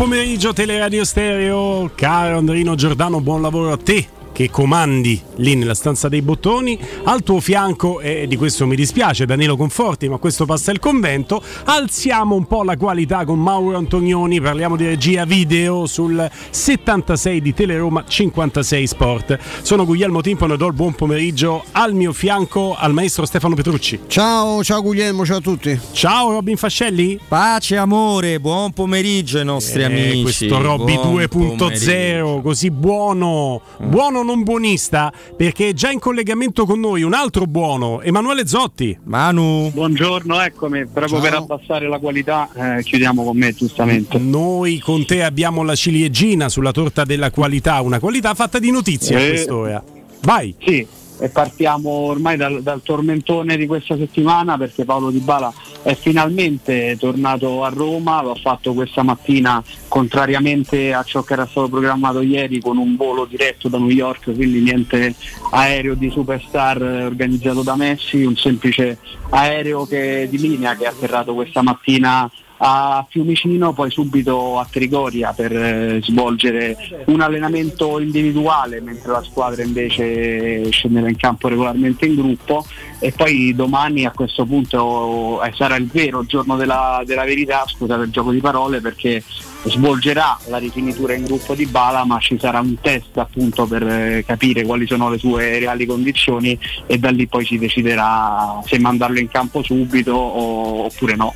pomeriggio Teleradio Stereo, caro Andrino Giordano, buon lavoro a te che comandi lì nella stanza dei bottoni, al tuo fianco, e di questo mi dispiace Danilo Conforti, ma questo passa il convento, alziamo un po' la qualità con Mauro Antonioni, parliamo di regia video sul 76 di Teleroma 56 Sport. Sono Guglielmo Timpano e do il buon pomeriggio al mio fianco al maestro Stefano Petrucci. Ciao, ciao Guglielmo, ciao a tutti. Ciao Robin Fascelli. Pace, amore, buon pomeriggio ai nostri eh, amici. Questo Robby 2.0, così buono, buono non buonista, perché è già in collegamento con noi un altro buono, Emanuele Zotti. Manu. Buongiorno, eccomi, proprio Ciao. per abbassare la qualità, eh, chiudiamo con me giustamente. Noi con te abbiamo la ciliegina sulla torta della qualità, una qualità fatta di notizie eh, a quest'ora. Vai. Sì, e partiamo ormai dal, dal, tormentone di questa settimana perché Paolo Di Bala è finalmente tornato a Roma, lo ha fatto questa mattina contrariamente a ciò che era stato programmato ieri con un volo diretto da New York, quindi niente aereo di superstar organizzato da Messi, un semplice aereo che, di linea che è atterrato questa mattina a Fiumicino, poi subito a Trigoria per eh, svolgere un allenamento individuale, mentre la squadra invece scendeva in campo regolarmente in gruppo e poi domani a questo punto eh, sarà il vero giorno della, della verità, scusate il gioco di parole, perché svolgerà la rifinitura in gruppo di Bala ma ci sarà un test appunto per eh, capire quali sono le sue reali condizioni e da lì poi si deciderà se mandarlo in campo subito o, oppure no.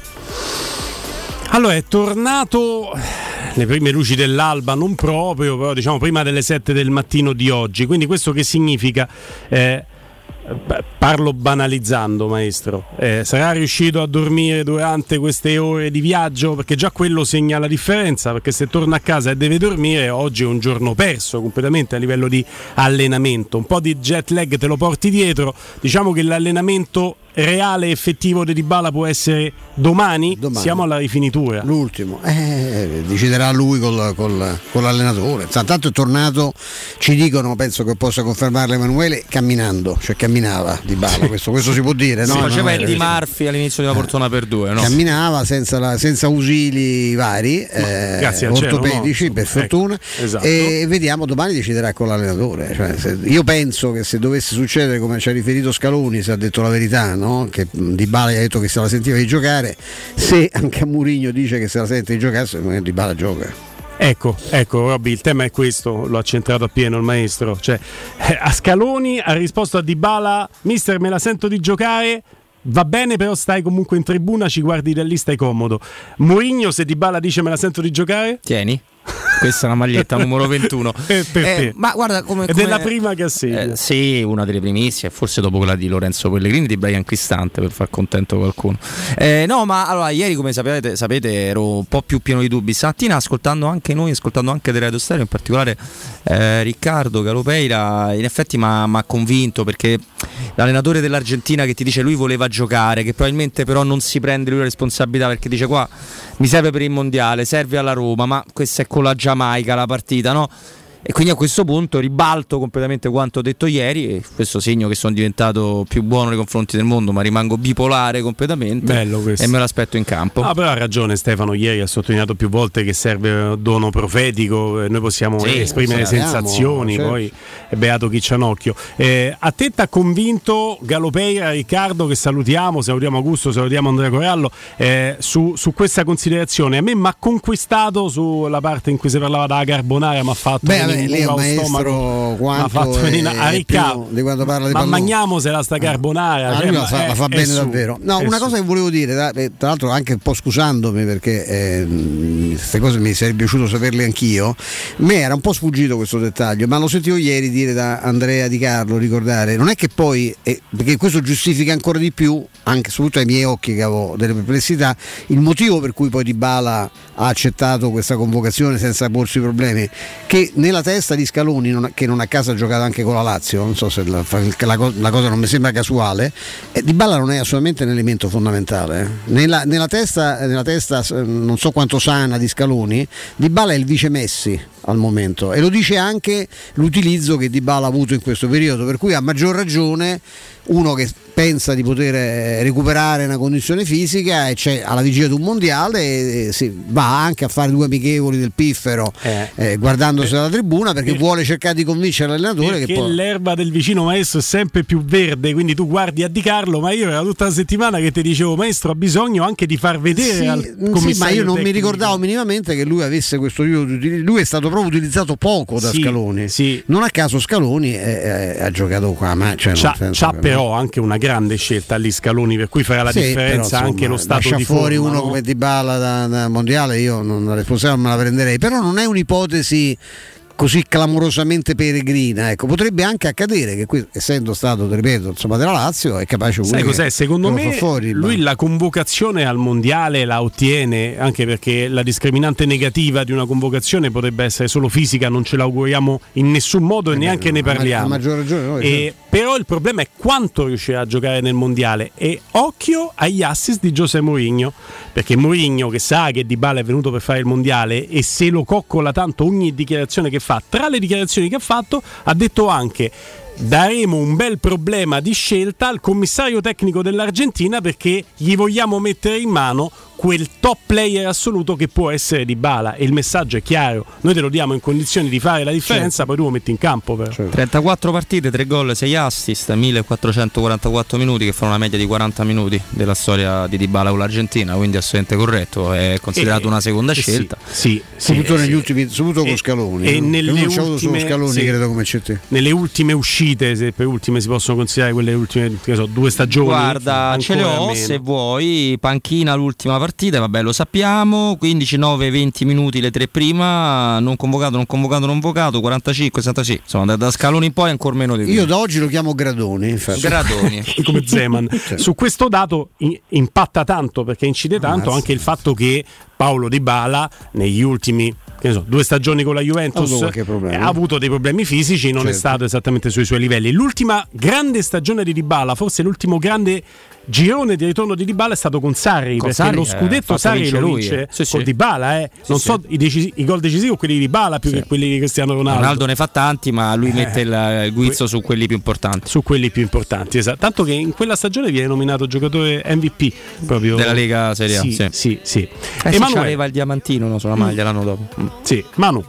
Allora, è tornato le prime luci dell'alba, non proprio, però diciamo prima delle 7 del mattino di oggi. Quindi questo che significa? Eh, parlo banalizzando, maestro. Eh, sarà riuscito a dormire durante queste ore di viaggio? Perché già quello segna la differenza, perché se torna a casa e deve dormire, oggi è un giorno perso completamente a livello di allenamento. Un po' di jet lag te lo porti dietro. Diciamo che l'allenamento reale effettivo di Dybala può essere domani? domani? Siamo alla rifinitura. L'ultimo, eh, deciderà lui col, col, con l'allenatore. Tanto è tornato, ci dicono, penso che possa confermarlo Emanuele, camminando, cioè camminava Dybala, questo, questo si può dire. No? Si faceva il di Marfi all'inizio della Portona per due, no? Camminava senza, la, senza ausili vari, eh, ortopedici no? per fortuna, ecco, esatto. e vediamo domani deciderà con l'allenatore. Cioè, se, io penso che se dovesse succedere come ci ha riferito Scaloni, se ha detto la verità, no? che Di Bala ha detto che se la sentiva di giocare, se anche a Murigno dice che se la sente di giocare, Di Bala gioca. Ecco, ecco Robby, il tema è questo, l'ho accentrato appieno il maestro. Cioè, eh, a Scaloni ha risposto a Dybala, mister me la sento di giocare, va bene però stai comunque in tribuna, ci guardi da lì, stai comodo. Mourinho se Dybala dice me la sento di giocare? Tieni. Questa è una maglietta numero 21. eh, eh, ma guarda come. Ed è la prima che assegna. Eh, sì, una delle primissime, forse dopo quella di Lorenzo Pellegrini di Brian Cristante per far contento qualcuno. Eh, no, ma allora, ieri, come sapete, sapete, ero un po' più pieno di dubbi. Stamattina, ascoltando anche noi, ascoltando anche delle radio stereo, in particolare eh, Riccardo Galopeira, in effetti mi ha convinto perché l'allenatore dell'Argentina che ti dice lui voleva giocare, che probabilmente però non si prende lui la responsabilità perché dice qua mi serve per il mondiale, serve alla Roma, ma questa è con la Giamaica la partita, no? E quindi a questo punto ribalto completamente quanto ho detto ieri e questo segno che sono diventato più buono nei confronti del mondo, ma rimango bipolare completamente e me l'aspetto in campo. Ah, però ha ragione Stefano, ieri ha sottolineato più volte che serve un dono profetico, noi possiamo sì, esprimere sensazioni, certo. poi è beato chi c'ha un occhio. Eh, a te ti ha convinto Galopeira, Riccardo, che salutiamo, salutiamo Augusto, salutiamo Andrea Corallo, eh, su, su, questa considerazione. A me mi ha conquistato sulla parte in cui si parlava della carbonara, mi ha fatto... Beh, lei, lei è un maestro quanto a Riccardo di quando parla di ma mangiamosela sta carbonara ah, cioè, la, fa, la fa bene su, davvero. No una su. cosa che volevo dire eh, tra l'altro anche un po' scusandomi perché eh, queste cose mi sarebbe piaciuto saperle anch'io me era un po' sfuggito questo dettaglio ma lo sentivo ieri dire da Andrea Di Carlo ricordare. Non è che poi eh, perché questo giustifica ancora di più anche soprattutto ai miei occhi che avevo delle perplessità il motivo per cui poi Di Bala ha accettato questa convocazione senza porsi problemi che nella testa di Scaloni, non, che non a casa ha giocato anche con la Lazio, non so se la, la, la cosa non mi sembra casuale, eh, Di Balla non è assolutamente un elemento fondamentale. Eh. Nella, nella, testa, nella, testa, non so quanto sana di Scaloni, Di Balla è il vice Messi al momento e lo dice anche l'utilizzo che Di Balla ha avuto in questo periodo, per cui a maggior ragione uno che pensa di poter eh, recuperare una condizione fisica e c'è alla vigilia di un mondiale e va anche a fare due amichevoli del piffero eh. Eh, guardandosi dalla tribuna perché per, vuole cercare di convincere l'allenatore perché che poi... l'erba del vicino maestro è sempre più verde quindi tu guardi a Di Carlo ma io era tutta la settimana che ti dicevo maestro ha bisogno anche di far vedere sì, al sì, ma io non tecnico. mi ricordavo minimamente che lui avesse questo lui è stato proprio utilizzato poco da sì, Scaloni sì. non a caso Scaloni è, è, ha giocato qua ma cioè c'ha, c'ha però anche una grande scelta lì Scaloni per cui farà la differenza però, insomma, anche lo stato di fuori forma, uno no? come Di Bala da, da mondiale io non la responsabilità me la prenderei però non è un'ipotesi così clamorosamente peregrina. Ecco, potrebbe anche accadere che qui, essendo stato, ripeto, insomma, della Lazio, è capace Sai cos'è? Secondo me fuori, lui ma... la convocazione al mondiale la ottiene anche perché la discriminante negativa di una convocazione potrebbe essere solo fisica, non ce l'auguriamo in nessun modo e eh neanche beh, ne parliamo. A maggior ragione noi, e, certo. Però il problema è quanto riuscirà a giocare nel mondiale e occhio agli assist di Giuseppe Mourinho, perché Mourinho che sa che Di Bala è venuto per fare il mondiale e se lo coccola tanto ogni dichiarazione che fa, tra le dichiarazioni che ha fatto ha detto anche daremo un bel problema di scelta al commissario tecnico dell'Argentina perché gli vogliamo mettere in mano quel top player assoluto che può essere Di Bala e il messaggio è chiaro. Noi te lo diamo in condizioni di fare la differenza certo. poi tu lo metti in campo però. Certo. 34 partite 3 gol 6 assist 1444 minuti che fanno una media di 40 minuti della storia di Di Bala con l'Argentina quindi assolutamente corretto è considerato e, una seconda eh, scelta. sì, sì, soprattutto sì, negli ultimi soprattutto con Scaloni e nelle non ultime, avuto solo Scaloni credo come c'è te. Nelle ultime uscite se per ultime si possono considerare quelle ultime so, due stagioni guarda ce le ho se vuoi panchina l'ultima partita vabbè lo sappiamo 15 9 20 minuti le tre prima non convocato non convocato non vocato 45 66 insomma da, da scaloni in poi ancora meno di io da oggi lo chiamo Gradoni infatti. Gradoni come Zeman cioè. su questo dato in, impatta tanto perché incide tanto Mazza. anche il fatto che Paolo Di Bala negli ultimi so, due stagioni con la Juventus ha avuto dei problemi fisici, non certo. è stato esattamente sui suoi livelli. L'ultima grande stagione di Dybala, forse l'ultimo grande girone di ritorno di Dybala è stato con Sarri con perché Sarri, lo scudetto eh, Sarri lo vince eh. sì, con sì. Dybala eh. non sì, so i, decisi- i, gol decisivi o quelli di Dybala più che quelli di Cristiano Ronaldo Ronaldo ne fa tanti ma lui eh. mette il, il guizzo que- su quelli più importanti su quelli più importanti esatto tanto che in quella stagione viene nominato giocatore MVP proprio della Lega Serie A sì sì sì, sì. Eh, Emanuele aveva il diamantino no, sulla maglia mm. l'anno dopo mm. sì Manu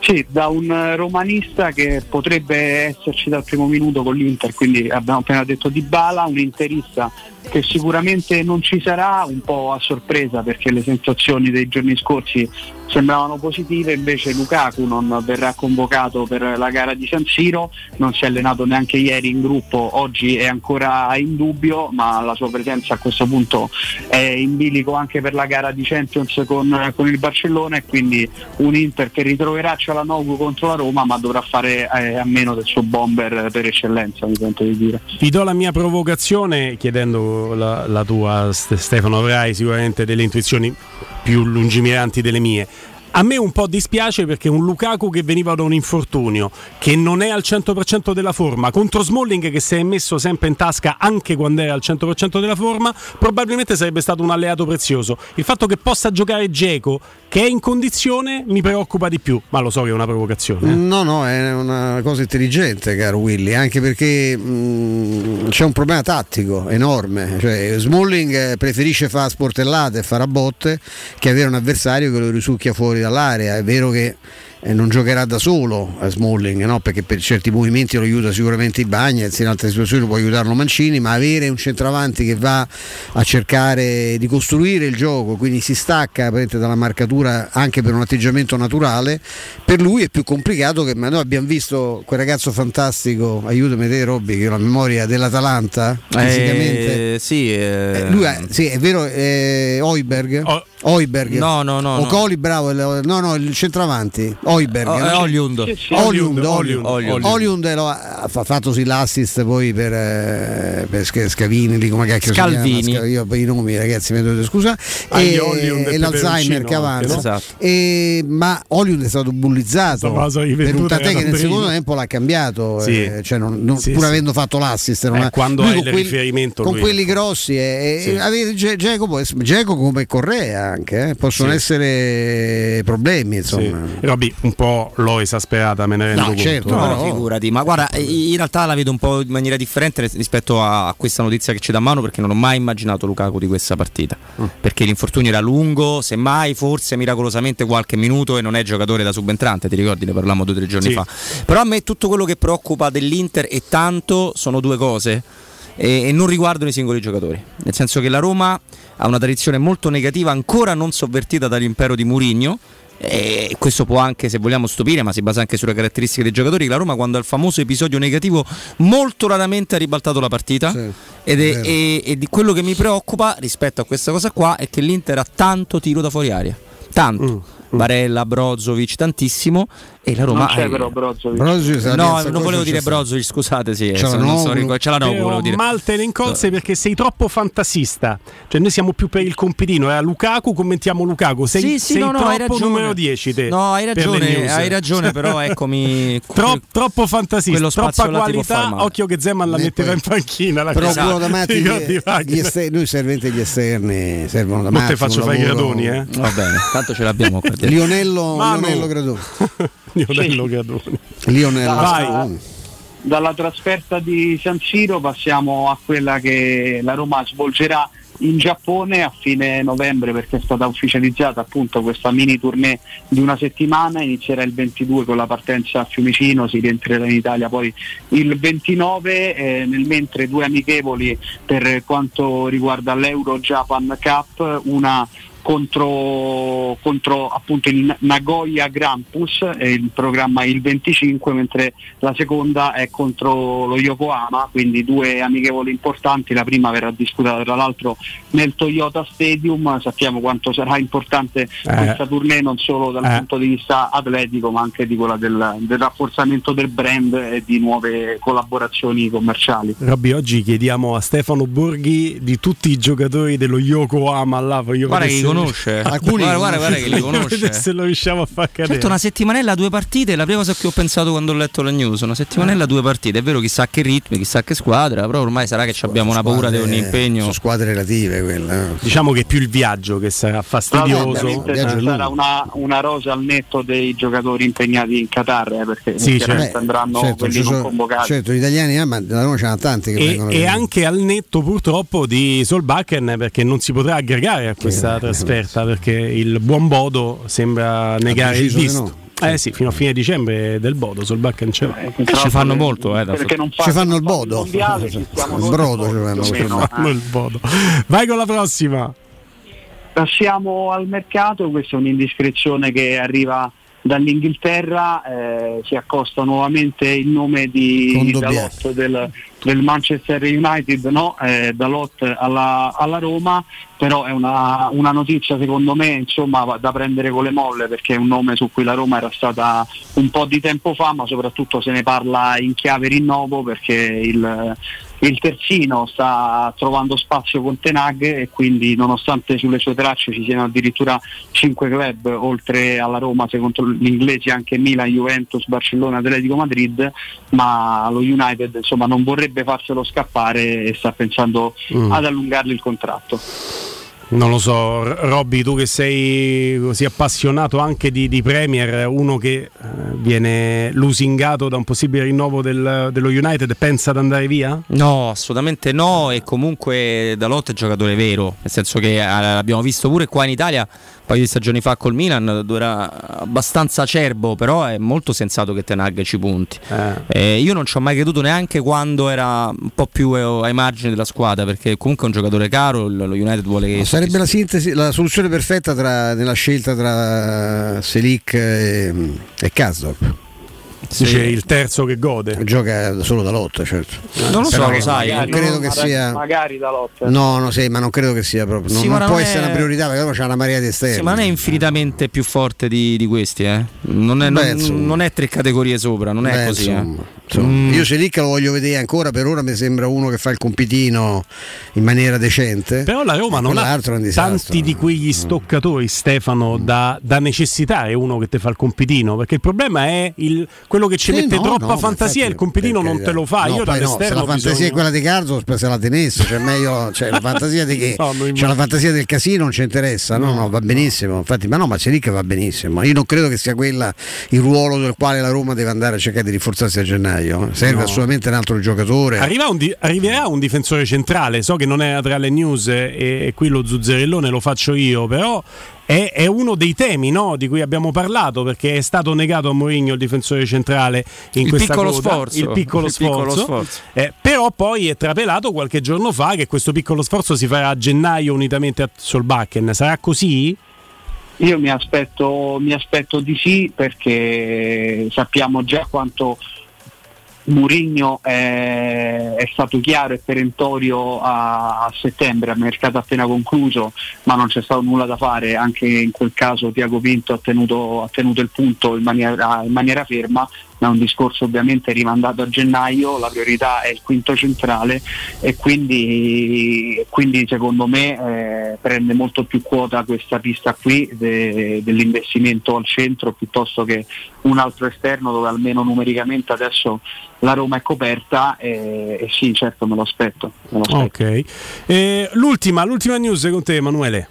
sì, da un romanista che potrebbe esserci dal primo minuto con l'Inter, quindi abbiamo appena detto di Bala, un interista che sicuramente non ci sarà, un po' a sorpresa perché le sensazioni dei giorni scorsi sembravano positive, invece Lukaku non verrà convocato per la gara di San Siro, non si è allenato neanche ieri in gruppo, oggi è ancora in dubbio, ma la sua presenza a questo punto è in bilico anche per la gara di Champions con, con il Barcellona e quindi un Inter che ritroverà Cialanoglu contro la Roma ma dovrà fare eh, a meno del suo bomber per eccellenza, mi sento di dire. Vi do la mia provocazione chiedendo la, la tua Stefano avrai sicuramente delle intuizioni più lungimiranti delle mie a me un po' dispiace perché un Lukaku che veniva da un infortunio, che non è al 100% della forma, contro Smalling che si è messo sempre in tasca anche quando era al 100% della forma, probabilmente sarebbe stato un alleato prezioso. Il fatto che possa giocare Geco, che è in condizione, mi preoccupa di più, ma lo so che è una provocazione. Eh? No, no, è una cosa intelligente, caro Willy, anche perché mh, mm, c'è un problema tattico enorme. Cioè, Smalling preferisce fare sportellate e fare a botte che avere un avversario che lo risucchia fuori dall'area. È vero che eh, non giocherà da solo a Smalling, no? perché per certi movimenti lo aiuta sicuramente i Bagnets, in altre situazioni può aiutarlo Mancini, ma avere un centravanti che va a cercare di costruire il gioco, quindi si stacca dalla marcatura anche per un atteggiamento naturale, per lui è più complicato che ma noi abbiamo visto quel ragazzo fantastico, aiutami te Robby, che ho la memoria dell'Atalanta, fisicamente. Eh, sì, eh... Eh, lui è, sì, è vero, eh, Oiberg. Oh. Oiberg. No, no, no. O Coli, bravo, no, no, il centravanti. Oiberg. Oh, eh, Oliund. Oliund. Oliund. Oliund. Oliund ha fatto sì l'assist poi per, eh, per Scavini, lì come cacchio Scalvini. si chiama. Io i nomi ragazzi mi dovete scusa. E, e l'Alzheimer che avanza. Esatto. E, ma Oliund è stato bullizzato per un tant'è che nel secondo tempo l'ha cambiato. Sì. Eh, cioè non, non, sì, pur sì. avendo fatto l'assist. Non eh, ha, quando hai il quelli, riferimento con quelli grossi. E, Geco come Correa anche, eh? possono essere problemi insomma. Robby, un po' l'ho esasperata, me ne rendo no, conto. Certo, no, no, figurati, ma guarda, in realtà la vedo un po' in maniera differente rispetto a questa notizia che ci dà mano perché non ho mai immaginato Lukaku di questa partita. Mm. Perché l'infortunio era lungo, semmai forse miracolosamente qualche minuto e non è giocatore da subentrante, ti ricordi ne parlavamo due o tre giorni sì. fa. Però a me tutto quello che preoccupa dell'Inter e tanto sono due cose e, e non riguardano i singoli giocatori. Nel senso che la Roma ha una tradizione molto negativa ancora non sovvertita dall'impero di Murigno e questo può anche, se vogliamo, stupire, ma si basa anche sulle caratteristiche dei giocatori. La Roma, quando ha il famoso episodio negativo, molto raramente ha ribaltato la partita. Sì, ed è, e, e, di quello che mi preoccupa rispetto a questa cosa qua è che l'Inter ha tanto tiro da fuori aria. Tanto. Mm. Barella, Brozovic, tantissimo e la Roma non c'è però Brozovic. Brozovic no, non volevo dire Brozovic, scusate, sì, c'è la Noglu, c'è la volevo dire. Malte in colse no. perché sei troppo fantasista. Cioè noi siamo più per il compitino, eh, Lukaku commentiamo Lukaku, sei, sì, sì, sei no, no, troppo numero 10 te. No, hai ragione, hai ragione, però eccomi Tro, troppo fantasista, troppa qualità, occhio che Zeman la metterà in panchina la Però esatto. da Matti, gli esterni, noi serventi gli esterni servono da Matti. Non te faccio fare i gradoni, eh. Va bene, tanto ce l'abbiamo qua. Lionello, Lionello Gradoni. Lionello sì. Gadoni. Lionello Vai. Dalla trasferta di San Siro passiamo a quella che la Roma svolgerà in Giappone a fine novembre perché è stata ufficializzata appunto questa mini tournée di una settimana, inizierà il 22 con la partenza a Fiumicino, si rientrerà in Italia poi il 29, eh, nel mentre due amichevoli per quanto riguarda l'Euro Japan Cup, una contro, contro appunto il Nagoya Grampus, il programma il 25, mentre la seconda è contro lo Yokohama, quindi due amichevoli importanti, la prima verrà disputata tra l'altro nel Toyota Stadium, sappiamo quanto sarà importante eh. questa tournée non solo dal eh. punto di vista atletico ma anche di quella del, del, rafforzamento del brand e di nuove collaborazioni commerciali. Robby, oggi chiediamo a Stefano Borghi di tutti i giocatori dello Yokohama là, voglio Guarda conosce. Alcuni guarda, guarda, guarda che li conosce. Se lo riusciamo a far cadere. Certo, una settimanella, due partite. La prima cosa che ho pensato quando ho letto la news. Una settimanella, due partite. È vero, chissà che ritmi, chissà che squadra. Però ormai sarà che abbiamo una paura di ogni impegno. Sono squadre relative quelle. Eh. Diciamo che è più il viaggio che sarà fastidioso. No, sarà una, una, rosa al netto dei giocatori impegnati in Qatar. Eh, perché sì, certo. andranno certo, quelli non convocati. Certo, gli italiani, eh, ma da Roma c'erano tanti che e, e anche al netto purtroppo di Solbakken perché non si potrà aggregare a questa che, trasferta perché il buon Bodo sembra negare il visto. No. Eh sì, fino a fine dicembre del Bodo sul Bakken c'è. Eh, ci fanno molto, eh, perché non ci fanno il Bodo. il brodo ci fanno. il Bodo. Vai con la prossima. Passiamo al mercato, questa è un'indiscrezione che arriva dall'Inghilterra, eh, si accosta nuovamente il nome di Dalot del, del, Manchester United, no? eh, Dalot alla, alla, Roma, però è una, una, notizia secondo me insomma, da prendere con le molle perché è un nome su cui la Roma era stata un po' di tempo fa, ma soprattutto se ne parla in chiave rinnovo perché il, il terzino sta trovando spazio con Tenag e quindi nonostante sulle sue tracce ci siano addirittura 5 club oltre alla Roma, secondo gli inglesi anche Milan, Juventus, Barcellona, Atletico Madrid, ma lo United insomma, non vorrebbe farselo scappare e sta pensando mm. ad allungargli il contratto. Non lo so, Robby, tu che sei così appassionato anche di, di Premier, uno che eh, viene lusingato da un possibile rinnovo del, dello United, pensa ad andare via? No, assolutamente no e comunque Dalot è giocatore vero, nel senso che eh, l'abbiamo visto pure qua in Italia paio di stagioni fa col Milan dove era abbastanza acerbo, però è molto sensato che Tenag ci punti. Eh. Eh, io non ci ho mai creduto neanche quando era un po' più ai margini della squadra, perché comunque è un giocatore caro, lo United vuole che... sarebbe la sintesi, la soluzione perfetta tra, nella scelta tra Selic e, e Kazdorp. Sì. Dice il terzo che gode. Gioca solo da lotta, certo. Non lo so, lo sai. Magari, credo che sia. Magari da lotta. No, no, sì, ma non credo che sia proprio. Non, sì, non può è... essere una priorità perché loro c'è una marea di esterni. Sì, ma non è infinitamente più forte di, di questi, eh. Non è, Beh, non, non è, tre categorie sopra, non è Beh, così. Eh. Mm. Io Celic lo voglio vedere ancora, per ora mi sembra uno che fa il compitino in maniera decente. Però la Roma non ha tanti di quegli mm. stoccatori, Stefano, da, da necessitare uno che ti fa il compitino, perché il problema è il, quello che ci sì, mette no, troppa no, fantasia il compitino non te lo fa. No, Io dall'esterno no, se la fantasia bisogno... è quella di Carzo, se la tenesse, cioè meglio, cioè, la fantasia di che cioè, la fantasia del casino non ci interessa. No, no, va benissimo. Infatti, ma no, ma che va benissimo. Io non credo che sia quella il ruolo del quale la Roma deve andare a cercare di rinforzarsi a gennaio. Serve assolutamente un altro giocatore. Un di- arriverà un difensore centrale. So che non è tra le news e, e qui lo zuzzerellone lo faccio io, però è, è uno dei temi no, di cui abbiamo parlato perché è stato negato a Mourinho il difensore centrale in il questa piccolo coda, sforzo, il piccolo il sforzo, piccolo sforzo. Eh, però poi è trapelato qualche giorno fa che questo piccolo sforzo si farà a gennaio unitamente a Solbakken sarà così? Io mi aspetto, mi aspetto di sì perché sappiamo già quanto Murigno è, è, stato chiaro e perentorio a, a, settembre, a mercato appena concluso, ma non c'è stato nulla da fare, anche in quel caso Tiago Pinto ha tenuto, ha tenuto il punto in maniera, in maniera ferma, è un discorso ovviamente rimandato a gennaio, la priorità è il quinto centrale e quindi, quindi secondo me eh, prende molto più quota questa pista qui de, dell'investimento al centro piuttosto che un altro esterno dove almeno numericamente adesso la Roma è coperta e, e sì certo me lo aspetto. Me lo aspetto. Okay. Eh, l'ultima, l'ultima news con te Emanuele.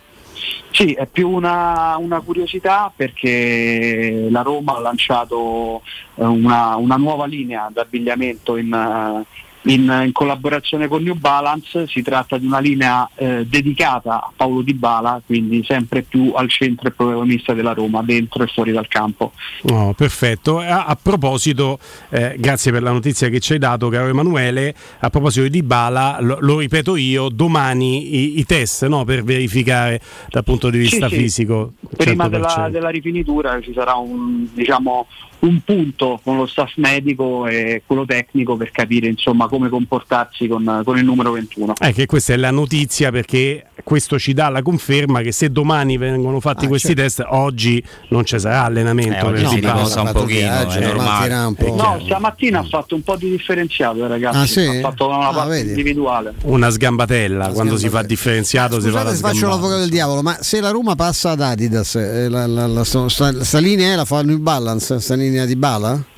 Sì, è più una, una, curiosità perché la Roma ha lanciato eh, una, una nuova linea d'abbigliamento in, uh, in, in, collaborazione con New Balance, si tratta di una linea eh, dedicata a Paolo Di Bala, quindi sempre più al centro e protagonista della Roma, dentro e fuori dal campo. Oh, perfetto, a, a proposito, eh, grazie per la notizia che ci hai dato caro Emanuele, a proposito di Di Bala, lo, lo ripeto io, domani i, i test no, per verificare dal punto di vista sì, fisico. Sì. Prima della, della, rifinitura ci sarà un, diciamo, un punto con lo staff medico e quello tecnico per capire insomma, come comportarsi con, con, il numero 21. Eh, che questa è la notizia perché questo ci dà la conferma che se domani vengono fatti ah, questi certo. test, oggi non ci sarà allenamento. Eh, oggi si riposa un pochino, viaggio, è normale. Un po'. No, stamattina ha fatto un po' di differenziato ragazzi, ah, sì? ha fatto una ah, parte vedi. individuale. Una sgambatella, una quando si fa differenziato Scusate, si fa la faccio l'avvocato del diavolo, ma se la Roma passa ad Adidas, eh, la, la, la, sta linea la fa New Balance, sta linea di Bala?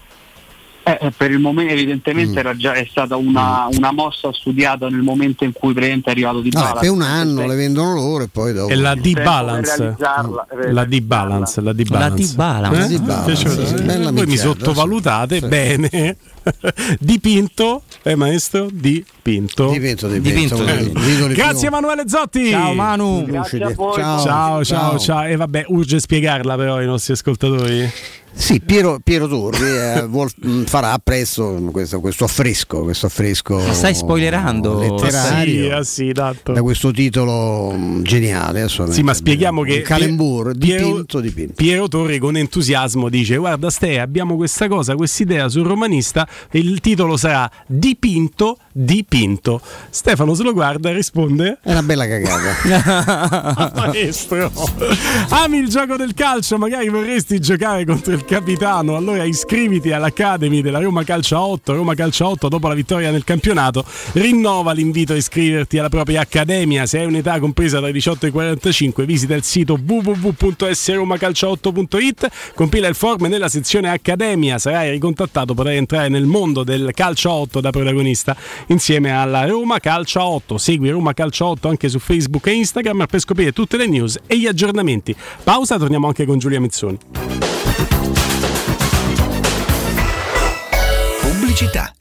Eh, eh, per il momento evidentemente mm. era già, è stata una, mm. una, mossa studiata nel momento in cui è arrivato di no, balance. Per un anno le vendono loro e poi dopo. È la D-Balance. La D-Balance. La D-Balance. Eh? Voi mi sottovalutate sì. bene. dipinto, eh maestro? Dipinto. Dipinto, dipinto. dipinto. Eh. Grazie Emanuele Zotti. Ciao Manu. Ciao, ciao, ciao, ciao. E vabbè, urge spiegarla però ai nostri ascoltatori. Sì, Piero, Piero Torri eh, vuol, mm, farà presto questo, questo, affresco, questo affresco Ma stai spoilerando letterario ah, sì, ah, sì, da questo titolo mm, geniale. Sì, ma spieghiamo che Calembur dipinto, dipinto. Piero Torri con entusiasmo dice: Guarda, Ste, abbiamo questa cosa, questa idea sul romanista. Il titolo sarà Dipinto, dipinto. Stefano se lo guarda e risponde: È una bella cagata. Maestro, ami il gioco del calcio? Magari vorresti giocare contro il capitano. Allora iscriviti all'Academy della Roma Calcio 8. Roma Calcio 8 dopo la vittoria nel campionato rinnova l'invito a iscriverti alla propria accademia. Se hai un'età compresa tra i 18 e i 45 visita il sito www.sromacalcio8.it, compila il form nella sezione Accademia, sarai ricontattato, potrai entrare nel mondo del calcio 8 da protagonista insieme alla Roma Calcio 8. Segui Roma Calcio 8 anche su Facebook e Instagram per scoprire tutte le news e gli aggiornamenti. Pausa, torniamo anche con Giulia Mezzoni. pubblicità.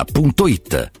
risparmioceramica.it.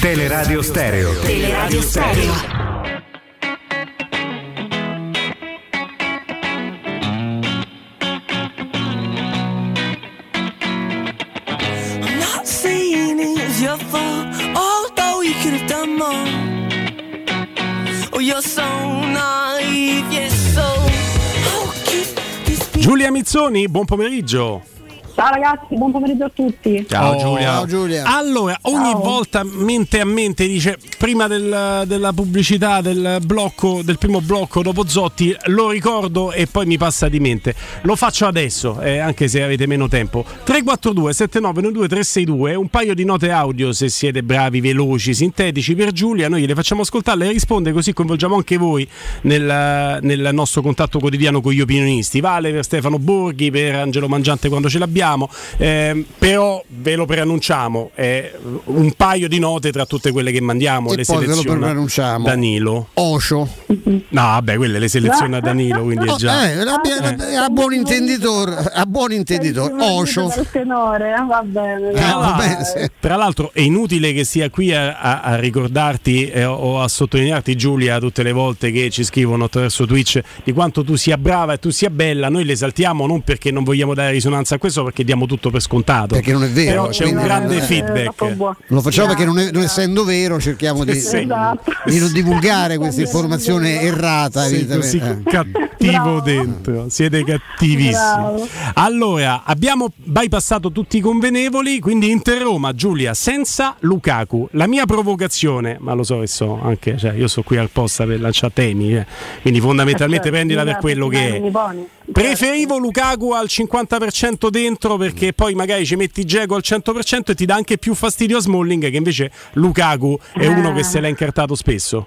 Teleradio Stereo. Teleradio Stereo. I'm not saying it's your fault, although you could have done more. Oh, you're so naive, yes, so. Oh, Giulia Mizzoni, buon pomeriggio. Ciao ragazzi, buon pomeriggio a tutti. Ciao Oh, Giulia. Ciao Giulia. Allora, ogni Ciao. volta mente a mente dice prima del- della pubblicità del blocco del primo blocco dopo Zotti lo ricordo e poi mi passa di mente. Lo faccio adesso, eh, anche se avete meno tempo. 342 7992 362, un paio di note audio se siete bravi, veloci, sintetici per Giulia, noi le facciamo ascoltare, lei risponde così coinvolgiamo anche voi nel, nel nostro contatto quotidiano con gli opinionisti. Vale per Stefano Borghi, per Angelo Mangiante quando ce l'abbiamo, ehm, però ve lo preannunciamo, è un paio di note tra tutte quelle che mandiamo, E le seleziona. Danilo. Osho. No, vabbè, quelle le seleziona Danilo, quindi è Oh, già... eh, a, a- a buon intenditore, a buon. Dal tenore, eh, va bene. Tra, dai. l'altro, tra l'altro è inutile che sia qui a, a- a ricordarti eh, o a sottolinearti Giulia tutte le volte che ci scrivono attraverso Twitch di quanto tu sia brava e tu sia bella, noi le esaltiamo non perché non vogliamo dare risonanza a questo, perché diamo tutto per scontato. Perché non è vero, Però c'è un grande Eh, feedback. Lo facciamo perché non, è- non essendo vero cerchiamo di, Sì. di non divulgare questa informazione errata. Sei così. Eh. cattivo dentro, siete cattivissimi. Bravo. Allora, abbiamo bypassato tutti i convenevoli, quindi Inter Roma, Giulia, senza Lukaku. La mia provocazione, ma lo so che so anche, cioè io sto qui al posta per lanciare temi, eh. quindi fondamentalmente prendila per quello che è. Preferivo Lukaku al 50% dentro perché poi magari ci metti Geco al 100% e ti dà anche più fastidio a Smalling che invece Lukaku è uno che se l'ha incartato spesso.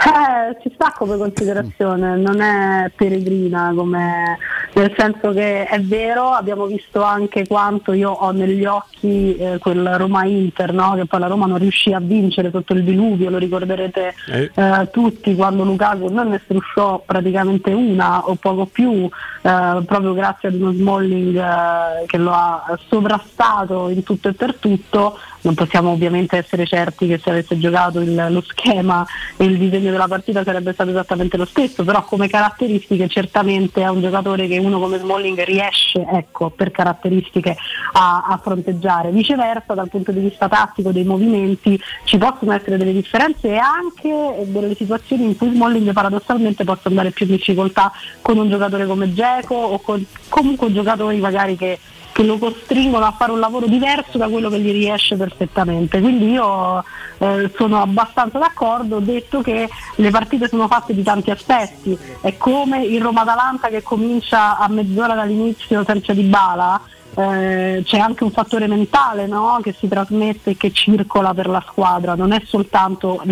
Eh, ci sta come considerazione, non è peregrina come nel senso che è vero, abbiamo visto anche quanto io ho negli occhi eh, quel Roma Inter, no? che poi la Roma non riuscì a vincere sotto il diluvio, lo ricorderete Eh. eh, tutti quando Lukaku non ne strusciò praticamente una o poco più, eh, proprio grazie ad uno Smalling eh, che lo ha sovrastato in tutto e per tutto. Non possiamo ovviamente essere certi che se avesse giocato il- lo schema e il disegno della partita sarebbe stato esattamente lo stesso, però come caratteristiche certamente è un giocatore che uno come Smalling riesce, ecco, per caratteristiche a, a fronteggiare. Viceversa, dal punto di vista tattico dei movimenti ci possono essere delle differenze e anche delle situazioni in cui Smalling paradossalmente possa andare più in difficoltà con un giocatore come Geco o con comunque giocatori magari che che lo costringono a fare un lavoro diverso da quello che gli riesce perfettamente. Quindi io eh, sono abbastanza d'accordo, ho detto che le partite sono fatte di tanti aspetti, è come il Roma-Atalanta che comincia a mezz'ora dall'inizio senza di bala. eh, c'è anche un fattore mentale no? che si trasmette e che circola per la squadra, non è soltanto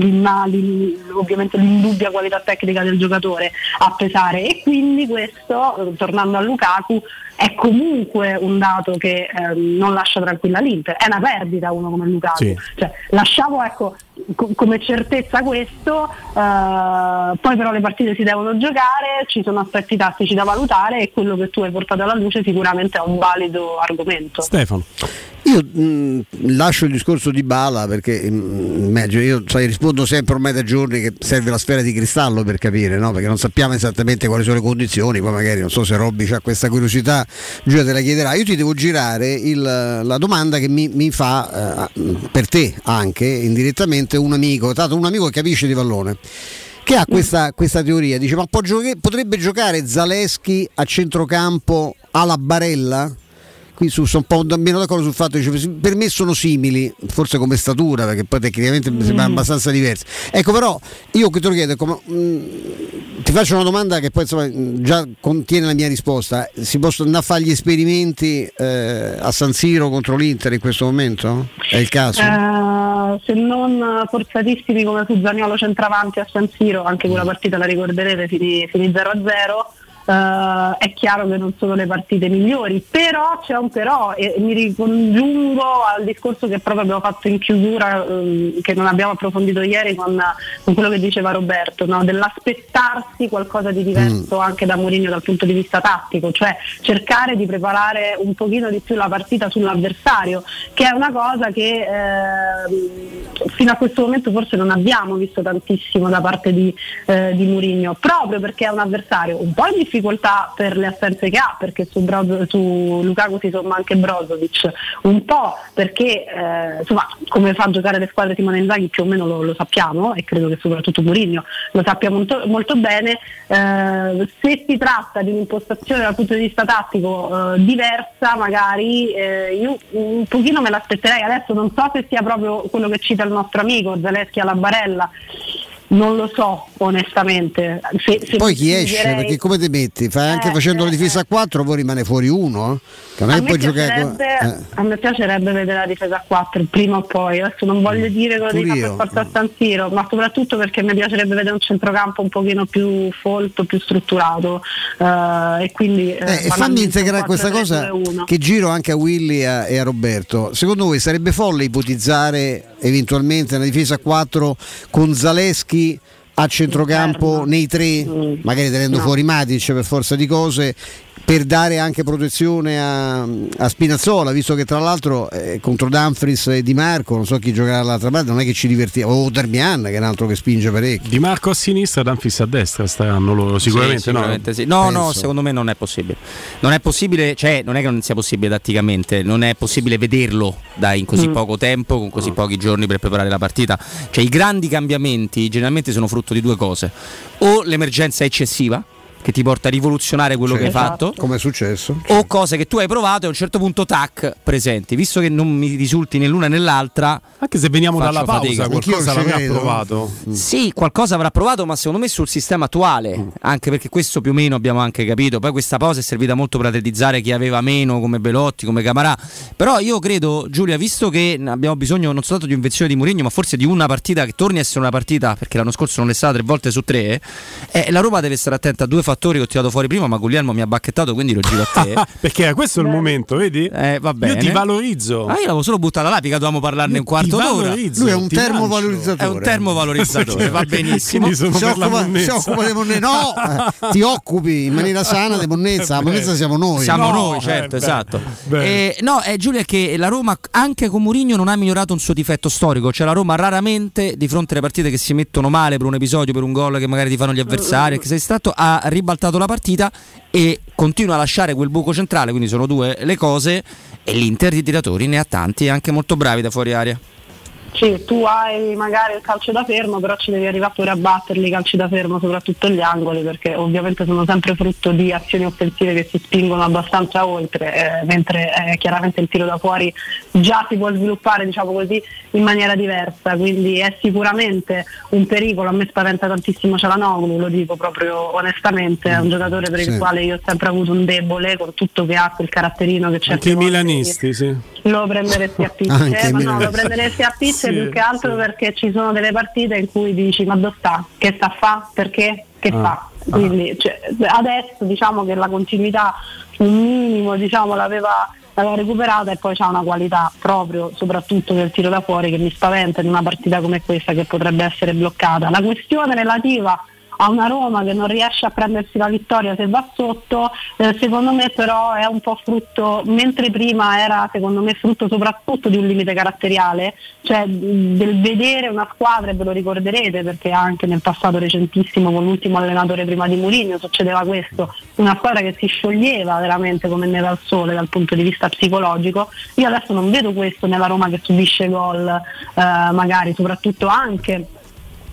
ovviamente l'indubbia qualità tecnica del giocatore a pesare e quindi questo, eh, tornando a Lukaku, è comunque un dato che ehm, non lascia tranquilla l'Inter, è una perdita uno come Lukaku, Sì. cioè, lasciamo ecco, co- come certezza questo, eh, poi però le partite si devono giocare, ci sono aspetti tattici da valutare e quello che tu hai portato alla luce sicuramente è un valido argomento. Stefano. Io mh, lascio il discorso di Bala perché mh, immagino, io sai, rispondo sempre ormai da giorni che serve la sfera di cristallo per capire, no? perché non sappiamo esattamente quali sono le condizioni, poi magari non so se Robby ha questa curiosità, Giulia te la chiederà. Io ti devo girare il- la domanda che mi, mi fa eh, per te anche indirettamente un amico, tanto un amico che capisce di pallone che ha questa, questa teoria, dice ma può gioche- potrebbe giocare Zaleschi a centrocampo alla Barella? Qui su, sono un po' meno d'accordo sul fatto che per me sono simili, forse come statura, perché poi tecnicamente mi sembrano abbastanza diversi. Ecco però, io qui te lo chiedo, ecco, mh, ti faccio una domanda che poi insomma, già contiene la mia risposta. Si possono andare a fare gli esperimenti eh, a San Siro contro l'Inter in questo momento? È il caso? Eh, se non forzatissimi come fu Zaniolo centravanti a San Siro, anche quella partita la ricorderete, finì, finì 0-0. Eh, è chiaro che non sono le partite migliori, però c'è un però e mi ricongiungo al discorso che proprio abbiamo fatto in chiusura, ehm, che non abbiamo approfondito ieri con, con quello che diceva Roberto, no? dell'aspettarsi qualcosa di diverso anche da Mourinho dal punto di vista tattico, cioè cercare di preparare un pochino di più la partita sull'avversario, che è una cosa che ehm, fino a questo momento forse non abbiamo visto tantissimo da parte di, eh, di Mourinho, proprio perché è un avversario un po' in difficoltà difficoltà per le assenze che ha, perché su, Brozo, su Lukaku si somma anche Brozovic, un po' perché eh, insomma, come fa a giocare le squadre Simone Inzaghi più o meno lo, lo sappiamo e credo che soprattutto Mourinho lo sappia molto, molto bene. Eh, se si tratta di un'impostazione dal punto di vista tattico eh, diversa, magari eh, io un pochino me l'aspetterei. Adesso non so se sia proprio quello che cita il nostro amico Zaleschi alla Barella. Non lo so onestamente. Se, se poi chi esce? direi- Perché come ti metti? Fai anche Eh, facendo la eh, difesa a 4, poi rimane fuori uno. eh? Che non è A me, puoi giocare. con- eh. a me piacerebbe vedere la difesa a 4 prima o poi, adesso non voglio dire che lo devi fare forza a San Siro, ma soprattutto perché mi piacerebbe vedere un centrocampo un pochino più folto, più strutturato eh, e quindi eh, Eh, e fammi integrare questa cosa 4-3-2-1. che giro anche a Willy e a, e a Roberto. Secondo voi sarebbe folle ipotizzare eventualmente una difesa a 4 con Zaleschi a centrocampo nei tre, magari tenendo No. fuori Matic per forza di cose, per dare anche protezione a, a Spinazzola, visto che tra l'altro eh, contro Dumfries e Di Marco, non so chi giocherà dall'altra parte, non è che ci divertiamo, o Darmian che è un altro che spinge parecchio. Di Marco a sinistra, Danfis a destra staranno loro sicuramente. Sì, sicuramente sì. No, no, secondo me non è possibile. Non è possibile, cioè non è che non sia possibile tatticamente, non è possibile vederlo da in così Mm. poco tempo, con così pochi giorni per preparare la partita. Cioè i grandi cambiamenti generalmente sono frutto di due cose. O l'emergenza eccessiva che ti porta a rivoluzionare quello che hai fatto. Come è successo? O cose che tu hai provato e a un certo punto tac presenti. Visto che non mi risulti né l'una né l'altra. Anche se veniamo dalla pausa, fatica. qualcosa l'avrà provato. Sì, qualcosa avrà provato, ma secondo me sul sistema attuale, anche perché questo più o meno abbiamo anche capito. Poi questa pausa è servita molto per atletizzare chi aveva meno, come Belotti, come Camarà. Però io credo, Giulia, visto che abbiamo bisogno non soltanto di un'invenzione di Mourinho, ma forse di una partita che torni a essere una partita, perché l'anno scorso non è stata tre volte su tre, eh, la Roma deve stare attenta a due fattori che ho tirato fuori prima, ma Guglielmo mi ha bacchettato, quindi lo giro a te. Perché questo è il momento, vedi? Eh, va bene. Io ti valorizzo. Ah, io l'avevo solo buttata là, mica dovevamo parlarne un quarto d'ora. Lui è un termovalorizzatore. È un termovalorizzatore, va benissimo. Si occupa, si occupa di monnezza. No, eh, ti occupi in maniera sana di monnezza. La monnezza siamo noi. Siamo No, noi, eh, certo, beh, esatto. beh. Eh, no, è Giulia che la Roma, anche con Mourinho, non ha migliorato un suo difetto storico. Cioè, la Roma raramente, di fronte alle partite che si mettono male per un episodio, per un gol che magari ti fanno gli avversari, che sei stato, ha ribaltato la partita e continua a lasciare quel buco centrale. Quindi sono due le cose. E l'Inter di tiratori ne ha tanti e anche molto bravi da fuori aria. Sì, tu hai magari il calcio da fermo, però ci devi arrivare pure a batterli i calci da fermo, soprattutto gli angoli, perché ovviamente sono sempre frutto di azioni offensive che si spingono abbastanza oltre, eh, mentre eh, chiaramente il tiro da fuori già si può sviluppare diciamo così, in maniera diversa, quindi è sicuramente un pericolo, a me spaventa tantissimo Cialanoglu, lo dico proprio onestamente, è un giocatore per Sì. il quale io ho sempre avuto un debole, con tutto che ha quel caratterino che c'è Anche i milanisti, sì. lo prenderesti a pizze, eh, ma no, lo prenderesti a pizze Sì, più che altro perché ci sono delle partite in cui dici ma dove sta? Che sta a fa? Perché? Che Ah, fa? Quindi cioè, adesso diciamo che la continuità un minimo diciamo, l'aveva, l'aveva recuperata e poi c'ha una qualità proprio soprattutto del tiro da fuori che mi spaventa in una partita come questa che potrebbe essere bloccata. La questione relativa a una Roma che non riesce a prendersi la vittoria se va sotto, eh, secondo me però è un po' frutto, mentre prima era secondo me frutto soprattutto di un limite caratteriale, cioè del vedere una squadra, e ve lo ricorderete perché anche nel passato recentissimo con l'ultimo allenatore prima di Mourinho succedeva questo, una squadra che si scioglieva veramente come neve al sole dal punto di vista psicologico, io adesso non vedo questo nella Roma che subisce gol, eh, magari soprattutto anche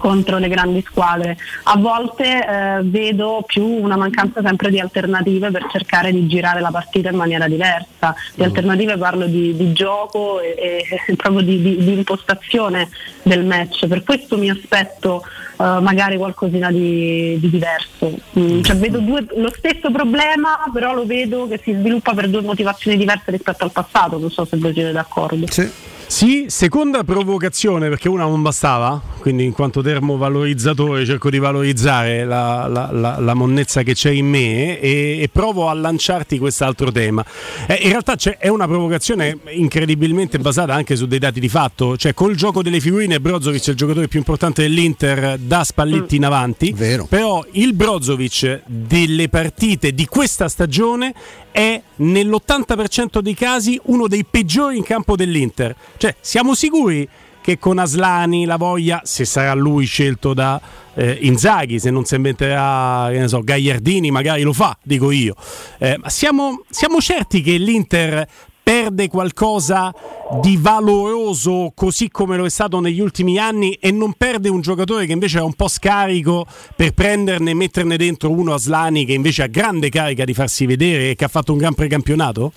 contro le grandi squadre. A volte eh, vedo più una mancanza sempre di alternative per cercare di girare la partita in maniera diversa. Di alternative parlo di, di gioco e, e proprio di, di- di impostazione del match. Per questo mi aspetto eh, magari qualcosina di, di diverso. Mm, cioè, vedo due- lo stesso problema, però lo vedo che si sviluppa per due motivazioni diverse rispetto al passato. Non so se voi siete d'accordo. Sì, seconda provocazione perché una non bastava, quindi in quanto termovalorizzatore cerco di valorizzare la, la- la- la monnezza che c'è in me e, e provo a lanciarti quest'altro tema. Eh, in realtà c'è, è una provocazione incredibilmente basata anche su dei dati di fatto, cioè col gioco delle figurine Brozovic è il giocatore più importante dell'Inter da Spalletti in avanti, però il Brozovic delle partite di questa stagione è nell'80% dei casi uno dei peggiori in campo dell'Inter. Cioè, siamo sicuri che con Aslani la voglia, se sarà lui scelto da eh, Inzaghi, se non si inventerà che so, Gagliardini, magari lo fa, dico io. Eh, ma siamo, siamo certi che l'Inter perde qualcosa di valoroso così come lo è stato negli ultimi anni e non perde un giocatore che invece è un po' scarico per prenderne e metterne dentro uno a Slani che invece ha grande carica di farsi vedere e che ha fatto un gran precampionato?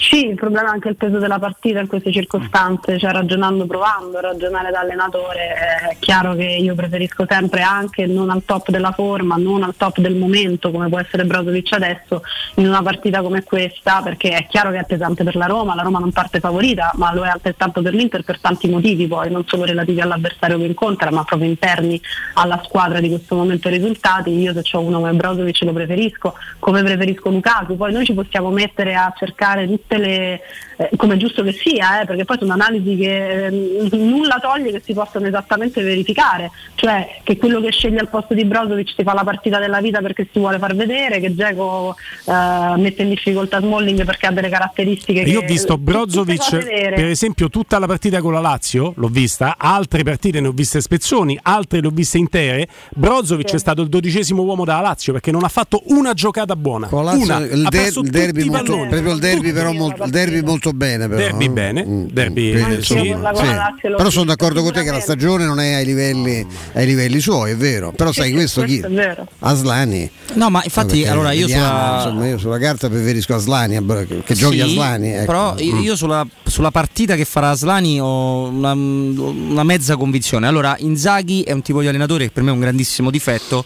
Sì, il problema è anche il peso della partita in queste circostanze, cioè ragionando, provando, ragionare da allenatore, è chiaro che io preferisco sempre anche non al top della forma, non al top del momento come può essere Brozovic adesso in una partita come questa, perché è chiaro che è pesante per la Roma, la Roma non parte favorita, ma lo è altrettanto per l'Inter per tanti motivi poi, non solo relativi all'avversario che incontra, ma proprio interni alla squadra di questo momento i risultati. Io se ho uno come Brozovic lo preferisco, come preferisco Lukaku, poi noi ci possiamo mettere a cercare tutte le, eh, come è giusto che sia, eh, perché poi sono analisi che eh, nulla toglie che si possano esattamente verificare, cioè che quello che sceglie al posto di Brozovic si fa la partita della vita perché si vuole far vedere, che Geco eh, mette in difficoltà Smalling perché ha delle caratteristiche Io ho visto Brozovic, per esempio, tutta la partita con la Lazio, l'ho vista, altre partite ne ho viste spezzoni, altre le ho viste intere. Brozovic Sì. è stato il dodicesimo uomo della Lazio perché non ha fatto una giocata buona. Con Lazio, una. il, ha der- il derby molto, proprio il derby Tutti. però molto, il derby molto bene però, Derby eh? bene, derby insomma, con la- con sì. l'ho però sono d'accordo con te che la stagione non è ai livelli, ai livelli suoi è vero però sai questo chi. Aslani No, ma infatti, Perché allora io vediamo, sulla- insomma, io sulla carta preferisco Aslani a- che giochi Sì, Aslani ecco. Però io, Mm. io sulla, sulla partita che farà Aslani ho una, una mezza convinzione. Allora, Inzaghi è un tipo di allenatore che per me è un grandissimo difetto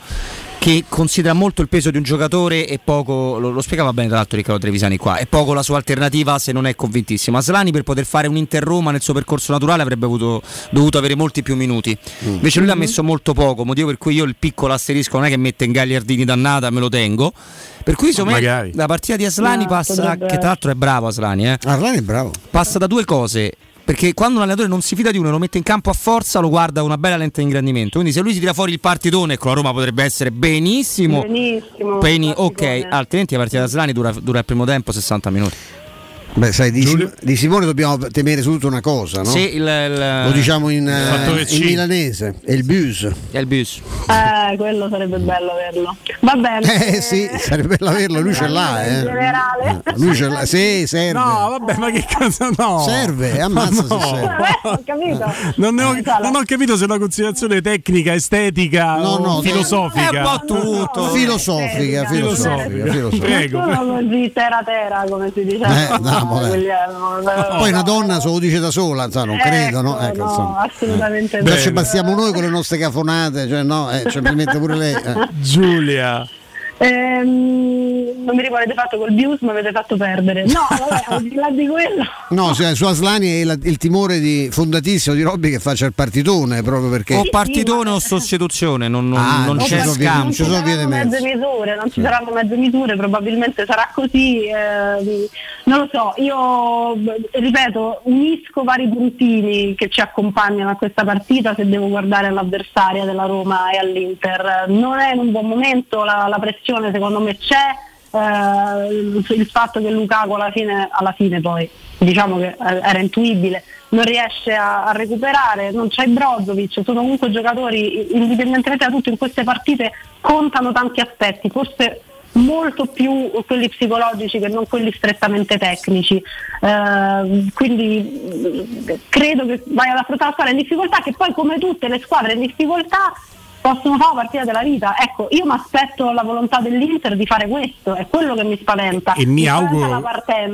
che considera molto il peso di un giocatore e poco, lo, lo spiegava bene tra l'altro Riccardo Trevisani qua, e poco la sua alternativa se non è convintissimo. Aslani per poter fare un Inter-Roma nel suo percorso naturale avrebbe avuto, dovuto avere molti più minuti. Invece lui l'ha messo molto poco, motivo per cui io il piccolo asterisco non è che mette in Gagliardini dannata, me lo tengo. Per cui Magari. la partita di Aslani No, passa, che tra l'altro è bravo Aslani, eh. Aslani è bravo. Passa da due cose. Perché quando un allenatore non si fida di uno e lo mette in campo a forza, lo guarda una bella lente di ingrandimento. Quindi, se lui si tira fuori il partitone, con la Roma potrebbe essere benissimo. Benissimo. Beni- ok, altrimenti la partita da Slani dura, dura il primo tempo 60 minuti. Beh, sai, di, Sim- di Simone dobbiamo temere soprattutto una cosa, no? Sì, il, il- Lo diciamo in, eh, fattore C. in milanese, è il bus. È il bus. Eh, quello sarebbe bello averlo. Va bene. Eh sì, sarebbe bello averlo, lui ce l'ha, In eh. generale. Lui ce l'ha, sì, serve. No, vabbè, ma che cosa no? Serve, ammazza se No. serve. Eh, ho capito. Non, ne ho, non ho capito se è una considerazione tecnica, estetica No, o no, filosofica. È un po' tutto. Filosofica, filosofica, filosofica. Prego. Non sono così terra terra come si diceva. Eh, no, vabbè. Guglielmo. Poi una donna se lo dice da sola, insomma, non credo, no? Ecco, Ecco, no, assolutamente no. ci bastiamo noi con le nostre cafonate, cioè no, eh, ci mette pure lei. eh. Giulia. Ehm, non mi ricordo fatto col Bius, mi avete fatto perdere. No, vabbè, al di là di quello. No, cioè, su Aslani è il, il timore di, fondatissimo di Robby che faccia il partitone proprio perché. O partitone o sostituzione, non, non- Ah, non non c'è ci sono vie- scambio. non ci sono vie di saranno mezzo. mezze misure, non ci saranno mezze misure, probabilmente sarà così. ehm, non lo so, io beh, ripeto, unisco vari puntini che ci accompagnano a questa partita se devo guardare all'avversaria della Roma e all'Inter. Non è in un buon momento, la, la pressione secondo me c'è. eh, il, fatto che Lukaku alla fine, alla fine poi diciamo che eh, era intuibile non riesce a, a recuperare, non c'è Brozovic, sono comunque giocatori indipendentemente da tutto in queste partite contano tanti aspetti, forse molto più quelli psicologici che non quelli strettamente tecnici. Eh, quindi eh, credo che vai ad affrontare la squadra in difficoltà, che poi come tutte le squadre in difficoltà possono fare la partita della vita. Ecco, io mi aspetto la volontà dell'Inter di fare questo, è quello che mi spaventa. E mi la auguro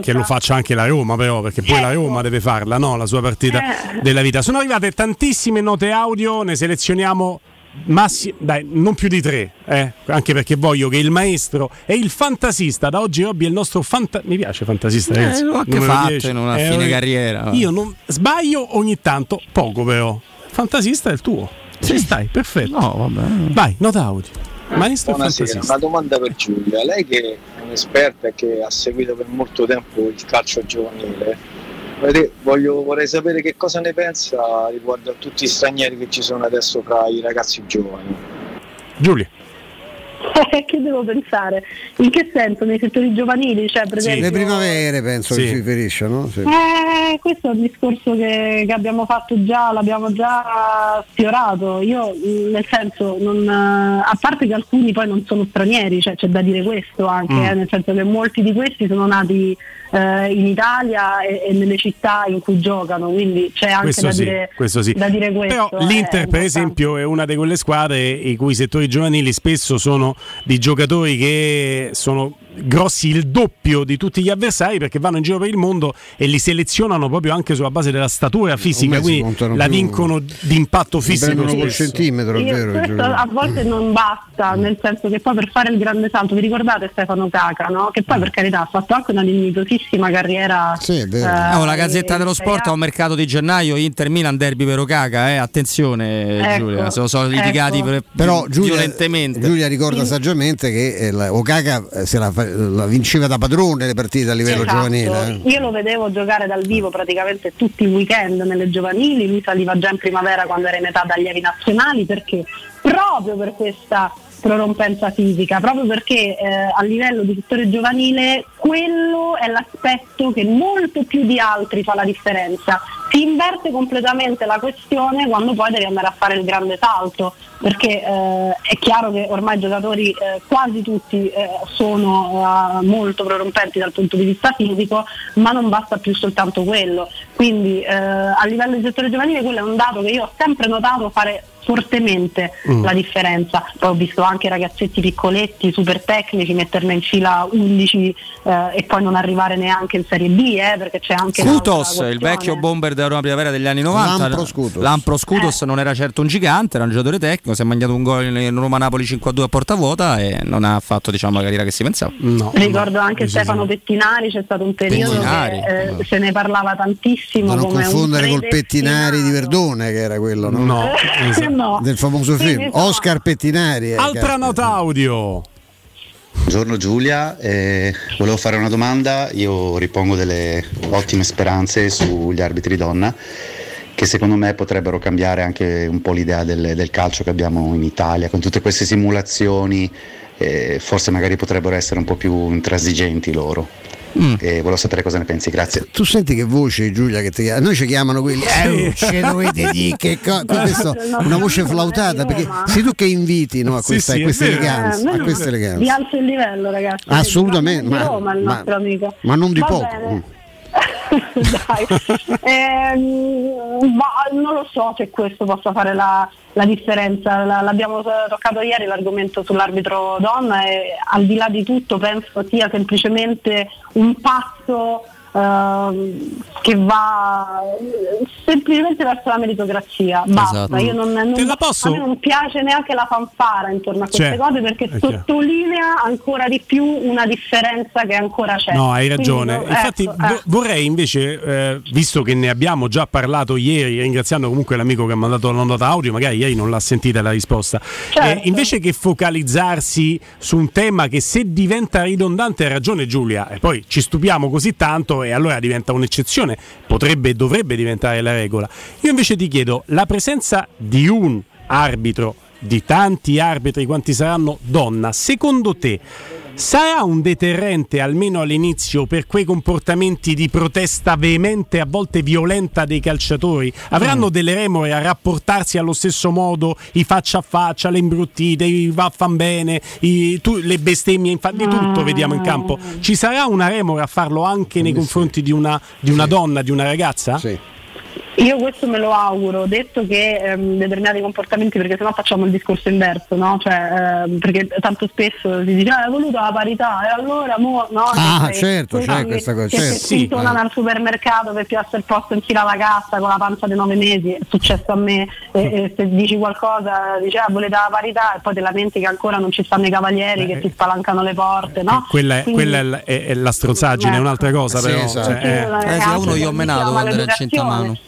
che lo faccia anche la Roma, però, perché poi la Ecco. Roma deve farla, no? La sua partita Eh. della vita. Sono arrivate tantissime note audio, ne selezioniamo. Massi- dai, non più di tre, eh? anche perché voglio che il maestro e il fantasista, da oggi Robby è il nostro fanta- mi piace fantasista, Eh, ragazzi. l'ho anche fatto 10. in una Eh, fine carriera. Io non sbaglio ogni tanto, poco però. Fantasista è il tuo. Ci stai, perfetto. No, vabbè. Vai, nota audio. Maestro Buonasera, una domanda per Giulia. Lei che è un'esperta e che ha seguito per molto tempo il calcio giovanile, vede- voglio- vorrei sapere che cosa ne pensa riguardo a tutti gli stranieri che ci sono adesso fra i ragazzi giovani. Giulia. che devo pensare? In che senso? Nei settori giovanili? Cioè, per esempio, Le primavere penso Sì. che si riferisce, no? Sì. Eh, eh, questo è un discorso che, che abbiamo fatto già, l'abbiamo già sfiorato. Io, mh, nel senso, non, eh, a parte che alcuni poi non sono stranieri, cioè, c'è da dire questo anche, Mm. eh, nel senso che molti di questi sono nati eh, in Italia e, e nelle città in cui giocano, quindi c'è anche Questo da, sì, dire, questo sì. da dire questo. Però eh, l'Inter, per esempio, è una di quelle squadre i cui settori giovanili spesso sono di giocatori che sono grossi il doppio di tutti gli avversari perché vanno in giro per il mondo e li selezionano proprio anche sulla base della statura fisica, quindi la più- vincono di impatto Si fisico. col centimetro, Io- vero. questo a volte non basta, nel senso che poi per fare il grande salto, vi ricordate Stefano Caca, no? che poi per carità ha fatto anche una dignitosissima carriera. Sì, eh, Oh, la Gazzetta dello Sport A. a un mercato di gennaio Inter Milan derby per Ocaga, eh. attenzione Ecco, Giulia, sono, sono litigati ecco. per- Però Giulia, violentemente. Giulia ricorda saggiamente che eh, la- Okaka eh, se la, fa- la vinceva da padrone le partite a livello Esatto. giovanile. eh. Io lo vedevo giocare dal vivo praticamente tutti i weekend nelle giovanili, lui saliva già in primavera quando era in età da allievi nazionali perché proprio per questa prorompenza fisica, proprio perché eh, a livello di settore giovanile quello è l'aspetto che molto più di altri fa la differenza. Si inverte completamente la questione quando poi devi andare a fare il grande salto, perché eh, è chiaro che ormai i giocatori eh, quasi tutti eh, sono eh, molto prorompenti dal punto di vista fisico, ma non basta più soltanto quello. Quindi eh, a livello di settore giovanile quello è un dato che io ho sempre notato fare fortemente Mm. la differenza. Poi ho visto anche ragazzetti piccoletti, super tecnici, metterne in fila 11 eh, e poi non arrivare neanche in Serie B, eh, perché c'è anche Scutos, il vecchio bomber della Roma Primavera degli anni 90. Lampro Scutos. Lampro Scutos non era certo un gigante, era un giocatore tecnico, si è mangiato un gol in Roma-Napoli 5-2 a porta vuota e non ha fatto diciamo, la carriera che si pensava. No, Ricordo anche Stefano Pettinari, c'è stato un periodo Pettinari, che eh, no. se ne parlava tantissimo. Da non confondere col. Pettinari di Verdone, che era quello, no? No, esatto. No. Del famoso film. Oscar Pettinari. eh, Altra caspita. nota audio. Buongiorno Giulia, eh, volevo fare una domanda, io ripongo delle ottime speranze sugli arbitri donna che secondo me potrebbero cambiare anche un po' l'idea del, del calcio che abbiamo in Italia, con tutte queste simulazioni, eh, forse magari potrebbero essere un po' più intransigenti loro. E volevo sapere cosa ne pensi, grazie. Tu senti che voce Giulia che ti chiama? Noi ci chiamano quelli. Eh, ce dovete dire che co- questo, una voce flautata perché sei tu che inviti no, a Sì, questa, sì, a è questa eleganza. Eh, a questa eleganza. Vi alzo il livello, ragazzi. Assolutamente, Di ma- Roma, il ma- ma non di Va poco. bene. Dai. Ehm, ma non lo so se questo possa fare la, la differenza. La- l'abbiamo toccato ieri l'argomento sull'arbitro donna e al di là di tutto penso sia semplicemente un passo ehm, che va semplicemente verso la meritocrazia. Basta. Esatto. Io non, non- posso- A me non piace neanche la fanfara intorno a queste Cioè, cose perché è chiaro. sottolinea ancora di più una differenza che ancora c'è. No, hai Quindi, ragione. no, Infatti, ecco, vo- eh. vorrei invece, eh, visto che ne abbiamo già parlato ieri, ringraziando comunque l'amico che ha mandato la nota audio, magari ieri non l'ha sentita la risposta, Certo. eh, invece che focalizzarsi su un tema che se diventa ridondante, ha ragione Giulia, e poi ci stupiamo così tanto e allora diventa un'eccezione, potrebbe e dovrebbe diventare la regola. Io invece ti chiedo, la presenza di un arbitro, di tanti arbitri quanti saranno donna, secondo te sarà un deterrente almeno all'inizio per quei comportamenti di protesta veemente, a volte violenta dei calciatori? Avranno delle remore a rapportarsi allo stesso modo, i faccia a faccia, le imbruttite, i vaffan bene, i- tu- le bestemmie, infa- di tutto vediamo in campo. Ci sarà una remora a farlo anche nei confronti di una, di una donna, di una ragazza? Sì. Io questo me lo auguro, detto che ehm, determinati comportamenti, perché sennò facciamo il discorso inverso, no? Cioè, ehm, perché tanto spesso si dice ah, è voluta la parità e allora mo, no? Ah, Che- certo, c'è che- questa cosa, Che certo. si Sì, spintonano eh. al supermercato per piazzare il posto in fila alla cassa con la panza di nove mesi, è successo a me, e, e se dici qualcosa dici ah, volete la parità e poi ti lamenti che ancora non ci stanno i cavalieri che ti spalancano le porte, no? Quella, è, Quindi- quella è la- è, è la stronzaggine, è un'altra cosa Sì, però. esatto. cioè, eh. Eh a uno io ho menato quando era in centamano.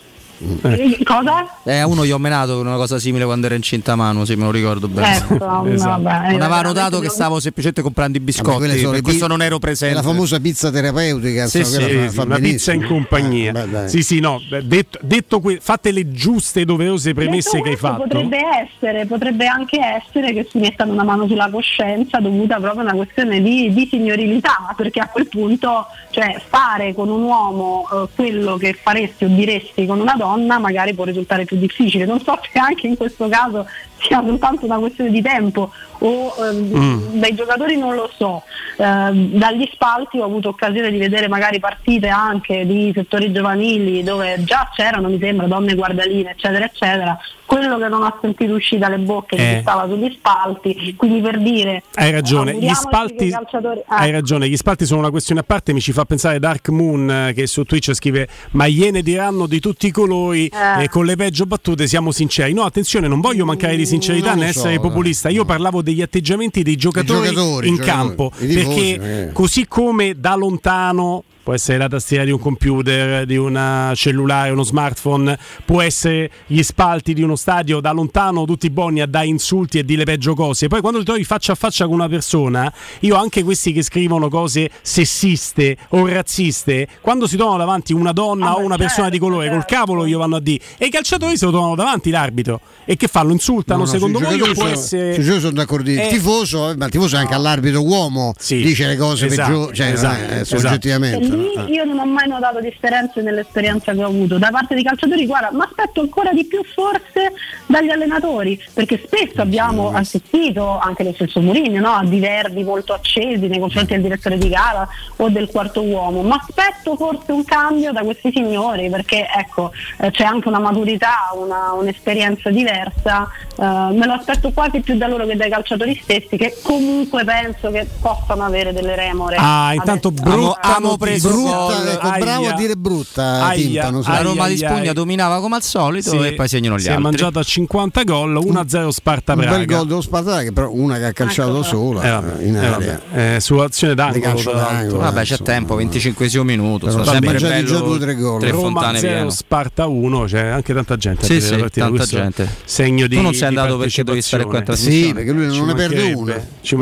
Eh, Cosa? Eh, a uno gli ho menato una cosa simile quando era incinta a mano, se me lo ricordo bene. Ecco, Esatto. vabbè, non aveva eh, notato che stavo semplicemente comprando i Vabbè, biscotti, sono per questo pi- non ero presente. La famosa pizza terapeutica, Sì, sì, sì, fa una pizza in compagnia. Eh, beh, sì, sì, no, detto, detto que- fatte le giuste e doverose premesse Detto che hai fatto. Potrebbe essere, potrebbe anche essere che si mettano una mano sulla coscienza dovuta proprio a una questione di, di signorilità, perché a quel punto, cioè, fare con un uomo eh, quello che faresti o diresti con una donna magari può risultare più difficile. Non so se anche in questo caso sia soltanto una questione di tempo o ehm, Mm. dai giocatori non lo so. Ehm, dagli spalti ho avuto occasione di vedere magari partite anche di settori giovanili dove già c'erano, mi sembra, donne guardaline, eccetera, eccetera. Quello che non ho sentito uscire dalle bocche Eh. chi stava sugli spalti, quindi per dire Hai ragione, gli spalti, che calciatori- ah, hai ragione, gli spalti sono una questione a parte, mi ci fa pensare Dark Moon eh, che su Twitch scrive ma iene diranno di tutti i colori Eh. e con le peggio battute siamo sinceri. No, attenzione, non voglio mancare di sincerità né so, essere populista, io parlavo degli atteggiamenti dei giocatori, giocatori, in giocatori, campo, perché eh. così come da lontano può essere la tastiera di un computer, di un cellulare, uno smartphone, può essere gli spalti di uno stadio da lontano, tutti buoni a dare insulti e dire peggio cose. Poi quando ti trovi faccia a faccia con una persona, io anche questi che scrivono cose sessiste o razziste, quando si trovano davanti una donna o una persona di colore, col cavolo gli vanno a dire. E i calciatori se lo trovano davanti l'arbitro. E che fanno? Insultano? No, no, secondo sui voi o giocatori può sono- essere... sono d'accordo. Il Eh, tifoso, eh, ma il tifoso è anche all'arbitro uomo, dice le cose Esatto, peggiori, cioè, esatto, eh, esatto. soggettivamente. Lì? Eh. io non ho mai notato differenze nell'esperienza che ho avuto da parte dei calciatori, guarda, ma aspetto ancora di più forse dagli allenatori, perché spesso abbiamo assistito anche lo stesso Mourinho no? a diverbi molto accesi nei confronti del direttore di gara o del quarto uomo, ma aspetto forse un cambio da questi signori, perché ecco, eh, c'è anche una maturità, una- un'esperienza diversa, eh, me lo aspetto quasi più da loro che dai calciatori stessi, che comunque penso che possano avere delle remore. Ah, intanto brutta Amo notizia. Brutta, gol. ecco, bravo a dire brutta Aia, Timpano. La aia, Roma di aia, Spugna aia. dominava come al solito Sì, e poi segnano gli si è altri. mangiato a 50 gol, 1-0 Sparta un Praga. bel gol dello Sparta che però una che ha calciato da sola Eh, vabbè, in eh, area. vabbè. Eh, su azione Di d'angolo. Vabbè, c'è tempo, 25 minuto. Però sono si è sempre bello già due tre gol. Tre Roma fontane 0, piene. Sparta 1, c'è anche tanta gente. a Sì, sì, tanta gente. Segno di Tu non sei di andato perché dovevi stare qua in partecipazione. Sì, perché lui non ne perde una.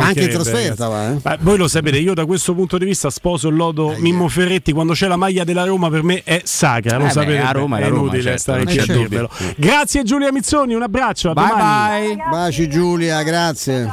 anche in trasferta va, eh. Voi lo sapete, io da questo punto di vista sposo il lodo Mimmo Ferretti. Quando c'è la maglia della Roma, per me è sacra. Lo Eh beh, sapete, a Roma è è Roma, inutile certo, stare qui a dirvelo. Grazie Giulia Mizzoni, un abbraccio. A Bye domani. bye. Baci Giulia, grazie.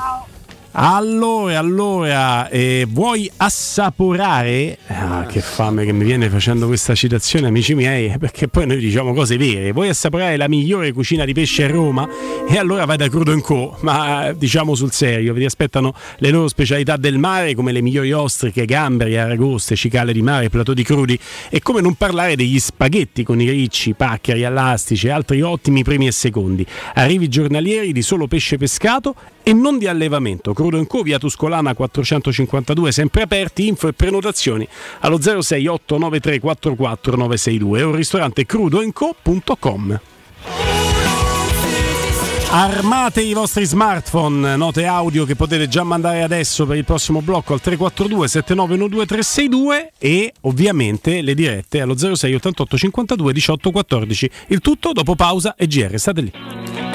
Allora, allora, eh, vuoi assaporare? Ah, che fame che mi viene facendo questa citazione, amici miei, perché poi noi diciamo cose vere. Vuoi assaporare la migliore cucina di pesce a Roma? E allora vai da Crudo Co. Ma eh, diciamo sul serio, vi aspettano le loro specialità del mare, come le migliori ostriche, gamberi, aragoste, cicale di mare, platò di crudi. E come non parlare degli spaghetti con i ricci, paccheri, allastici e altri ottimi primi e secondi. Arrivi giornalieri di solo pesce pescato e non di allevamento. Crudo Co. via Tuscolana 452, sempre aperti, info e prenotazioni allo 06893 44 962 o ristorante crudoenco.com. Armate i vostri smartphone, note audio che potete già mandare adesso per il prossimo blocco al 342 7912 362 e ovviamente le dirette allo 06 88 52 18 14. Il tutto dopo pausa e GR, state lì.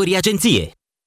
obligatoriei agenție.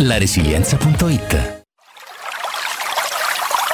laresilienza.it.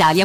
Ehi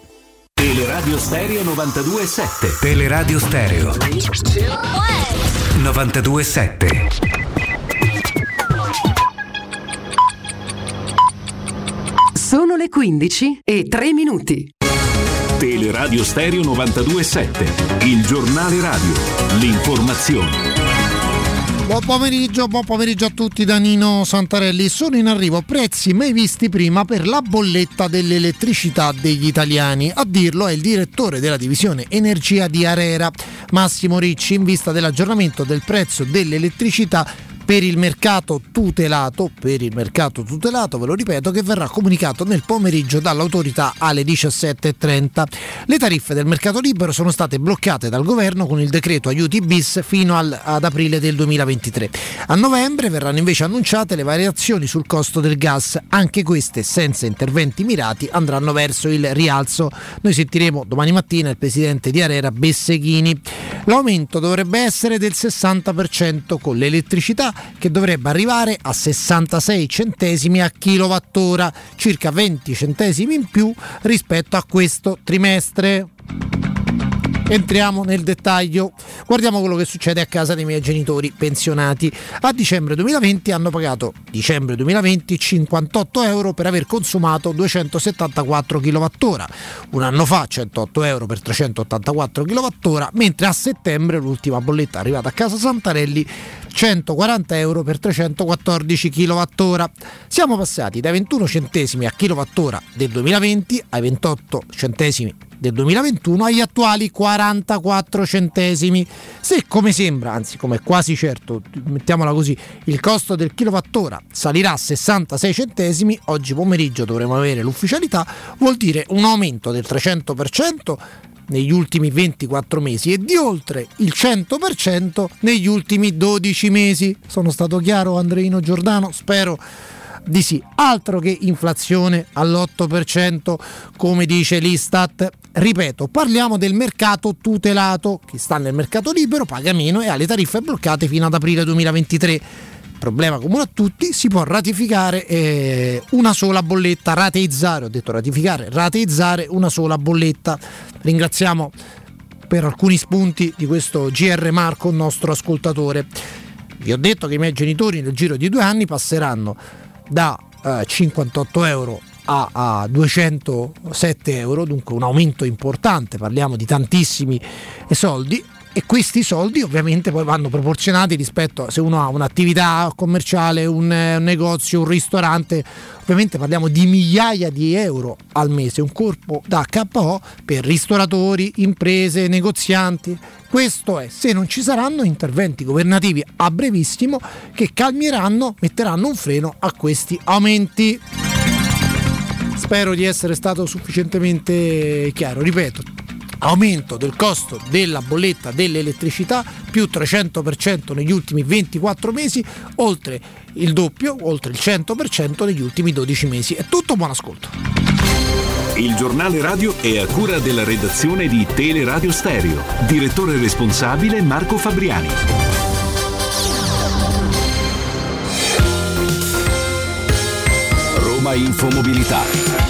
Teleradio Stereo 92.7 Teleradio Stereo 92.7 Sono le 15 e 3 minuti. Teleradio Stereo 92.7 Il giornale radio. L'informazione Buon pomeriggio, buon pomeriggio a tutti da Nino Santarelli. Sono in arrivo prezzi mai visti prima per la bolletta dell'elettricità degli italiani. A dirlo è il direttore della divisione energia di Arera, Massimo Ricci, in vista dell'aggiornamento del prezzo dell'elettricità per il mercato tutelato, per il mercato tutelato, ve lo ripeto, che verrà comunicato nel pomeriggio dall'autorità alle 17.30. Le tariffe del mercato libero sono state bloccate dal governo con il decreto aiuti bis fino al, ad aprile del 2023. A novembre verranno invece annunciate le variazioni sul costo del gas, anche queste senza interventi mirati andranno verso il rialzo. Noi sentiremo domani mattina il presidente di Arera Besseghini. L'aumento dovrebbe essere del 60% con l'elettricità che dovrebbe arrivare a 66 centesimi a kilowattora, circa 20 centesimi in più rispetto a questo trimestre. Entriamo nel dettaglio, guardiamo quello che succede a casa dei miei genitori pensionati. A dicembre 2020 hanno pagato dicembre 2020 58 euro per aver consumato 274 kWh, un anno fa 108 euro per 384 kWh, mentre a settembre l'ultima bolletta arrivata a casa Santarelli 140 euro per 314 kWh. Siamo passati dai 21 centesimi a kilowattora del 2020 ai 28 centesimi del 2021 agli attuali 44 centesimi. Se come sembra, anzi come quasi certo, mettiamola così, il costo del kilowattora salirà a 66 centesimi, oggi pomeriggio dovremo avere l'ufficialità, vuol dire un aumento del 300% negli ultimi 24 mesi e di oltre il 100% negli ultimi 12 mesi. Sono stato chiaro Andreino Giordano? Spero di sì. Altro che inflazione all'8%, come dice l'Istat. Ripeto, parliamo del mercato tutelato. Chi sta nel mercato libero paga meno e ha le tariffe bloccate fino ad aprile 2023 problema comune a tutti, si può ratificare eh, una sola bolletta, rateizzare, ho detto ratificare, rateizzare una sola bolletta. Ringraziamo per alcuni spunti di questo GR Marco, il nostro ascoltatore. Vi ho detto che i miei genitori nel giro di due anni passeranno da eh, 58 euro a, a, 207 euro, dunque un aumento importante, parliamo di tantissimi soldi e questi soldi ovviamente poi vanno proporzionati rispetto a se uno ha un'attività commerciale, un, un, negozio, un ristorante, ovviamente parliamo di migliaia di euro al mese, un corpo da KO per ristoratori, imprese, negozianti. Questo è se non ci saranno interventi governativi a brevissimo che calmieranno, metteranno un freno a questi aumenti. Spero di essere stato sufficientemente chiaro. Ripeto, aumento del costo della bolletta dell'elettricità più 300% negli ultimi 24 mesi, oltre il doppio, oltre il 100% negli ultimi 12 mesi. È tutto, buon ascolto. Il giornale radio è a cura della redazione di Teleradio Stereo. Direttore responsabile Marco Fabriani. Roma Infomobilità,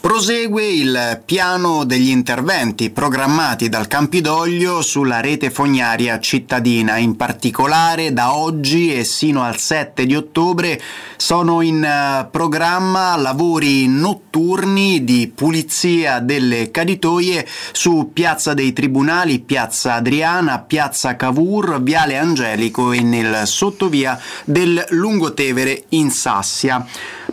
Prosegue il piano degli interventi programmati dal Campidoglio sulla rete fognaria cittadina. In particolare da oggi e sino al 7 di ottobre sono in eh, programma lavori notturni di pulizia delle caditoie su Piazza dei Tribunali, Piazza Adriana, Piazza Cavour, Viale Angelico e nel sottovia del Lungotevere in Sassia.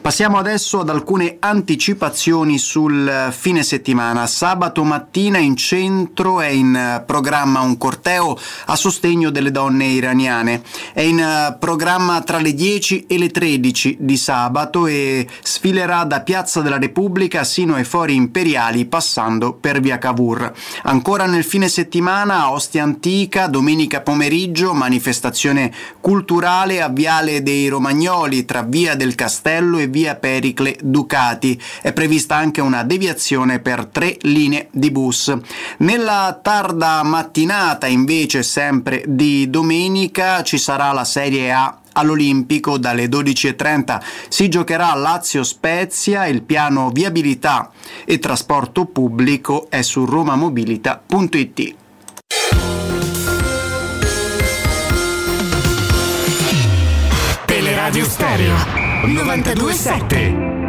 Passiamo adesso ad alcune anticipazioni sul fine settimana. Sabato mattina in centro è in programma un corteo a sostegno delle donne iraniane. È in programma tra le 10 e le 13 di sabato e sfilerà da Piazza della Repubblica sino ai fori imperiali passando per via Cavour. Ancora nel fine settimana a Ostia Antica, domenica pomeriggio, manifestazione culturale a Viale dei Romagnoli tra via del Castello e via Pericle Ducati. È prevista anche una deviazione per tre linee di bus. Nella tarda mattinata, invece, sempre di domenica, ci sarà la Serie A all'Olimpico dalle 12.30 si giocherà Lazio Spezia, il piano viabilità e trasporto pubblico è su romamobilita.it. Teleradio Stereo 927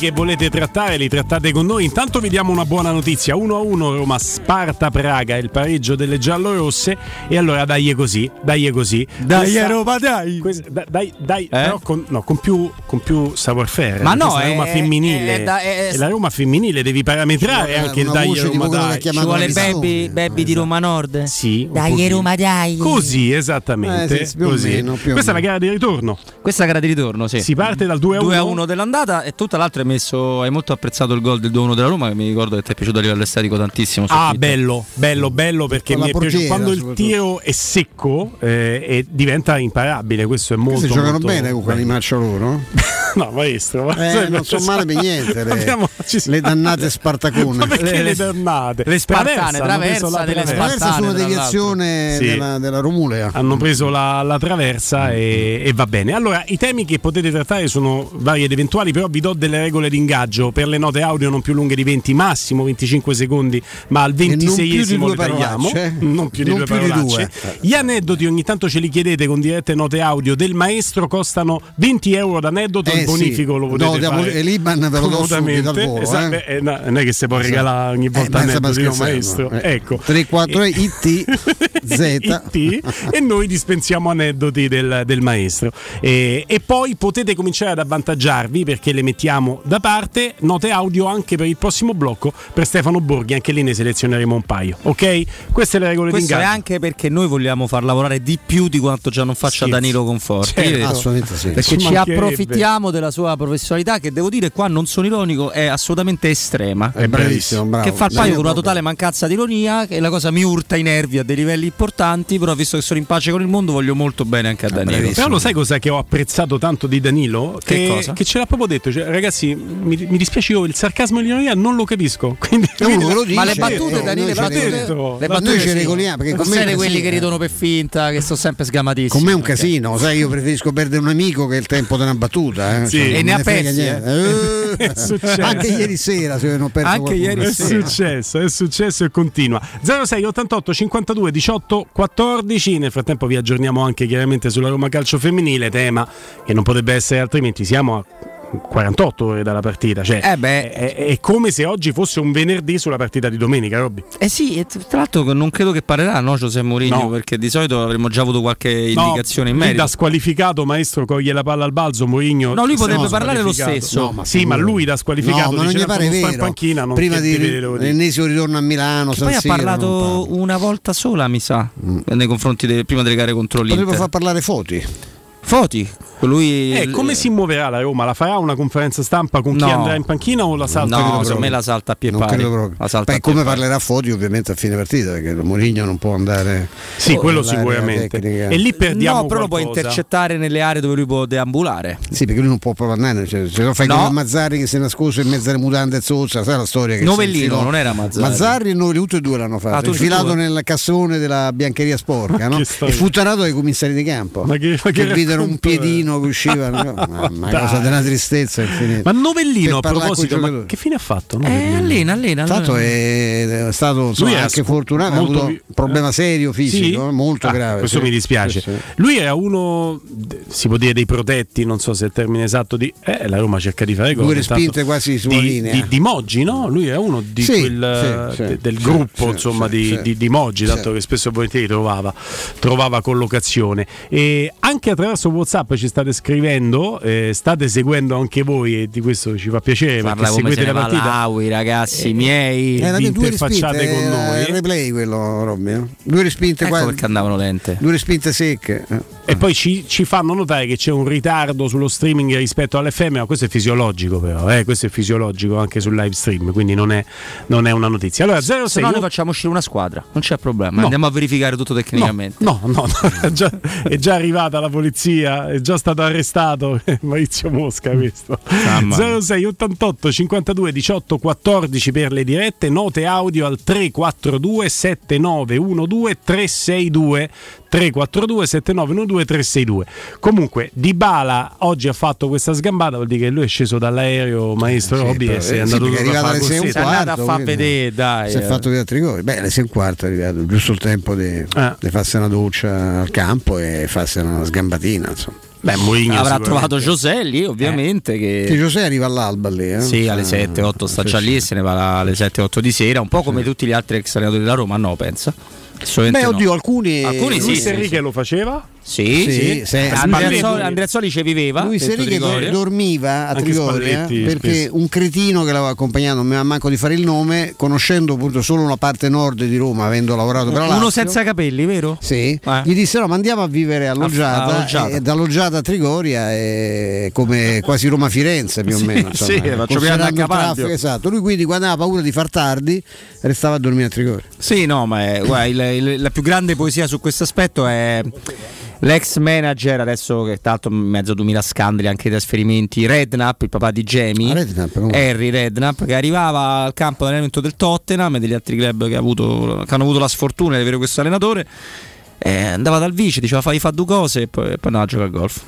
che volete trattare li trattate con noi. Intanto vi diamo una buona notizia: 1-1 Roma Sparta Praga, il pareggio delle giallorosse. E allora dai così, dai così. Dai Questa- Roma, dai. questa- dai, dai, però con, no, con più, con più savoir faire. Ma no, è la Roma è- femminile. è da- è- È la Roma femminile, devi parametrare anche il dai Roma dai. Ci vuole. Baby, baby di Roma Nord? Sì, Dai. Roma, dai. Così, esattamente. Eh, sì, così. meno, Questa è la gara di ritorno. Questa è la gara di ritorno, sì. Si parte dal 2 a 1. 2 a 1 dell'andata e tutta l'altra hai messo. Hai molto apprezzato il gol del 2 a 1 della Roma. Che mi ricordo che ti è piaciuto a livello estetico tantissimo. Ah, Twitter. bello, bello, bello perché mi è piaciuto quando il tiro è secco eh, e diventa imparabile. Questo è molto. Questi giocano molto bene con l'animaccio loro? No, maestro. ma Eh, non sono male per niente. Le, Abbiamo- le dannate Spartacone. Ma perché Le- le, dannate? le spartane, traversa la delle traversa. Traversa su una deviazione Sì. della, della Romulea. Hanno preso la, la traversa e, e va bene. Allora, i temi che potete trattare sono vari ed eventuali, però vi do delle regole di ingaggio per le note audio non più lunghe di 20, massimo 25 secondi, ma al non più di 26esimo due le tagliamo. eh? Non più di Non due più di parolacce. Gli aneddoti ogni tanto ce li chiedete con dirette note audio del maestro, costano 20 euro d'aneddoto, Eh il bonifico sì. lo potete No, fare. e l'Iban ve lo do subito al volo, Esatto, eh. eh, no, non è che si può Esatto. regalare ogni Eh, volta stiamo aneddoti, no, scherzando, maestro. eh. Ecco. 3, 4, IT, Z. IT, e noi dispensiamo aneddoti del, del maestro. E, e poi potete cominciare ad avvantaggiarvi perché le mettiamo da parte. Note audio anche per il prossimo blocco per Stefano Borghi, anche lì ne selezioneremo un paio. Ok? Queste le regole Questo di è ingaggio. anche perché noi vogliamo far lavorare di più di quanto già non faccia Sì. Danilo Conforti. Certo. Assolutamente sì. Perché Ci ci mancherebbe. Della sua professionalità, che devo dire, qua non sono ironico, è assolutamente estrema. È bravissimo, bravo. Che fa il paio con una totale mancanza di ironia, che la cosa mi urta i nervi a dei livelli importanti, però visto che sono in pace con il mondo voglio molto bene anche a Danilo. bravissimo. Però lo sai cos'è che ho apprezzato tanto di Danilo? Che Che, cosa? che ce l'ha proprio detto. Cioè, ragazzi, mi, mi dispiace io, il sarcasmo e l'ironia non lo capisco. Quindi, ve lo Ma le dice, battute, eh, Danilo, le battute, regoliamo. le battute noi ci sì. regoliamo, perché non siete quelli che casino. ridono per finta, che sono sempre sgamatissimi. Con me è un casino, sai, io preferisco perdere un amico che il tempo di una battuta. Eh. Sì. Cioè, E ne ha persi, eh. Eh. Anche ieri sera se non perso Anche qualcuno. ieri È sera. successo, è successo e continua. 06 88 52 18 14. Nel frattempo vi aggiorniamo anche chiaramente sulla Roma Calcio Femminile, tema che non potrebbe essere altrimenti. Siamo a 48 ore dalla partita. Cioè, Eh beh. è, è come se oggi fosse un venerdì sulla partita di domenica, Robby. Eh sì, tra l'altro non credo che parlerà no, José Mourinho No. perché di solito avremmo già avuto qualche indicazione in lui merito. da squalificato, maestro, coglie la palla al balzo. Mourinho No, lui potrebbe no, parlare lo stesso. No, ma sì, ma lui da squalificato No, ma non dice, gli "Tanto pare sto in vero. panchina, non Prima di te devo dire". l'ennesimo ritorno a Milano, Che poi San ha parlato parla. una volta sola, mi sa, nei confronti de- prima delle gare contro l'Inter. Potrebbe far parlare Foti. Foti, lui Eh, come si muoverà la Roma? La farà una conferenza stampa con chi No. andrà in panchina o la salta? No, secondo me la salta a pie Non pari. credo proprio. La salta Beh, come parlerà Foti ovviamente a fine partita perché Mourinho non può andare Sì, quello sicuramente. tecnica. E lì perdiamo No, però lo puoi qualcosa. intercettare nelle aree dove lui può deambulare. Sì, perché lui non può proprio andare, cioè, se lo fai No. con Mazzarri che si è nascoso in mezzo alle mutande e zozza, sai la storia che Novellino, non era Mazzarri. Mazzarri e Novelli, tutti e due l'hanno fatto, Ah, tutti infilato nel cassone della biancheria sporca, no? E fu tarato dai commissari di campo. Ma che- ma che videro un è? piedino che usciva, no? Mamma, Dai. cosa della tristezza infinita. Ma Novellino a proposito, ma che fine ha fatto? Eh, allena, allena. Tanto è, è stato insomma, anche scu- fortunato, ha avuto vi- un problema serio fisico, Sì? eh, molto Ah, grave. Questo sì. mi dispiace. Sì, sì. Lui era uno, si può dire, dei protetti, non so se è il termine esatto, di... Eh, la Roma cerca di fare Due cose. respinte quasi sulla di, linea. Di, di Moggi, no? Lui era uno di Sì, quel, sì, sì, de- del sì, gruppo, sì, insomma, sì, di, sì. di- di Moggi, tanto Sì. che spesso e volentieri trovava, trovava collocazione. E anche attraverso WhatsApp ci state scrivendo, eh, state seguendo anche voi e di questo ci fa piacere Parla perché seguite la partita. Malawi, ragazzi miei. Era vi interfacciate respinte, con eh, noi. il replay quello, Robby. eh. Due respinte Ecco qua- perché andavano lente. due respinte secche. Eh. E poi ci, ci fanno notare che c'è un ritardo sullo streaming rispetto all'FM, ma questo è fisiologico però, eh? questo è fisiologico anche sul live stream, quindi non è, non è una notizia. Allora, 06 Se no noi facciamo uscire una squadra, non c'è problema. No. Andiamo a verificare tutto tecnicamente. No, no, no, è, già, è già arrivata la polizia, è già stato arrestato Maurizio Mosca questo. Mia. 06 88 52 18 14 per le dirette, note audio al 342 7912 362 342 7912 362. Comunque Dybala oggi ha fatto questa sgambata, vuol dire che lui è sceso dall'aereo maestro Sì, Robby e si è eh, sì, andato perché è arrivato fare alle sei e un corsetta. È andata a quarto, far vedere, dai. Si è eh. fatto via altri gol. Beh, alle 6 e un quarto è arrivato, giusto il tempo di, Eh. di farsi una doccia al campo e farsi una sgambatina. Insomma. Beh, Mourinho avrà trovato José lì, ovviamente. Che... Che José arriva all'alba lì. Eh? Sì, alle 7-8 sta già lì e se ne va alle 7-8 di sera, un po' come tutti gli altri ex allenatori della Roma, no, pensa. Beh, oddio, alcuni. Alcuni sì, Luis sì, Enrique sì. lo faceva? Sì, Sì, sì. sì. Andrea Spalletti- Zoli, Andrea Zoli ci viveva. Do- Trigoria. dormiva a Trigoria perché spesso. un cretino che l'aveva accompagnato, non mi aveva manco di fare il nome, conoscendo appunto solo una parte nord di Roma, avendo lavorato per la Lazio. Uno senza capelli, vero? Sì, Eh. gli disse no, ma andiamo a vivere a Loggiata, a Loggiata. e da Loggiata a Trigoria è come quasi Roma-Firenze più o Sì, meno. insomma, sì, faccio a traffico, esatto. Lui quindi quando aveva paura di far tardi restava a dormire a Trigoria. Sì, no, ma è- guarda, il- il- la più grande poesia su questo aspetto è l'ex manager, adesso che tra l'altro in mezzo a 2000 scandali anche di trasferimenti, Redknapp, il papà di Jamie, Ah, Redknapp, come? Harry Redknapp, che arrivava al campo di allenamento del Tottenham e degli altri club che, ha avuto- che hanno avuto la sfortuna di avere questo allenatore. eh, andava dal vice, diceva fai fa due cose e poi, poi andava a giocare a golf.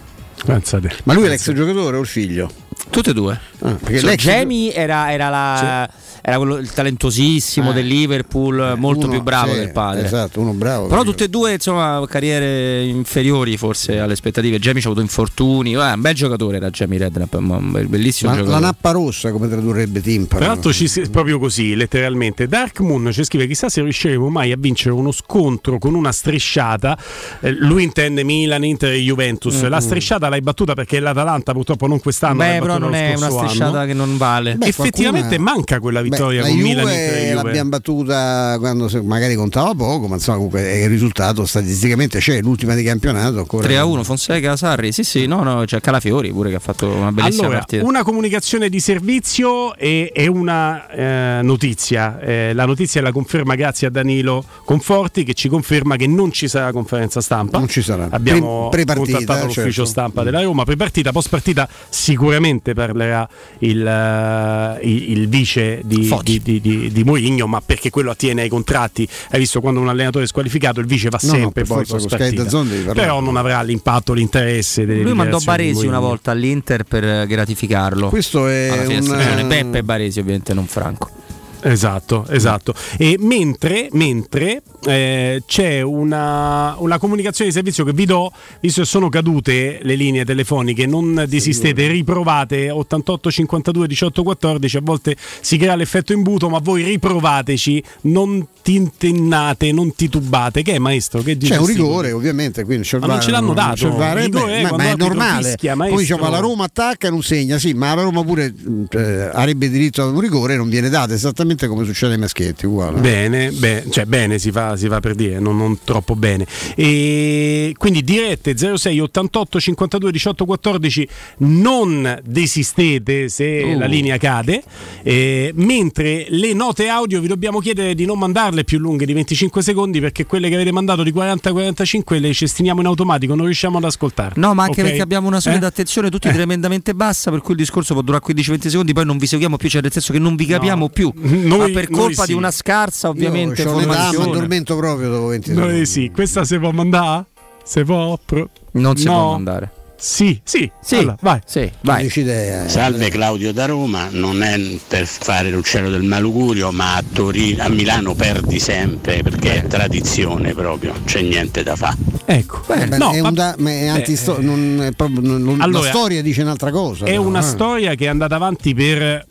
Pensate. Ma lui è l'ex giocatore o il figlio? Tutte e due. Ah, Cioè, Jamie era, era la- era quello, il talentosissimo Eh. del Liverpool, molto Uno- più bravo sì, del padre. Esatto, uno bravo. Però tutte e due, insomma, carriere inferiori forse alle aspettative. Jamie ha avuto infortuni. Eh, un bel giocatore era Jamie Redknapp, un bel- bellissimo Ma la giocatore. nappa rossa, come tradurrebbe Timpano? Tra l'altro ci proprio così, letteralmente. Dark Moon ci scrive chissà se riusciremo mai a vincere uno scontro con una strisciata. Eh, lui intende Milan, Inter e Juventus. Mm-hmm. La strisciata l'hai battuta perché l'Atalanta purtroppo non quest'anno. Beh, però non è una strisciata anno. che non vale. Beh, Effettivamente qualcuna- manca quella vittoria Beh, con la Milan, Juve l'abbiamo battuta quando magari contava poco, ma insomma comunque è il risultato statisticamente c'è, l'ultima di campionato ancora. 3 a 1, Fonseca, Sarri. Sì, sì, no, no, c'è Calafiori pure che ha fatto una bellissima Allora, partita. una comunicazione di servizio e, e una eh, notizia. Eh, la notizia è la conferma grazie a Danilo Conforti che ci conferma che non ci sarà conferenza stampa. Non ci sarà. Abbiamo Pre- pre-partita, contattato l'ufficio certo. stampa della Roma. Pre-partita, post partita sicuramente parlerà il, eh, il- il vice di, di, di, di, di Mourinho, ma perché quello attiene ai contratti. Hai visto quando un allenatore è squalificato, il vice va No, no, sempre per poi forza, post con Sky partita. Dazzone devi parlare. Però non avrà l'impatto, l'interesse delle Lui mandò Baresi una volta all'Inter per gratificarlo. Questo è Alla fine un-. Beppe Baresi, ovviamente, non Franco. Esatto, esatto. E mentre, mentre eh, c'è una, una comunicazione di servizio che vi do, visto che sono cadute le linee telefoniche, non desistete, riprovate 88 52 18 14, a volte si crea l'effetto imbuto, ma voi riprovateci, non tintennate, non titubate. Che è maestro? Che C'è un rigore, ovviamente, quindi c'è il Ma non ce l'hanno dato. rigore beh, è ma, ma è normale. fischia, Poi diciamo la Roma attacca e non segna, sì, ma la Roma pure eh, avrebbe diritto ad un rigore e non viene dato, esattamente come succede ai maschietti, uguale. Bene, beh, cioè bene si fa, si fa per dire, non, non troppo bene. E quindi dirette 06 88 52 18 14, non desistete se Uh. la linea cade, eh, mentre le note audio vi dobbiamo chiedere di non mandarle più lunghe di 25 secondi perché quelle che avete mandato di 40-45 le cestiniamo in automatico, non riusciamo ad ascoltarle. No, ma anche Ok? perché abbiamo una soglia Eh? d'attenzione tutti tremendamente bassa, per cui il discorso può durare 15-20 secondi, poi non vi seguiamo più, cioè nel senso che non vi capiamo più. Noi- ma per noi colpa sì. di una scarsa, ovviamente, Io formazione. addormento proprio dopo 20 secondi. Noi sì, questa si può mandare? Se può? Pro- Non si No. può mandare. Sì, sì, Sì, Allora, vai. Sì, vai. Eh. Salve Claudio da Roma, non è per fare l'uccello del malugurio, ma a, Torino, a Milano perdi sempre perché è tradizione proprio, c'è niente da fare. Ecco, Eh, beh, No, è, ma- da- eh, non è proprio- non- Allora, la storia dice un'altra cosa. È però, una eh. storia che è andata avanti per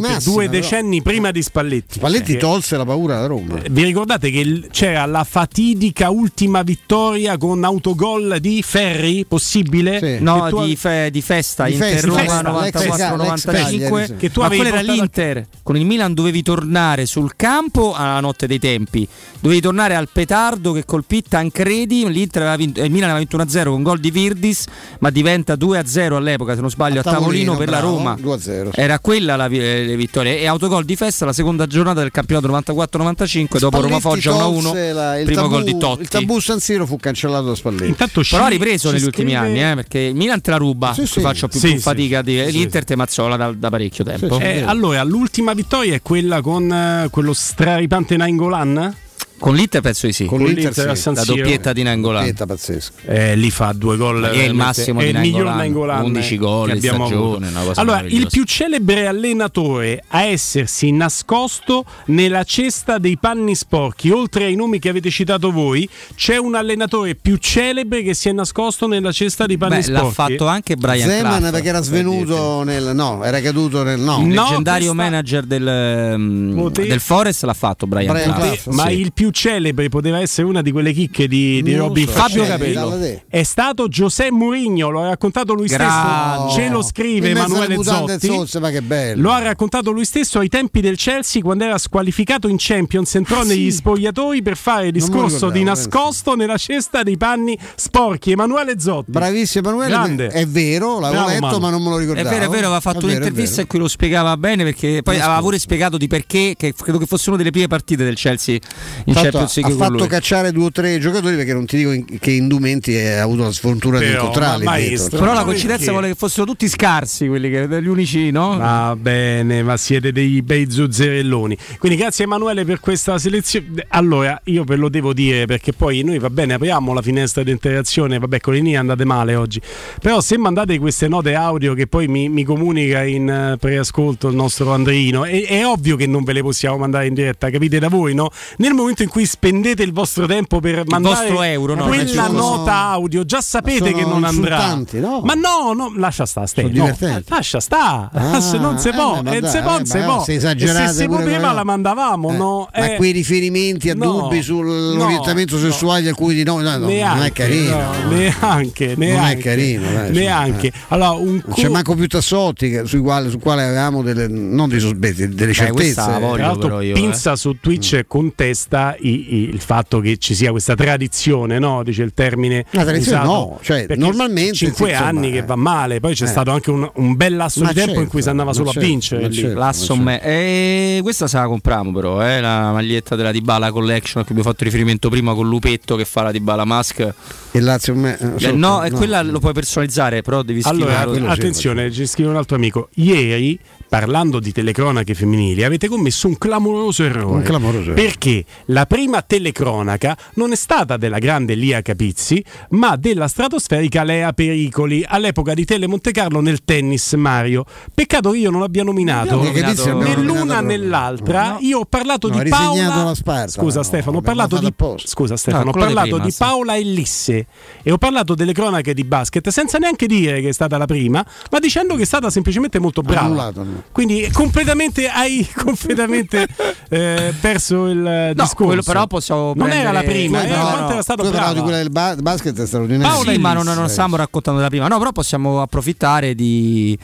massima, due però. decenni prima di Spalletti. Spalletti Perché- tolse la paura alla Roma. Vi ricordate che il- c'era la fatidica ultima vittoria con autogol di Ferri? Possibile? Sì. No, Che tu- di, fe- di festa, Di Inter festa, Roma l'ex- l'ex- 94-95. l'ex- Che tu ma avevi quello era portato- l'Inter. Con il Milan dovevi tornare sul campo alla notte dei tempi. Dovevi tornare al petardo che colpì Tancredi. L'Inter aveva vinto, eh, il Milan aveva vinto 1-0 con gol di Virdis, ma diventa 2-0 all'epoca, se non sbaglio, a, tavolino, per bravo, la Roma. 2-0. Era quella la eh, le vittorie. E autogol di festa la seconda giornata del campionato 94-95. Dopo Roma Foggia 1-1. tolse la- il primo tabù- gol di Totti. Il tabù San Siro fu cancellato da Spalletti. Intanto Però ha ripreso negli ultimi scrive- anni, eh, perché il Milan te la ruba. Sì, sì. faccio più, Sì, più sì. fatica a dire. Sì, L'Inter te mazzola da, da parecchio tempo. Sì, sì. Eh, allora, l'ultima vittoria è quella con eh, quello straripante Nainggolan? Con l'Inter penso di sì. Con, Con l'Inter, l'Inter sì. La doppietta di Nangolan. Doppietta pazzesca. Eh, lì fa due gol. Ma è il massimo è di il miglior Nainggolan, Nainggolan 11 gol che in abbiamo stagione, avuto. una cosa Allora, il più celebre allenatore a essersi nascosto nella cesta dei panni sporchi, oltre ai nomi che avete citato voi, c'è un allenatore più celebre che si è nascosto nella cesta dei panni Beh, sporchi. l'ha fatto anche Brian Zeman Clough, perché era per svenuto nel no, era caduto nel no. Il No, leggendario questa- manager del, um, del Forest l'ha fatto Brian, Brian Clough. Clough. Ma Sì. il più celebre poteva essere una di quelle chicche di, di Robin so, Fabio Capello. È stato Giuseppe Mourinho, lo ha raccontato lui Grande. stesso. Ce lo scrive Emanuele Zotti. zozze, ma che bello. Lo ha raccontato lui stesso ai tempi del Chelsea quando era squalificato in Champions, entrò Ah, negli sì. spogliatoi per fare il discorso di nascosto nella cesta dei panni sporchi. Emanuele Zotti. Bravissimo Emanuele, Grande. è vero, l'avevo Bravo, letto Manu. ma non me lo È ricordavo. vero, è vero, aveva fatto È vero, è un'intervista in cui lo spiegava bene perché poi aveva pure spiegato di perché, che credo che fosse una delle prime partite del Chelsea in Champions ha League fatto cacciare due o tre giocatori perché non ti dico in- che indumenti ha avuto la sfortuna di incontrarli. maestro, Però la coincidenza vuole che fossero tutti scarsi quelli che gli unici, no? Va bene, ma siete dei bei zuzzerelloni. Quindi grazie Emanuele per questa selezione. Allora, io ve lo devo dire perché poi noi va bene, apriamo la finestra di interazione, vabbè con i linee andate male oggi. Però se mandate queste note audio che poi mi, mi comunica in eh, preascolto il nostro Andreino, è, è ovvio che non ve le possiamo mandare in diretta, capite da voi, no? Nel momento in cui spendete il vostro tempo per mandare vostro euro, no? quella nota audio, già sapete che non andrà. no? Ma no, no, lascia sta, Ste, no, lascia sta, Ah, se non si eh, può, eh, se può, eh, non si può. se E se esagerate si poteva la mandavamo, Eh, no? Ma Eh, quei riferimenti a no, dubbi sull'orientamento no, sessuale di alcuni di noi no, no, non è Neanche, carino. no, neanche, neanche, Non è carino, dai, neanche. eh. Allora, un Non c'è co- manco più Tassotti sui quali, su quale avevamo delle, non dei sospetti, delle certezze. Tra l'altro Pinza su Twitch contesta i- i- il fatto che ci sia questa tradizione, no? dice il termine. La tradizione usato, no, cioè, perché normalmente, cinque insomma, anni che eh. va male, poi c'è Eh. stato anche un, un bel lasso Ma di tempo in certo, cui si andava solo certo, a vincere. certo. L'asso me- e questa se la compriamo però, eh, la maglietta della Dybala Collection a cui abbiamo fatto riferimento prima con Lupetto che fa la Dybala Mask. Il Lazio me- eh, Eh, sotto, no, e quella lo puoi personalizzare, però devi Allora, quello sì, attenzione, ci scrive un altro amico. Ieri, parlando di telecronache femminili, avete commesso un clamoroso errore. Un clamoroso errore. Perché la prima telecronaca non è stata della grande Lia Capizzi, ma della stratosferica Lea Pericoli, all'epoca di Tele Monte Carlo nel tennis Mario. Peccato che io non l'abbia nominato nominato- abbiamo né nominato l'una proprio. né l'altra. Io ho parlato No, di Paola. la Sparta, Scusa no, Stefano, ho parlato di. Scusa Stefano, No, ho quello di parlato prima, di sì. Paola Ellisse e ho parlato delle cronache di basket senza neanche dire che è stata la prima, ma dicendo che è stata semplicemente molto brava. Annullato, no. Quindi completamente hai completamente eh, perso il eh, No, discorso. quello però possiamo non era la prendere- prima, No, eh, no, no. era stata brava. di quella del ba- basket è straordinario. Paola sì, ma non, non stiamo raccontando la prima. No, però possiamo approfittare di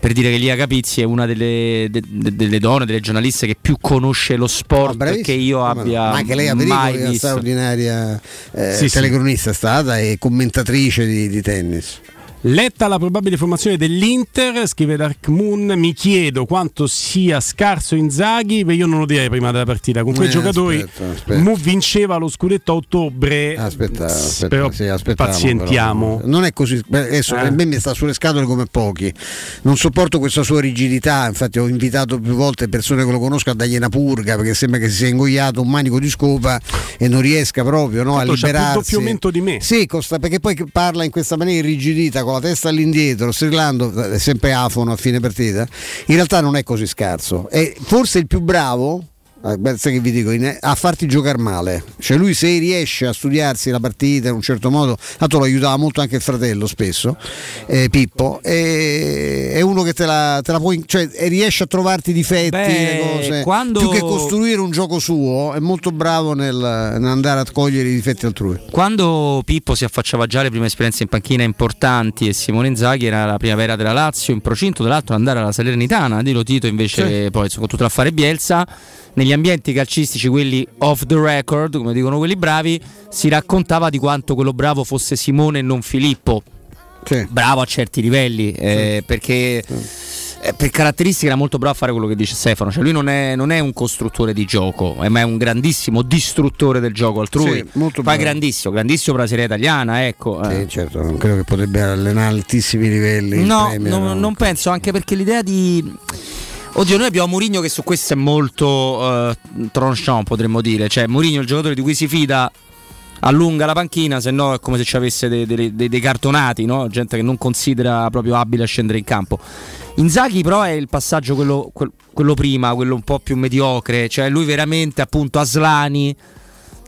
per dire che Lia Capizzi è una delle, de- de- delle donne, delle giornaliste che più conosce lo sport bravissima. che io abbia Ma anche lei a mai Pericoli è una visto. straordinaria eh, Sì, sì. telecronista è stata e commentatrice di, di tennis. Letta la probabile formazione dell'Inter, scrive Dark Moon, mi chiedo quanto sia scarso Inzaghi, beh, io non lo direi prima della partita, con quei Eh, giocatori aspetta, aspetta. Mu vinceva lo scudetto a ottobre, Aspetta, aspetta, però sì, pazientiamo. però. Non è così, beh, adesso Eh. a me mi sta sulle scatole come pochi. Non sopporto questa sua rigidità, infatti ho invitato più volte persone che lo conoscono a dargli una purga perché sembra che si sia ingoiato un manico di scopa e non riesca proprio no, a Tanto c'ha più liberarsi. doppio mento di me. Sì, costa- perché poi parla in questa maniera irrigidita, con la testa all'indietro, strillando, è sempre afono a fine partita. In realtà non è così scarso. È forse il più bravo. Eh, beh, sai che vi dico, a farti giocare male, cioè lui se riesce a studiarsi la partita in un certo modo, tanto lo aiutava molto anche il fratello spesso, eh, Pippo, e- è uno che te la, te la può, in- cioè eh, riesce a trovarti i difetti, Beh, cose, quando- più che costruire un gioco suo, è molto bravo nel, nell'andare a cogliere i difetti altrui. Quando Pippo si affacciava già alle prime esperienze in panchina importanti e Simone Inzaghi era la primavera della Lazio in procinto tra l'altro andare alla Salernitana, Dilo Tito invece poi con tutto l'affare Bielsa, negli ambienti calcistici quelli off the record, come dicono quelli bravi, si raccontava di quanto quello bravo fosse Simone e non Filippo. Bravo a certi livelli, eh, perché eh, per caratteristiche era molto bravo a fare quello che dice Stefano, cioè lui non è, non è un costruttore di gioco, eh, ma è un grandissimo distruttore del gioco altrui. Sì, molto Poi grandissimo, grandissimo per la serie italiana, ecco. eh. Sì, certo, non credo che potrebbe allenare altissimi livelli. No, Premier, no, non penso, anche perché l'idea di. Oddio, noi abbiamo Mourinho che su questo è molto uh, tranchant, potremmo dire. Cioè, Mourinho il giocatore di cui si fida allunga la panchina, se no è come se ci avesse dei, dei, dei, dei cartonati, no? gente che non considera proprio abile a scendere in campo. Inzaghi però è il passaggio quello, quello prima, quello un po' più mediocre, cioè lui veramente appunto Aslani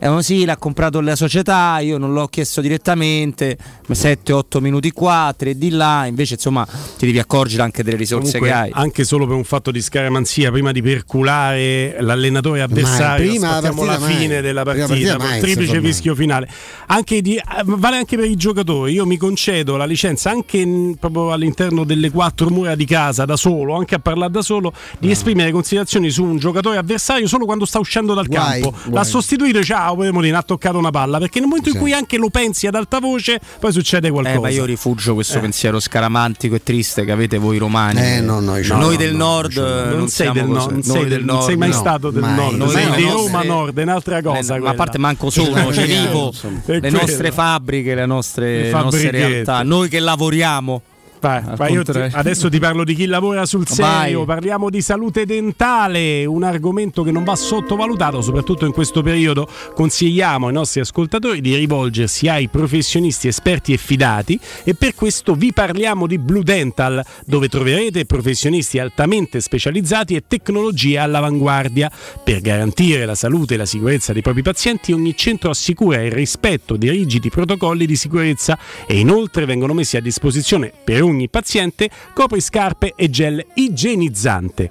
eh, sì, l'ha comprato la società, io non l'ho chiesto direttamente, 7-8 minuti qua, 3 di là, invece insomma ti devi accorgere anche delle risorse Comunque, che hai. Anche solo per un fatto di scaramanzia, prima di perculare l'allenatore avversario, prima la, la fine mai. della partita, partita mai, triplice fischio finale. Anche di, vale anche per i giocatori, io mi concedo la licenza anche in, proprio all'interno delle quattro mura di casa, da solo, anche a parlare da solo, di no. esprimere considerazioni su un giocatore avversario solo quando sta uscendo dal guai, campo. Guai. L'ha sostituito, ciao ciao Molina ha toccato una palla perché nel momento sì. in cui anche lo pensi ad alta voce poi succede qualcosa eh, ma io rifuggo questo eh. pensiero scaramantico e triste che avete voi romani. Eh, no, no, no, noi del nord non, non sei del, no, non sei del nord non sei mai stato del mai. nord noi sei di Roma Nord è un'altra cosa ma a parte manco sono cioè vivo le nostre fabbriche le nostre realtà. Noi che lavoriamo Vai, vai ti, adesso ti parlo di chi lavora sul serio, vai. parliamo di salute dentale, un argomento che non va sottovalutato, soprattutto in questo periodo. Consigliamo ai nostri ascoltatori di rivolgersi ai professionisti esperti e fidati e per questo vi parliamo di Blue Dental, dove troverete professionisti altamente specializzati e tecnologie all'avanguardia. Per garantire la salute e la sicurezza dei propri pazienti, ogni centro assicura il rispetto di rigidi protocolli di sicurezza e inoltre vengono messi a disposizione per un ogni paziente copriscarpe e gel igienizzante.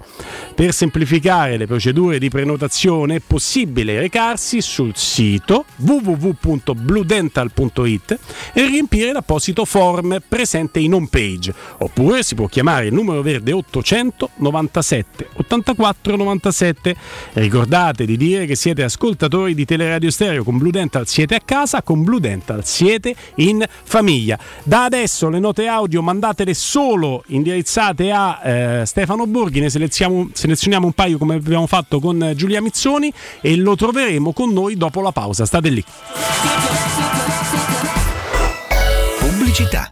Per semplificare le procedure di prenotazione è possibile recarsi sul sito www.bludental.it e riempire l'apposito form presente in home page oppure si può chiamare il numero verde 800 97 84 97. Ricordate di dire che siete ascoltatori di Teleradio Stereo con Blue Dental siete a casa, con Blue Dental siete in famiglia. Da adesso le note audio mandate mandatele solo indirizzate a eh, Stefano Borghi, ne selezioniamo, selezioniamo un paio come abbiamo fatto con Giulia Mizzoni e lo troveremo con noi dopo la pausa. State lì. Pubblicità.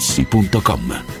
materassi.com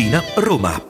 Tiburtina, Roma.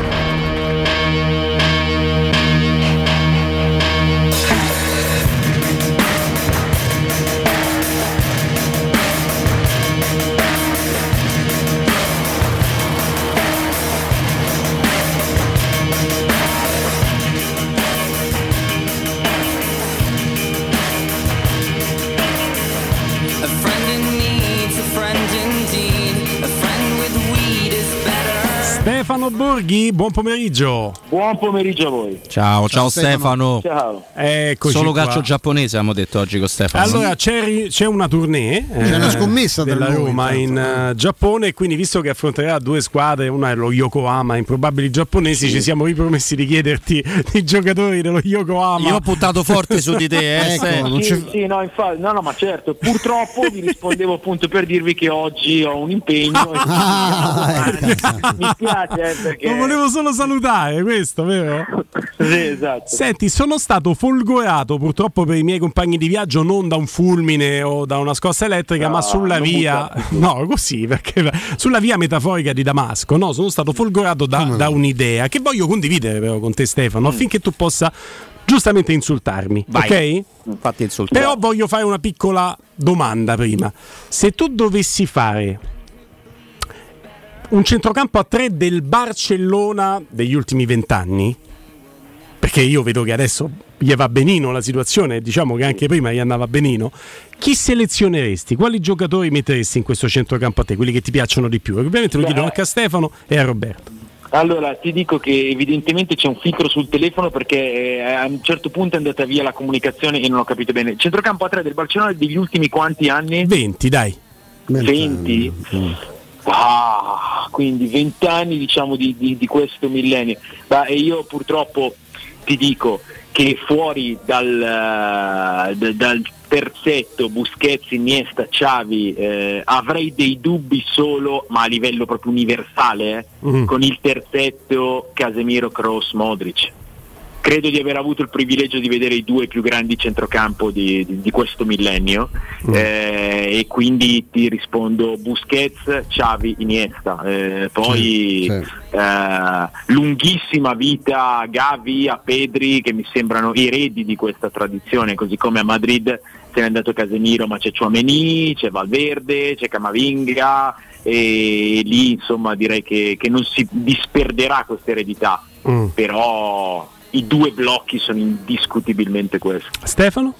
Stefano Borghi, buon pomeriggio. Buon pomeriggio a voi. Ciao, ciao, Stefano. Ciao. Eccoci Solo qua. calcio giapponese abbiamo detto oggi con Stefano. Allora c'è, c'è una tournée eh, C'è una scommessa tra della noi, Roma in eh, Giappone e quindi visto che affronterà due squadre, una è lo Yokohama, improbabili giapponesi, ci siamo ripromessi di chiederti i giocatori dello Yokohama. Io ho puntato forte su di te, eh, Ecco, Sì, c'è- sì, no, infatti, no, no, ma certo, purtroppo vi rispondevo appunto per dirvi che oggi ho un impegno. e mi spiace eh, perché... Lo volevo solo salutare, questo, vero? Sì, esatto. Senti, sono stato folgorato purtroppo per i miei compagni di viaggio non da un fulmine o da una scossa elettrica, No, ma sulla non via, no, così perché sulla via metaforica di Damasco. No, sono stato folgorato da, da un'idea che voglio condividere però con te, Stefano, affinché tu possa giustamente insultarmi. Vai. Ok? Infatti insulto. Però voglio fare una piccola domanda prima. Se tu dovessi fare un centrocampo a tre del Barcellona degli ultimi vent'anni, perché io vedo che adesso gli va benino la situazione, diciamo che anche prima gli andava benino, chi selezioneresti? Quali giocatori metteresti in questo centrocampo a te? Quelli che ti piacciono di più? Ovviamente lo Beh. chiedo anche a Stefano e a Roberto. Allora, ti dico che evidentemente c'è un filtro sul telefono perché eh, a un certo punto è andata via la comunicazione e non ho capito bene. Centrocampo a 3 del Barcellona degli ultimi quanti anni? 20, dai. 20? Ah, quindi 20 anni diciamo di, di- di questo millennio. Ma e io purtroppo ti dico che fuori dal, d- dal terzetto Busquets, Iniesta, Xavi eh, avrei dei dubbi solo, ma a livello proprio universale, eh, Mhm. con il terzetto Casemiro, Kroos, Modric. Credo di aver avuto il privilegio di vedere i due più grandi centrocampo di, di- di questo millennio eh, e quindi ti rispondo Busquets, Xavi, Iniesta. Eh, poi eh, lunghissima vita a Gavi, a Pedri che mi sembrano eredi di questa tradizione, così come a Madrid se n'è andato Casemiro ma c'è Chouameni, c'è Valverde, c'è Camavinga e lì insomma direi che, che non si disperderà questa eredità, Mm. però i due blocchi sono indiscutibilmente questi. Stefano?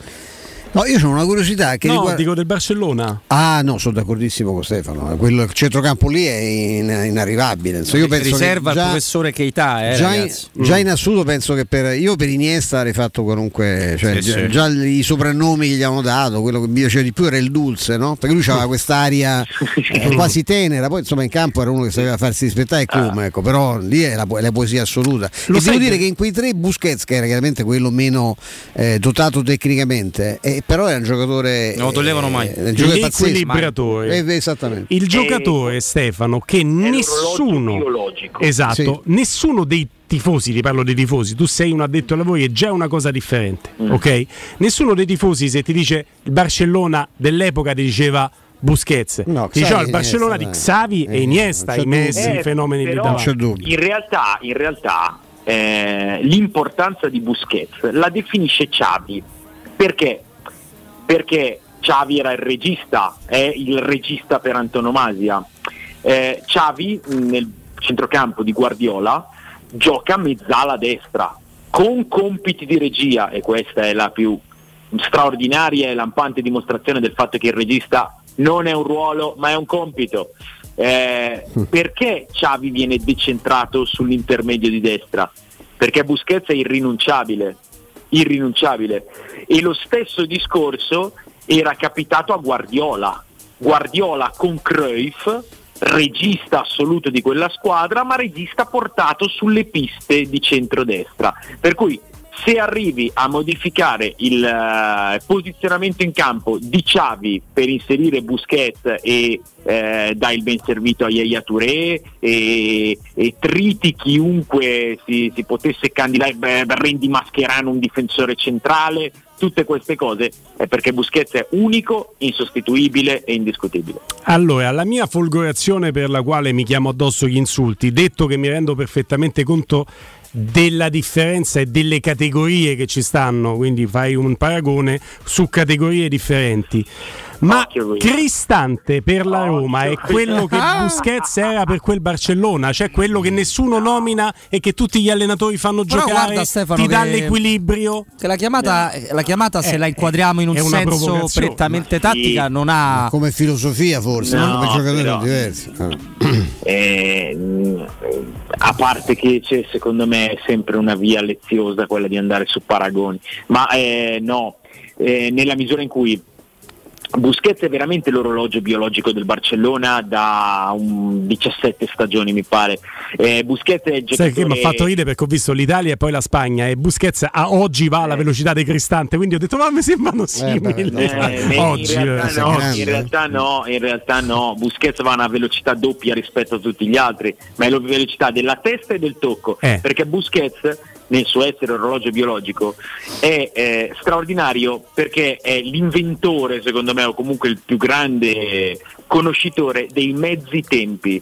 No, io ho una curiosità che no, riguarda- dico del Barcellona. Ah no, sono d'accordissimo con Stefano. Quello, il centrocampo lì è in- inarrivabile. Insomma, io penso che riserva già- il professore Keita, eh, già, in, già Mm. in assoluto penso che per io per Iniesta avrei fatto qualunque cioè, Sì, già, sì. già i soprannomi che gli avevano dato quello che mi piaceva di più era il dulce no? perché lui aveva quest'aria eh, quasi tenera poi insomma in campo era uno che sapeva farsi rispettare come ecco però lì è la, è la poesia assoluta Lo e devo dire che- che in quei tre Busquets che era chiaramente quello meno eh, dotato tecnicamente eh, però era un giocatore Non lo toglievano mai. eh, un giocatore pazzesco. L'equilibratore. Eh, esattamente Il giocatore Stefano che nessuno Esatto, Sì. nessuno dei tifosi, ti parlo dei tifosi, tu sei un addetto ai lavori è già una cosa differente, Mm. ok? Nessuno dei tifosi se ti dice il Barcellona dell'epoca ti diceva Busquets, No, Xavi il Barcellona Iniesta, di. Xavi Eh, e Iniesta, non c'è i Messi, Eh, i fenomeni però d'Italia. In realtà, in realtà eh, l'importanza di Busquets la definisce Xavi. Perché? Perché Xavi era il regista, è il regista per antonomasia. Eh, Xavi nel centrocampo di Guardiola gioca mezzala destra con compiti di regia e questa è la più straordinaria e lampante dimostrazione del fatto che il regista non è un ruolo ma è un compito. Eh, perché Xavi viene decentrato sull'intermedio di destra? Perché Busquets è irrinunciabile, irrinunciabile. E lo stesso discorso era capitato a Guardiola. Guardiola con Cruyff, regista assoluto di quella squadra, ma regista portato sulle piste di centrodestra. Per cui se arrivi a modificare il eh, posizionamento in campo di Xavi per inserire Busquets e eh, dai il ben servito a Yaya Touré e, e triti chiunque si, si potesse candidare, beh, rendi Mascherano un difensore centrale, tutte queste cose è perché Busquets è unico, insostituibile e indiscutibile. Allora, la mia folgorazione per la quale mi chiamo addosso gli insulti, detto che mi rendo perfettamente conto della differenza e delle categorie che ci stanno, quindi fai un paragone su categorie differenti. Ma Cristante per la Roma è quello che Busquets era per quel Barcellona, cioè quello che nessuno nomina e che tutti gli allenatori fanno Però giocare, guarda, Stefano, ti dà che- l'equilibrio. Che la chiamata, la chiamata se Eh, la inquadriamo in un senso prettamente Ma- tattica, non ha. come filosofia forse No, come giocatori però- diversi. Eh, mh, a parte che c'è secondo me è sempre una via leziosa quella di andare su paragoni, ma eh, no, eh, nella misura in cui Busquets è veramente l'orologio biologico del Barcellona da un 17 stagioni mi pare. Eh, Busquets è il Sai che mi ha giocatore- fatto ridere perché ho visto l'Italia e poi la Spagna e Busquets a oggi va alla velocità di Cristante, quindi ho detto ma mi sembrano simili. Eh, oggi, in, realtà eh, no, in realtà no, in realtà no, Busquets va a una velocità doppia rispetto a tutti gli altri, ma è la velocità della testa e del tocco, Eh. perché Busquets nel suo essere orologio biologico è eh, straordinario perché è l'inventore secondo me o comunque il più grande conoscitore dei mezzi tempi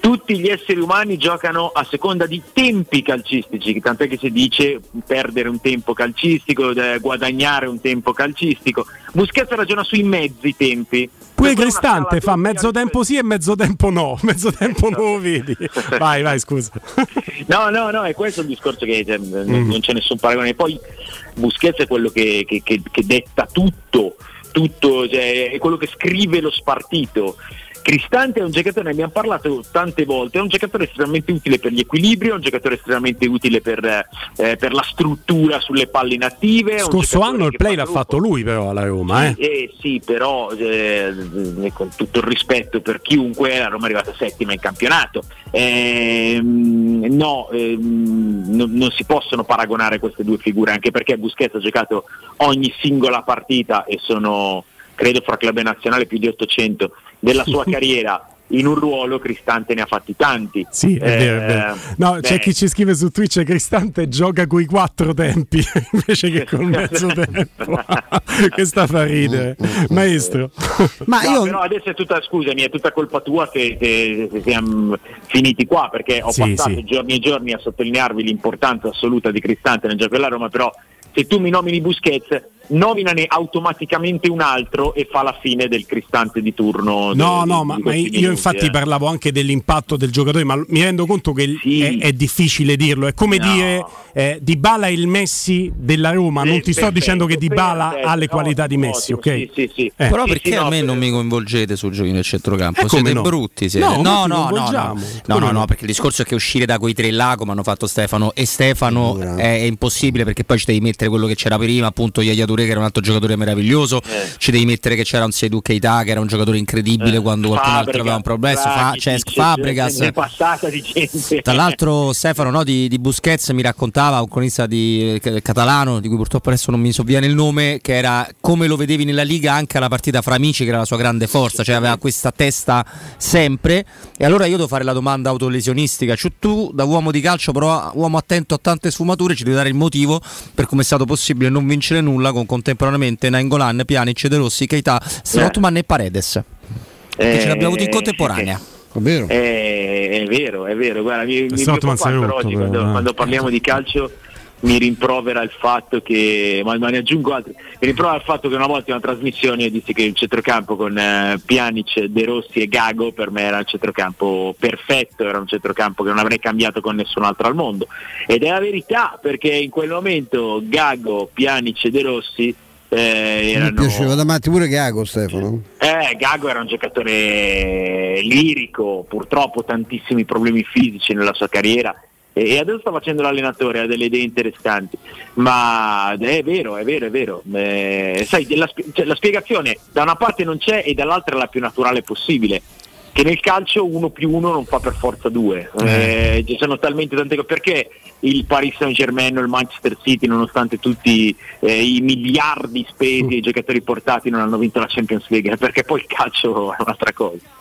tutti gli esseri umani giocano a seconda di tempi calcistici, tant'è che si dice perdere un tempo calcistico, eh, guadagnare un tempo calcistico. Busquets ragiona sui mezzi tempi. Pure Cristante fa mezzo tempo sì e mezzo tempo no, mezzo tempo non lo vedi. Vai, vai, scusa. No, no, no, è questo il discorso che cioè, Mm. non c'è nessun paragone. Poi Busquets è quello che, che- che- che detta tutto, tutto cioè, è quello che scrive lo spartito. Cristante è un giocatore, ne abbiamo parlato tante volte, è un giocatore estremamente utile per gli equilibri, è un giocatore estremamente utile per, eh, per la struttura sulle palle inattive. Scorso anno il play fa l'ha gruppo. fatto lui però alla Roma, eh. Eh sì, però eh, con tutto il rispetto per chiunque, la Roma è arrivata settima in campionato. Ehm, no, ehm, non, non si possono paragonare queste due figure, anche perché Busquets ha giocato ogni singola partita e sono, credo, fra club e nazionale più di 800 della sua carriera. in un ruolo Cristante ne ha fatti tanti. Sì, è vero, è vero. No, beh, c'è chi ci scrive su Twitch Cristante gioca coi quattro tempi invece che col mezzo tempo. Questa fa ridere. Maestro. Ma No, io però adesso è tutta, scusami, è tutta colpa tua se, se- se siamo finiti qua, perché ho Sì, passato sì. giorni e giorni a sottolinearvi l'importanza assoluta di Cristante nel gioco della Roma, però se tu mi nomini Busquets, nominane automaticamente un altro e fa la fine del Cristante di turno. No, de- no, di- ma, di ma io minuti, infatti eh. parlavo anche dell'impatto del giocatore, ma mi rendo conto che è, è difficile dirlo. È come No. dire eh, Dybala è il Messi della Roma. non ti sto perfetto, dicendo che Dybala perfetto, ha le qualità di Messi, ok? Sì, sì, sì. Eh. Però Sì, perché sì, a no, me per- non mi coinvolgete sul giochi nel centrocampo? Eh, siete no? brutti, siete. No, No, no, no, no, no, no, no? no, perché il discorso è che uscire da quei tre là, come hanno fatto Stefano e Stefano, è, impossibile perché poi ci devi mettere quello che c'era prima, appunto Yaya Touré che era un altro giocatore meraviglioso, ci devi mettere che c'era un Seydou Keita che era un giocatore incredibile quando qualcun altro aveva un problema, fa, Cesc Fabregas. Passata di gente. Tra l'altro Stefano no, di, di Busquets mi raccontava un cronista di, eh, catalano di cui purtroppo adesso non mi sovviene il nome che era come lo vedevi nella Liga anche alla partita fra amici che era la sua grande forza cioè aveva questa testa sempre. E allora io devo fare la domanda autolesionistica. Cioè tu da uomo di calcio però uomo attento a tante sfumature ci devi dare il motivo per come è stato possibile non vincere nulla con contemporaneamente Nainggolan, Pjanic, De Rossi, Keita, Strootman e Paredes che ce l'abbiamo avuti in Eh, contemporanea È vero. È, è vero, è vero. Guarda, mi, mi preoccupa però oggi quando, eh. quando parliamo di calcio mi rimprovera il fatto che, ma, ma ne aggiungo altri, mi rimprovera il fatto che una volta in una trasmissione io dissi che il centrocampo con eh, Pjanic, De Rossi e Gago per me era il centrocampo perfetto, era un centrocampo che non avrei cambiato con nessun altro al mondo. Ed è la verità perché in quel momento Gago, Pjanic e De Rossi eh, mi erano... piaceva da matti pure Gago Stefano. Eh, Gago era un giocatore lirico, purtroppo tantissimi problemi fisici nella sua carriera e adesso sta facendo l'allenatore, ha delle idee interessanti, ma è vero, è vero, è vero. Eh, sai, la, cioè, la spiegazione da una parte non c'è e dall'altra è la più naturale possibile. Che nel calcio uno più uno non fa per forza due, Eh, ci sono talmente tante cose. Perché il Paris Saint Germain o il Manchester City, nonostante tutti eh, i miliardi spesi e i giocatori portati, non hanno vinto la Champions League? Perché poi il calcio è un'altra cosa.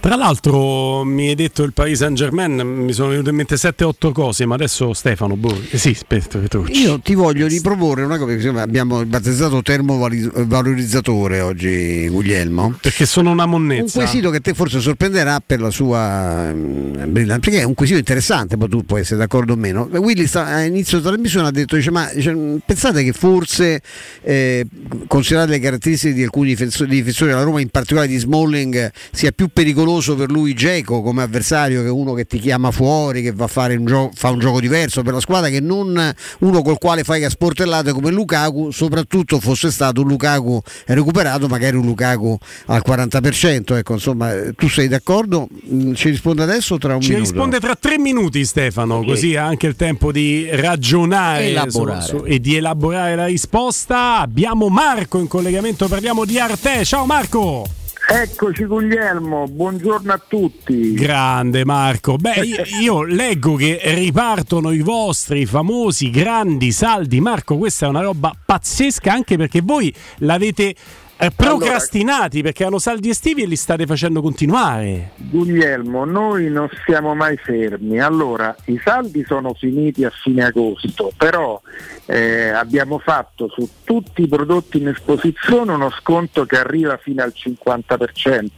Tra l'altro mi hai detto il Paris Saint Germain, mi sono venute in mente 7-8 cose, ma adesso Stefano, boh, eh sì, aspetta, Petrucci. Io ti voglio riproporre una cosa, perché abbiamo battezzato termovalorizzatore oggi Guglielmo. Perché sono una Un monnezza. quesito che te forse sorprenderà per la sua mm, brillanza, perché è un quesito interessante, poi tu puoi essere d'accordo o meno. Willy sta, a inizio della trasmissione ha detto, dice, ma dice, pensate che forse, eh, considerate le caratteristiche di alcuni difensori, difensori della Roma, in particolare di Smalling, sia più pericoloso per lui Geco come avversario che uno che ti chiama fuori, che va a fare un, gio- fa un gioco diverso per la squadra, che non uno col quale fai che sportellate come Lukaku, soprattutto fosse stato un Lukaku recuperato, magari un Lukaku al 40%. Ecco, insomma, tu sei d'accordo? Mm, Ci risponde adesso o tra un Ci minuto? risponde tra tre minuti Stefano, così ha anche il tempo di ragionare Elaborare. su- su- e di elaborare la risposta. Abbiamo Marco in collegamento, parliamo di Arte. Ciao Marco! Eccoci Guglielmo, buongiorno a tutti. Grande Marco. Beh, io, io leggo che ripartono i vostri famosi grandi saldi. Marco, questa è una roba pazzesca anche perché voi l'avete eh, procrastinati perché erano saldi estivi e li state facendo continuare. Guglielmo, noi non siamo mai fermi. Allora, i saldi sono finiti a fine agosto, però eh, abbiamo fatto su tutti i prodotti in esposizione uno sconto che arriva fino al 50%,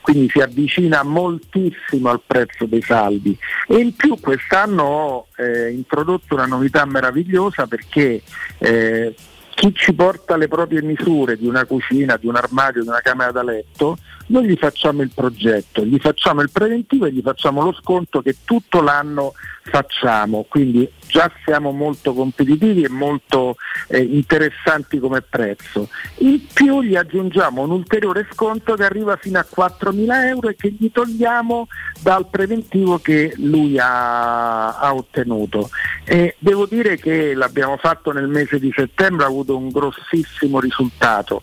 quindi si avvicina moltissimo al prezzo dei saldi. E in più quest'anno ho eh, introdotto una novità meravigliosa perché eh, chi ci porta le proprie misure di una cucina, di un armadio, di una camera da letto, noi gli facciamo il progetto, gli facciamo il preventivo e gli facciamo lo sconto che tutto l'anno facciamo, quindi già siamo molto competitivi e molto eh, interessanti come prezzo. In più gli aggiungiamo un ulteriore sconto che arriva fino a 4.000 euro e che gli togliamo dal preventivo che lui ha, ha ottenuto. E devo dire che l'abbiamo fatto nel mese di settembre, ha avuto un grossissimo risultato.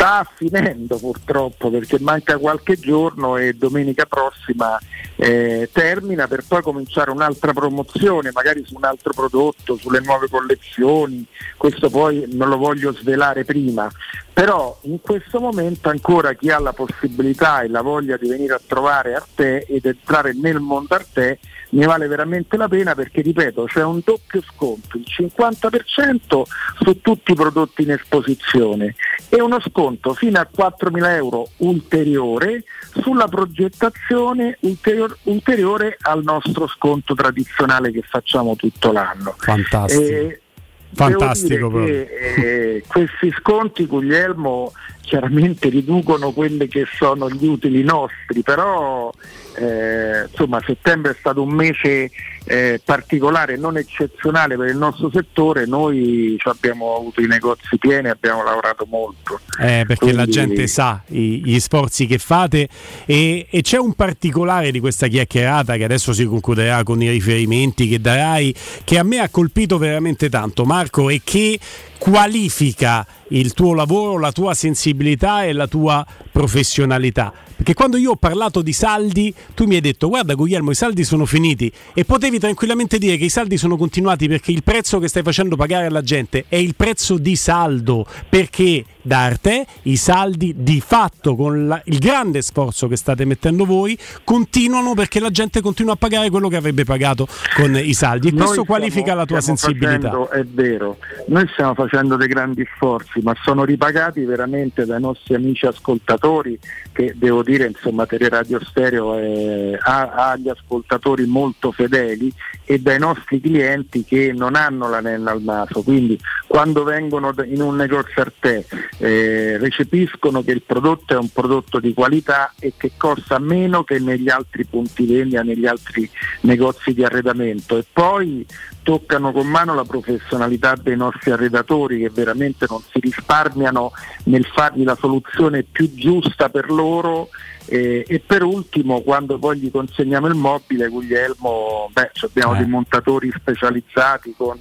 Sta finendo purtroppo perché manca qualche giorno e domenica prossima eh, termina per poi cominciare un'altra promozione, magari su un altro prodotto, sulle nuove collezioni, questo poi non lo voglio svelare prima, però in questo momento ancora chi ha la possibilità e la voglia di venire a trovare Arte ed entrare nel mondo Arte ne vale veramente la pena perché ripeto c'è un doppio sconto, il 50% su tutti i prodotti in esposizione e uno sconto fino a 4.000 euro ulteriore sulla progettazione ulterior- ulteriore al nostro sconto tradizionale che facciamo tutto l'anno. Fantastico. Eh, Fantastico che, eh, questi sconti Guglielmo chiaramente riducono quelli che sono gli utili nostri, però eh, insomma settembre è stato un mese eh, particolare, non eccezionale per il nostro settore, noi abbiamo avuto i negozi pieni, abbiamo lavorato molto. Eh, perché Quindi- la gente sa i- gli sforzi che fate e, e c'è un particolare di questa chiacchierata che adesso si concluderà con i riferimenti che darai che a me ha colpito veramente tanto Marco e che qualifica il tuo lavoro, la tua sensibilità e la tua professionalità. Perché quando io ho parlato di saldi, tu mi hai detto: Guarda, Guglielmo, i saldi sono finiti. E potevi tranquillamente dire che i saldi sono continuati perché il prezzo che stai facendo pagare alla gente è il prezzo di saldo. Perché da Arte i saldi di fatto, con la- il grande sforzo che state mettendo voi, continuano perché la gente continua a pagare quello che avrebbe pagato con i saldi. E Noi questo qualifica stiamo- la tua sensibilità. facendo- è vero, noi stiamo facendo dei grandi sforzi, ma sono ripagati veramente dai nostri amici ascoltatori, che devo dire, insomma, Teleradio Stereo è- ha, ha gli ascoltatori molto fedeli e dai nostri clienti che non hanno l'anello al naso. Quindi quando vengono in un negozio Arte eh, recepiscono che il prodotto è un prodotto di qualità e che costa meno che negli altri punti vendita, negli altri negozi di arredamento e poi toccano con mano la professionalità dei nostri arredatori che veramente non si risparmiano nel fargli la soluzione più giusta per loro eh, e per ultimo quando poi gli consegniamo il mobile Guglielmo beh, abbiamo Eh. dei montatori specializzati con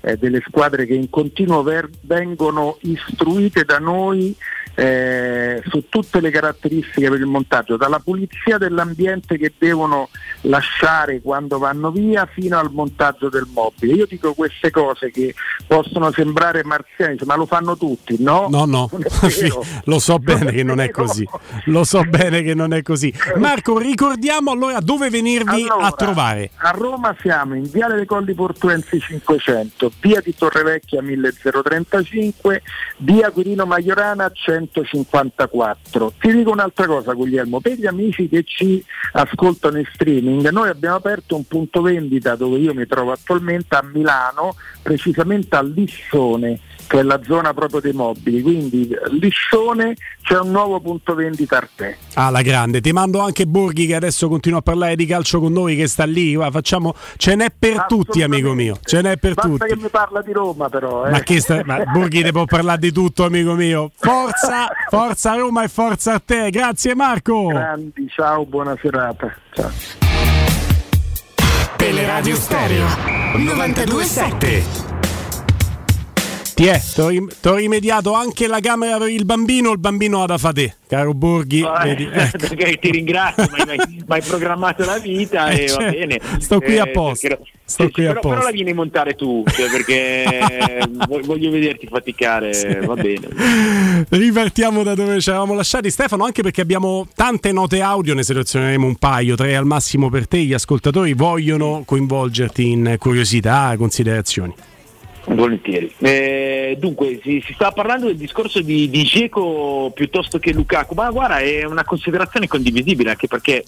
eh, delle squadre che in continuo ver- vengono istruite da noi eh, su tutte le caratteristiche per il montaggio, dalla pulizia dell'ambiente che devono lasciare quando vanno via fino al montaggio del mobile. Io dico queste cose che possono sembrare marziane, ma lo fanno tutti, no? No, no, lo so bene che non è così. Lo so bene che non è così. Marco, ricordiamo allora dove venirvi Allora, a trovare. A Roma siamo in Viale dei Colli Portuensi 500, via di Torrevecchia 1035, via Quirino Maiorana 154. Ti dico un'altra cosa Guglielmo, per gli amici che ci ascoltano in streaming, noi abbiamo aperto un punto vendita dove io mi trovo attualmente a Milano, precisamente a Lissone che è la zona proprio dei mobili, quindi Lissone c'è un nuovo punto vendita Arte. Alla grande, ti mando anche Borghi che adesso continua a parlare di calcio con noi che sta lì, Guarda, facciamo ce n'è per tutti amico mio, ce n'è per Basta tutti. che mi parla di Roma però. Eh. Ma, che sta- ma Borghi ne può parlare di tutto amico mio. Forza, forza Roma e forza a te. Grazie Marco. Grandi, ciao, buona serata. Ciao. Teleradio Stereo 927. Ti è, rim- t'ho rimediato anche la camera per il bambino, il bambino ha da fate, caro Borghi. vedi, ecco. perché ti ringrazio, mi hai- programmato la vita Eh, e va cioè, bene. sto qui Eh, apposta, perché- sto sì, sì, qui però, apposta. però la vieni a montare tu, cioè, perché vo- voglio vederti faticare, va bene. Ripartiamo da dove ci eravamo lasciati, Stefano, anche perché abbiamo tante note audio, ne selezioneremo un paio, tre al massimo per te. Gli ascoltatori vogliono coinvolgerti in curiosità, considerazioni. Volentieri. Eh, dunque, si, si stava parlando del discorso di, di Dzeko piuttosto che Lukaku, ma guarda, è una considerazione condivisibile anche perché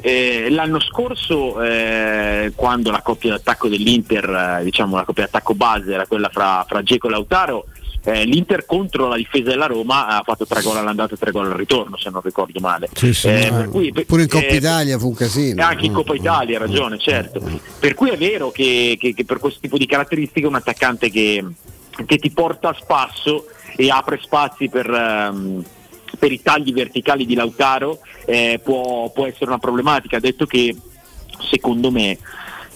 eh, l'anno scorso, eh, quando la coppia d'attacco dell'Inter, eh, diciamo la coppia d'attacco base era quella fra, fra Dzeko e Lautaro, eh, l'Inter contro la difesa della Roma ha fatto tre gol all'andata e tre gol al ritorno, se non ricordo male. Sì, sì, Eh, ma- per cui- pure in Coppa eh, Italia fu un casino. anche in Coppa Italia, hai ragione, certo. Per cui è vero che, che- che per questo tipo di caratteristiche un attaccante che, che ti porta a spasso e apre spazi per, ehm, per i tagli verticali di Lautaro eh, può, può essere una problematica. Detto che secondo me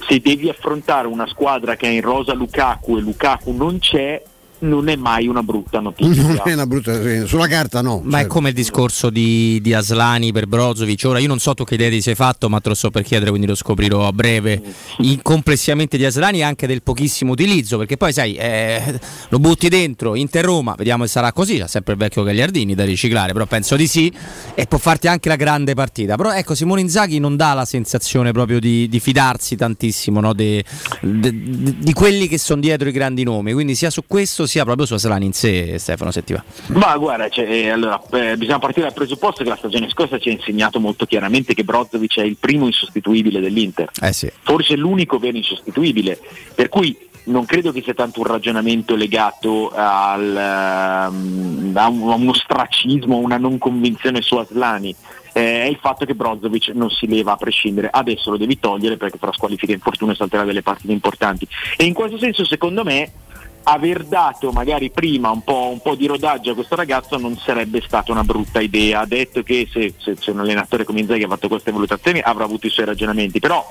se devi affrontare una squadra che è in rosa Lukaku e Lukaku non c'è, non è mai una brutta notizia. Non è una brutta sulla carta no. Ma è certo. come il discorso di, di Aslani per Brozovic. Ora io non so tu che idea ti sei fatto, ma te lo sto per chiedere, quindi lo scoprirò a breve. In complessivamente di Aslani e anche del pochissimo utilizzo, perché poi sai, eh, lo butti dentro, Inter Roma, vediamo se sarà così. C'è sempre il vecchio Gagliardini da riciclare, però penso di sì. E può farti anche la grande partita. Però ecco, Simone Inzaghi non dà la sensazione proprio di, di fidarsi tantissimo no, de- de- de- di quelli che sono dietro i grandi nomi. Quindi sia su questo sia proprio su Aslani in sé, Stefano, se ti va. Ma guarda, cioè, eh, allora, eh, bisogna partire dal presupposto che la stagione scorsa ci ha insegnato molto chiaramente che Brozovic è il primo insostituibile dell'Inter. Eh sì. Forse l'unico vero insostituibile. Per cui non credo che sia tanto un ragionamento legato al, ehm, a, un- a uno ostracismo, a una non convinzione su Aslani. Eh, è il fatto che Brozovic non si leva a prescindere, adesso lo devi togliere perché tra squalifica e infortunio salterà delle partite importanti. E in questo senso, secondo me, aver dato magari prima un po', un po' di rodaggio a questo ragazzo non sarebbe stata una brutta idea. Ha detto che se, se c'è un allenatore come Inzaghi che ha fatto queste valutazioni avrà avuto i suoi ragionamenti, però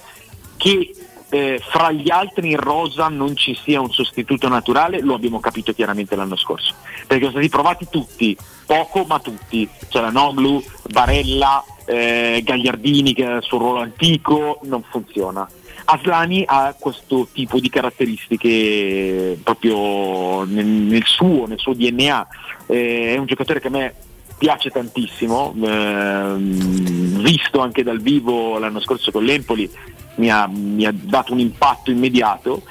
che eh, fra gli altri in rosa non ci sia un sostituto naturale lo abbiamo capito chiaramente l'anno scorso, perché sono stati provati tutti, poco ma tutti, c'era Noglu, Barella, eh, Gagliardini che il suo ruolo antico, non funziona. Aslani ha questo tipo di caratteristiche proprio nel, nel suo, nel suo DNA, Eh, è un giocatore che a me piace tantissimo, ehm, visto anche dal vivo l'anno scorso con l'Empoli mi ha, mi ha dato un impatto immediato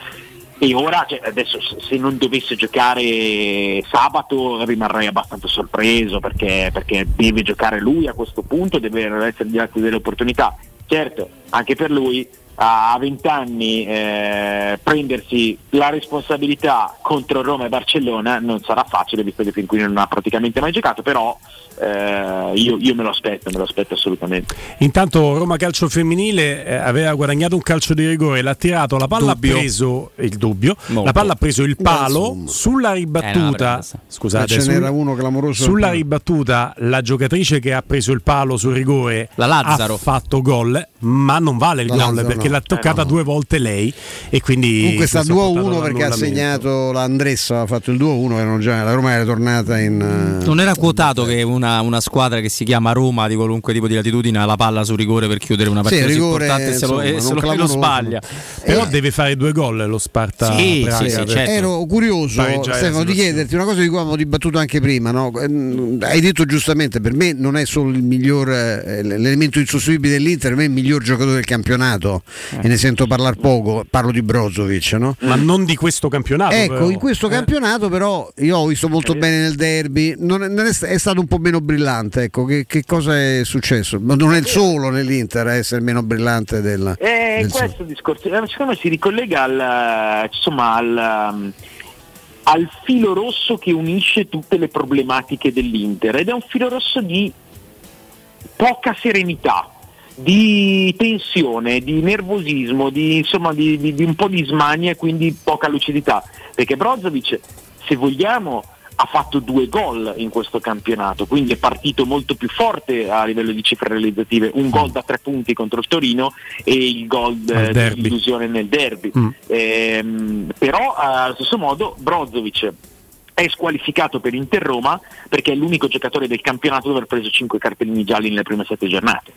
e ora cioè, adesso se- non dovesse giocare sabato rimarrei abbastanza sorpreso perché, perché deve giocare lui a questo punto, deve essere date delle opportunità. Certo, anche per lui a 20 anni eh, prendersi la responsabilità contro Roma e Barcellona non sarà facile visto che fin qui non ha praticamente mai giocato, però eh, io, io me lo aspetto, me lo aspetto assolutamente. Intanto Roma Calcio Femminile eh, aveva guadagnato un calcio di rigore, l'ha tirato, la palla Dubbio. ha preso il dubbio, Molto. la palla ha preso il palo, insomma. sulla Eh, no, ribattuta, scusate, sul- n'era uno clamoroso sulla ribattuta la giocatrice che ha preso il palo sul rigore La Lazzaro. ha fatto gol, ma non vale il La gol Lazzaro perché no. l'ha toccata due volte lei e quindi Comunque sta questo ha portato 2-1 perché ha segnato l'Andressa, ha fatto il 2-1, erano già, la Roma era tornata in... eh, Non era quotato che una, una squadra che si chiama Roma di qualunque tipo di latitudine ha la palla su rigore per chiudere una Sì, partita così rigore, importante e se lo, insomma, e se lo- e lo sbaglia. Però Eh, deve fare due gol lo Sparta Sì, Praga, sì, sì, per- certo. Ero curioso, Stefano, di chiederti una cosa di cui avevamo dibattuto anche prima. no? Eh, Hai detto giustamente, per me non è solo il miglior, eh, l'elemento insostituibile dell'Inter, per me è il miglior giocatore del campionato e ne sento parlare poco, parlo di Brozovic. No? ma non di questo campionato. Ecco, però. in questo Eh. campionato però io ho visto molto bene nel derby, non è, non è sta- è stato un po' meno brillante, ecco, che, che cosa è successo? Ma non è il solo nell'Inter a essere meno brillante del... Eh, del questo discorso, eh, secondo me si ricollega al, insomma, al, um, al filo rosso che unisce tutte le problematiche dell'Inter ed è un filo rosso di poca serenità, di tensione, di nervosismo, di, insomma, di, di- di un po' di smania e quindi poca lucidità. Perché Brozovic, se vogliamo, ha fatto due gol in questo campionato, quindi è partito molto più forte a livello di cifre realizzative, un gol da tre punti contro il Torino e il gol eh, derby. dell'illusione nel derby. Mm. Ehm, però allo stesso modo Brozovic è squalificato per Inter Roma perché è l'unico giocatore del campionato ad aver preso 5 cartellini gialli nelle prime 7 giornate.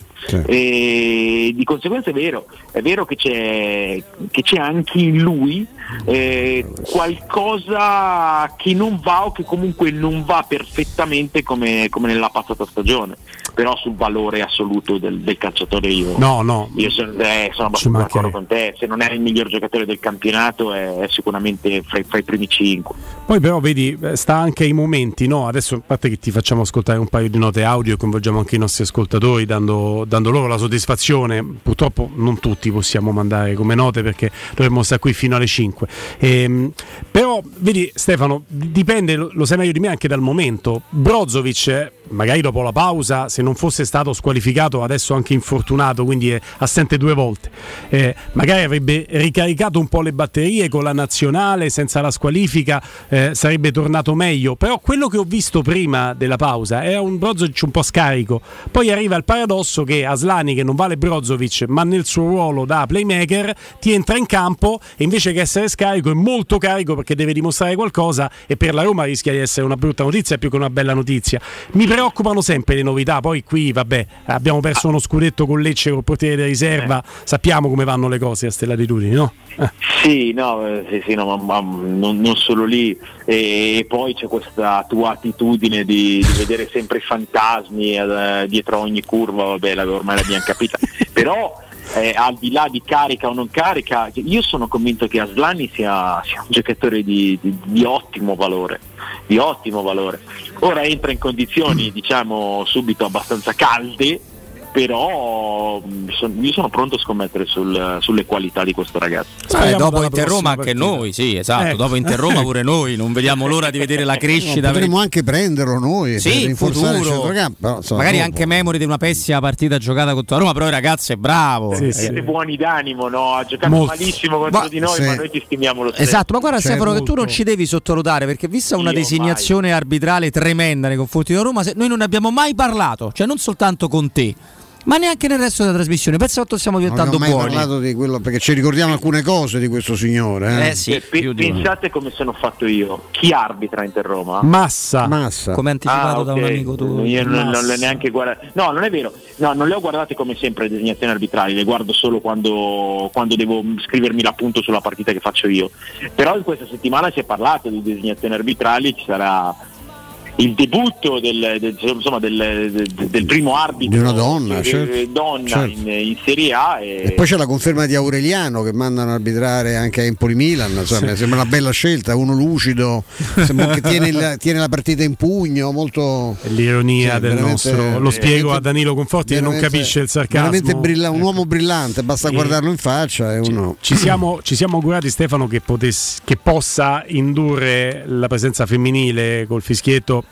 E di conseguenza è vero, è vero che c'è, che c'è anche in lui eh, qualcosa che non va o che comunque non va perfettamente come, come nella passata stagione, però sul valore assoluto del, del calciatore io, No, no. io sono, eh, sono abbastanza d'accordo con te, se non è il miglior giocatore del campionato è, è sicuramente fra, i- fra i primi 5. Poi però vedi, eh, sta anche ai momenti, no? Adesso a parte che ti facciamo ascoltare un paio di note audio e coinvolgiamo anche i nostri ascoltatori dando, dando loro la soddisfazione. Purtroppo non tutti possiamo mandare come note perché dovremmo stare qui fino alle 5. Ehm, però vedi Stefano, dipende, lo, lo sai meglio di me anche dal momento. Brozovic eh, magari dopo la pausa, se non fosse stato squalificato, adesso anche infortunato, quindi è assente due volte, eh, magari avrebbe ricaricato un po' le batterie con la nazionale, senza la squalifica, eh, sarebbe tornato meglio. Però quello che ho visto prima della pausa era un Brozovic un po' scarico. Poi arriva il paradosso che Aslani, che non vale Brozovic, ma nel suo ruolo da playmaker, ti entra in campo e invece che essere scarico è molto carico perché deve dimostrare qualcosa e per la Roma rischia di essere una brutta notizia più che una bella notizia. Mi preoccupano sempre le novità, poi qui vabbè abbiamo perso uno scudetto con Lecce col portiere di riserva, sappiamo come vanno le cose a ste latitudini, no? Eh. Sì, no, eh, sì, sì, no, ma, ma non, non solo lì, e, e poi c'è questa tua attitudine di, di vedere sempre i fantasmi eh, dietro ogni curva, vabbè, ormai l'abbiamo capita, però eh, al di là di carica o non carica, io sono convinto che Aslani sia, sia un giocatore di, di- di ottimo valore, di ottimo valore. Ora entra in condizioni, diciamo, subito abbastanza calde, però mh, son- io sono pronto a scommettere sul- sulle qualità di questo ragazzo. Eh, dopo Inter Roma anche noi, sì, esatto. Ecco. Dopo Inter Roma pure noi, non vediamo l'ora di vedere la crescita. Potremmo anche prenderlo noi per Sì, in rinforzare il futuro. però, insomma, Magari dopo. anche memori di una pessima partita giocata contro la Roma, però il ragazzo è bravo. Eh, Siete buoni d'animo, no? Ha giocato Molto. malissimo contro Ma- di noi, sì. ma noi ti stimiamo lo stesso. Esatto, ma guarda Stefano che tu non ci devi sottovalutare perché vista una Io designazione arbitrale tremenda nei confronti della Roma, se- noi non ne abbiamo mai parlato, cioè non soltanto con te, ma neanche nel resto della trasmissione. Pensa quanto stiamo Non diventando abbiamo mai buoni. parlato di quello perché ci ricordiamo alcune cose di questo signore. Eh, Pe- pe- pensate come sono fatto io. Chi arbitra Inter Roma? Massa. Massa. Come anticipato Ah, da un amico tuo. Io non, non le neanche guardate. No, non è vero. No, non le ho guardate come sempre le designazioni arbitrali, le guardo solo quando, quando devo scrivermi l'appunto sulla partita che faccio io. Però in questa settimana si è parlato di designazioni arbitrali, ci sarà il debutto del, del- insomma, del, del- primo arbitro Di una donna, certo. donna Certo. In, in Serie A e, E poi c'è la conferma di Aureliano che mandano a arbitrare anche a Empoli Milan. Insomma, mi sembra una bella scelta, uno lucido, sembra che tiene, il- tiene la partita in pugno, molto. L'ironia Sì, del nostro. Lo spiego a Danilo Conforti che non capisce il sarcasmo. Veramente brilla- un uomo brillante, basta E- guardarlo in faccia e uno. Ci siamo, ci siamo augurati Stefano che, potesse- che possa indurre la presenza femminile col fischietto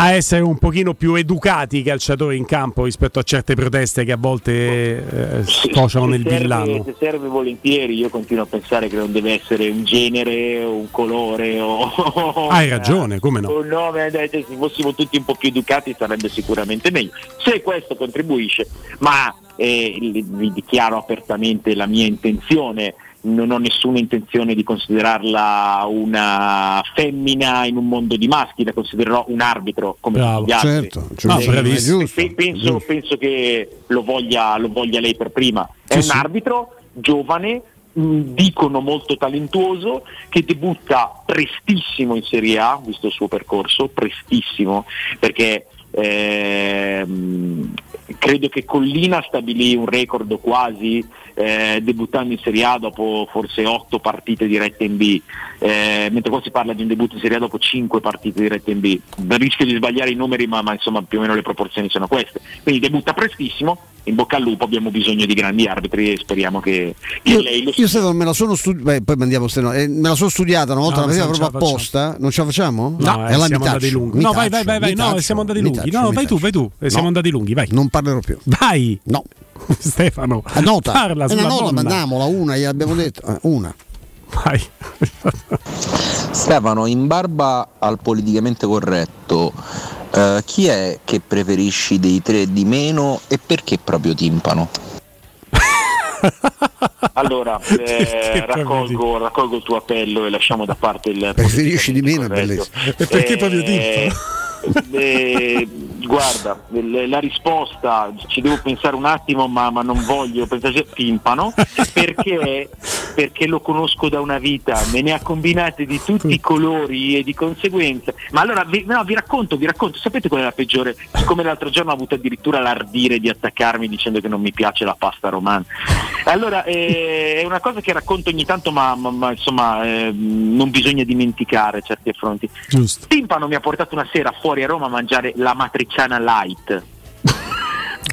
a essere un pochino più educati i calciatori in campo rispetto a certe proteste che a volte eh, sfociano se nel serve- villano. Se serve volentieri, io continuo a pensare che non deve essere un genere o un colore o Hai ragione, come no? eh, se fossimo tutti un po' più educati sarebbe sicuramente meglio. Se questo contribuisce, ma eh, vi dichiaro apertamente la mia intenzione, non ho nessuna intenzione di considerarla una femmina in un mondo di maschi, la considererò un arbitro come Bravo, tutti gli altri. certo, giusto. Eh, pe- penso, Giusto. penso che lo voglia, lo voglia lei per prima. È Sì, un arbitro giovane, mh, dicono molto talentuoso, che debutta prestissimo in Serie A, visto il suo percorso, prestissimo, perché ehm, credo che Collina stabilì un record quasi eh, debuttando in Serie A dopo forse otto partite dirette in B, eh, mentre qua si parla di un debutto in Serie A dopo cinque partite dirette in B. Rischio di sbagliare i numeri, ma, ma insomma più o meno le proporzioni sono queste. Quindi debutta prestissimo, in bocca al lupo, abbiamo bisogno di grandi arbitri e speriamo che, che Io, lei lo io Stefano, me la sono studiata, poi mandiamo ste no- eh, me la sono studiata una volta, No, la ce proprio apposta. Non ce la facciamo? No, eh, allora siamo mi andati taccio, lunghi. No, vai, vai, vai, vai, no, siamo andati lunghi. taccio, No, vai tu, vai tu. Eh, Siamo No. andati lunghi, vai. Non parlerò più. Vai! No. Stefano, La nota, parla è sulla una nota, donna. mandiamola una, gliel'abbiamo detto. Eh, una. Vai. Stefano, in barba al politicamente corretto, eh, chi è che preferisci dei tre di meno e perché proprio timpano? Allora, eh, raccolgo, raccolgo il tuo appello e lasciamo da parte il Preferisci di meno, corretto. E perché Eh, proprio Timpano? eh, guarda, la risposta ci devo pensare un attimo, ma, ma non voglio pensare timpano perché, perché lo conosco da una vita, me ne ha combinate di tutti i colori e di conseguenza. Ma allora vi, no, vi racconto, vi racconto, sapete qual è la peggiore? Come l'altro giorno ho avuto addirittura l'ardire di attaccarmi dicendo che non mi piace la pasta romana. Allora, eh, è una cosa che racconto ogni tanto, ma, ma- ma, insomma eh, non bisogna dimenticare certi affronti. Giusto. Timpano mi ha portato una sera fuori a Roma a mangiare la matriciana light.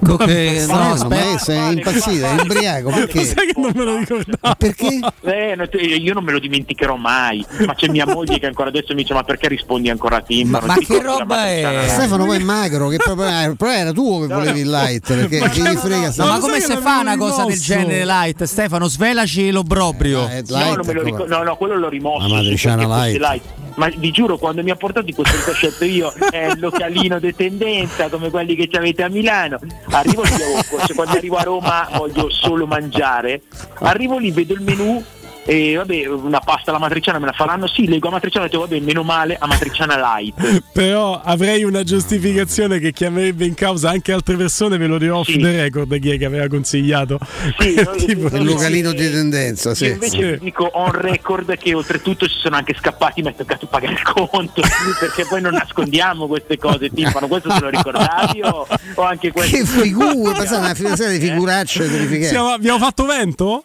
Ecco che no, no, no, ma sei impazzita, è ubriaco, perché? Sai che non me lo ricordavo. Perché? Eh, no, io non me lo dimenticherò mai. Ma c'è mia moglie che ancora adesso mi dice: Ma perché rispondi ancora a Tim? Ma- ma che roba è? Stefano poi è magro, che proprio eh, il problema era tuo che volevi il light, perché chi gli frega No, ma come si fa una cosa del genere light? Stefano, svelaci l'obbrobrio. No, non me lo ricordo- no, no, quello l'ho rimosso. La matriciana fosse light. Ma vi giuro, quando mi ha portato in questo che ho scelto io, è il localino di tendenza come quelli che ci avete a Milano. Arrivo lì, cioè, quando arrivo a Roma voglio solo mangiare. Arrivo lì, vedo il menù e vabbè, una pasta alla matriciana me la faranno. Sì, leggo a matriciana e dico, vabbè, meno male, a matriciana light. Però avrei una giustificazione che chiamerebbe in causa anche altre persone, ve lo dirò off the record chi è che aveva consigliato. Tipo- il localino di tendenza, sì. invece vi dico on record che oltretutto ci sono anche scappati, mi è toccato pagare il conto, perché poi non nascondiamo queste cose, Timpano, questo te lo ricordavi o, o anche questo? Che figura, pensate una fidanzata di figuracce. Siamo- abbiamo fatto vento?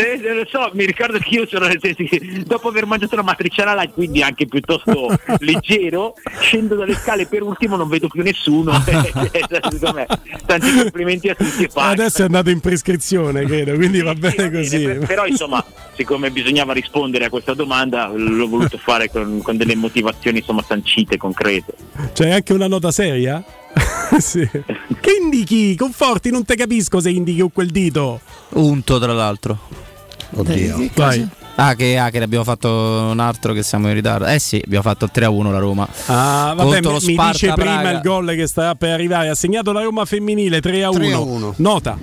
Eh, eh, lo so, mi ricordo che io sono che dopo aver mangiato la matriciana light, quindi anche piuttosto leggero, scendo dalle scale per ultimo, non vedo più nessuno. Eh, Tanti complimenti a tutti. Adesso è andato in prescrizione, credo, quindi va bene così. Per- però insomma, siccome bisognava rispondere a questa domanda, l'ho voluto fare con, con delle motivazioni insomma sancite, concrete. C'è anche una nota seria? sì. Che indichi? Conforti, non te capisco se indichi con quel dito. Unto, tra l'altro. Oddio. Vai. Ah che, ah, che ne abbiamo fatto un altro che siamo in ritardo. Eh sì, abbiamo fatto il 3-1 la Roma. Ah, vabbè, Contro mi, lo mi Sparta dice prima il gol che sta per arrivare. Ha segnato la Roma femminile 3 a 1. 3 a 1. Nota.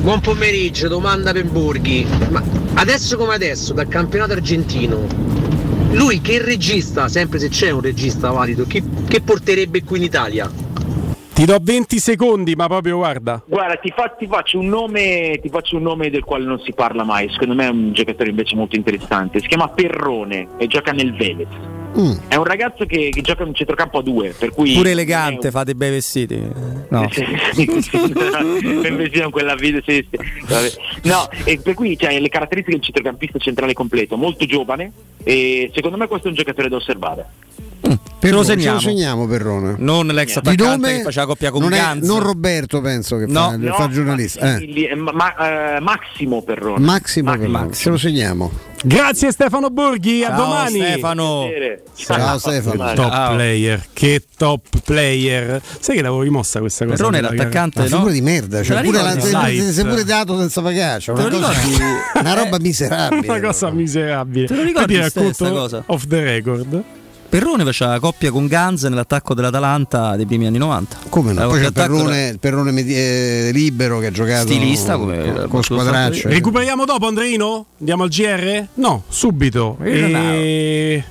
Buon pomeriggio, domanda per Borghi. Ma adesso come adesso, dal campionato argentino, lui che regista, sempre se c'è un regista valido, che, che porterebbe qui in Italia? Ti do 20 secondi, ma proprio guarda. Guarda, ti, fa- ti faccio un nome, ti faccio un nome del quale non si parla mai, secondo me è un giocatore invece molto interessante. Si chiama Perrone e gioca nel Velez. Mm. È un ragazzo che, che gioca in un centrocampo a due, per cui Pure elegante, fate bei vestiti. No. per vestito con quella video sì, sì. Vabbè. no e per cui c'è le caratteristiche del centrocampista centrale completo molto giovane e secondo me questo è un giocatore da osservare Ce lo Ce segniamo. lo segniamo Perrone. Non l'ex Di attaccante nome che faceva coppia con non, è- Ganz. non Roberto penso che No. fa, No, fa il giornalista. Eh. Eh, ma- ma- eh, Massimo Perrone Massimo Perrone, ce lo segniamo. Grazie Stefano Borghi, a Ciao, domani. Stefano. Ciao Stefano. Top Ciao. player, che top player. Sai che l'avevo rimossa questa cosa? Perrone era Nella gara? attaccante, Una no? figura di merda, cioè pure la, se- se- sei pure dato senza pagare, cioè una, cosa, una roba miserabile. Una cosa miserabile. Te lo ricordi Poi ti ste- racconto sta cosa? Off the record. Perrone faceva coppia con Ganz nell'attacco dell'Atalanta dei primi anni 90. Come no? La Poi c'è Perrone, il Perrone medi- eh, libero che ha giocato Stilista, come- con, con squadraccio. Recuperiamo dopo Andreino? Andiamo al GR? No, subito. E...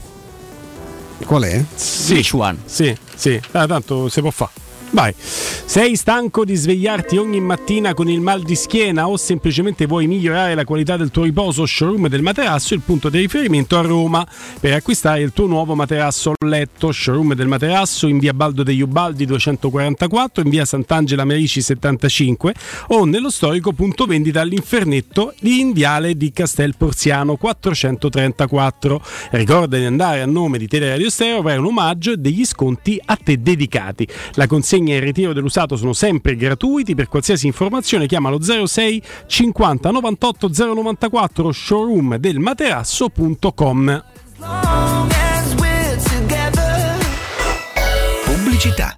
Qual è? Sì, one? sì, sì. Ah, tanto si può fare. Vai. Sei stanco di svegliarti ogni mattina con il mal di schiena o semplicemente vuoi migliorare la qualità del tuo riposo? Showroom del materasso è il punto di riferimento a Roma per acquistare il tuo nuovo materasso letto. Showroom del materasso in via Baldo degli Ubaldi 244, in via Sant'Angela Merici 75 o nello storico punto vendita all'Infernetto in viale di Castel Porziano 434. Ricorda di andare a nome di Teleradio Stereo per un omaggio e degli sconti a te dedicati. La consegna e il ritiro dell'usato sono sempre gratuiti. Per qualsiasi informazione chiama lo 06 50 98 094 showroom del materasso.com. Pubblicità.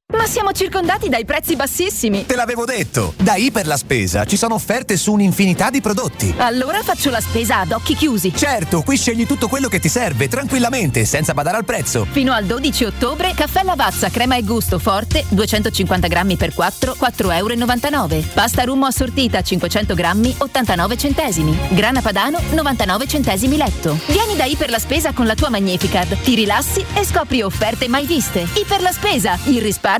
Ma siamo circondati dai prezzi bassissimi. Te l'avevo detto! Da Iper la Spesa ci sono offerte su un'infinità di prodotti. Allora faccio la spesa ad occhi chiusi. Certo, qui scegli tutto quello che ti serve, tranquillamente, senza badare al prezzo. Fino al 12 ottobre, caffè Lavazza crema e gusto forte 250 grammi per 4, 4,99 euro. Pasta rummo assortita 500 grammi 89 centesimi. Grana padano 99 centesimi letto. Vieni da Iper la Spesa con la tua Magnificard, ti rilassi e scopri offerte mai viste. Iper la Spesa, il risparmio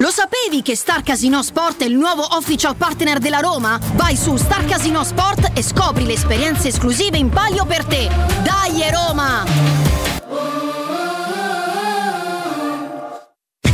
Lo sapevi che Star Casino Sport è il nuovo official partner della Roma? Vai su Star Casino Sport e scopri le esperienze esclusive in palio per te. Dai Roma!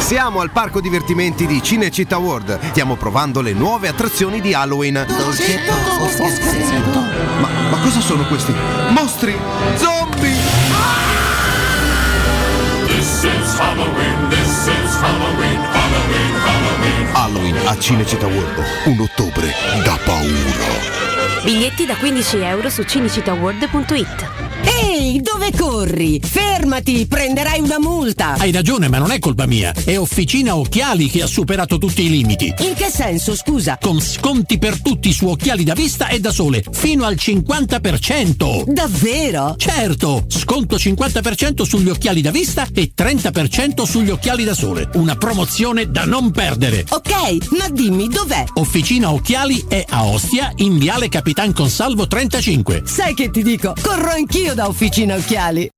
Siamo al parco divertimenti di Cinecittà World. Stiamo provando le nuove attrazioni di Halloween. Ma, ma cosa sono questi? Mostri! Zombie! This is Halloween, this is Halloween, Halloween, Halloween. Halloween a Cinecittà World. Un ottobre da paura. Biglietti da 15 euro su cinecittàworld.it. Ehi, dove corri? Fermati, prenderai una multa. Hai ragione, ma non è colpa mia. È Officina Occhiali che ha superato tutti i limiti. In che senso, scusa? Con sconti per tutti su occhiali da vista e da sole, fino al 50%. Davvero? Certo, sconto 50% sugli occhiali da vista e 30% sugli occhiali da sole. Una promozione da non perdere. Ok, ma dimmi dov'è? Officina Occhiali è a Ostia, in Viale Capitan Consalvo 35. Sai che ti dico? Corro anch'io da Officina Occhiali.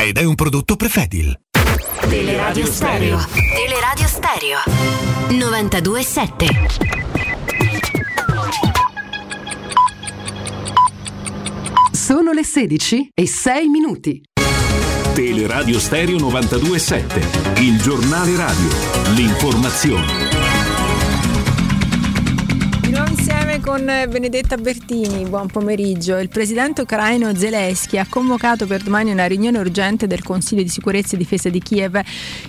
ed è un prodotto Prefedil. Teleradio Stereo. Teleradio Stereo. 92.7. Sono le 16 e 6 minuti. Teleradio Stereo 92.7, il giornale radio, l'informazione. Con Benedetta Bertini, buon pomeriggio. Il presidente ucraino Zelensky ha convocato per domani una riunione urgente del Consiglio di sicurezza e difesa di Kiev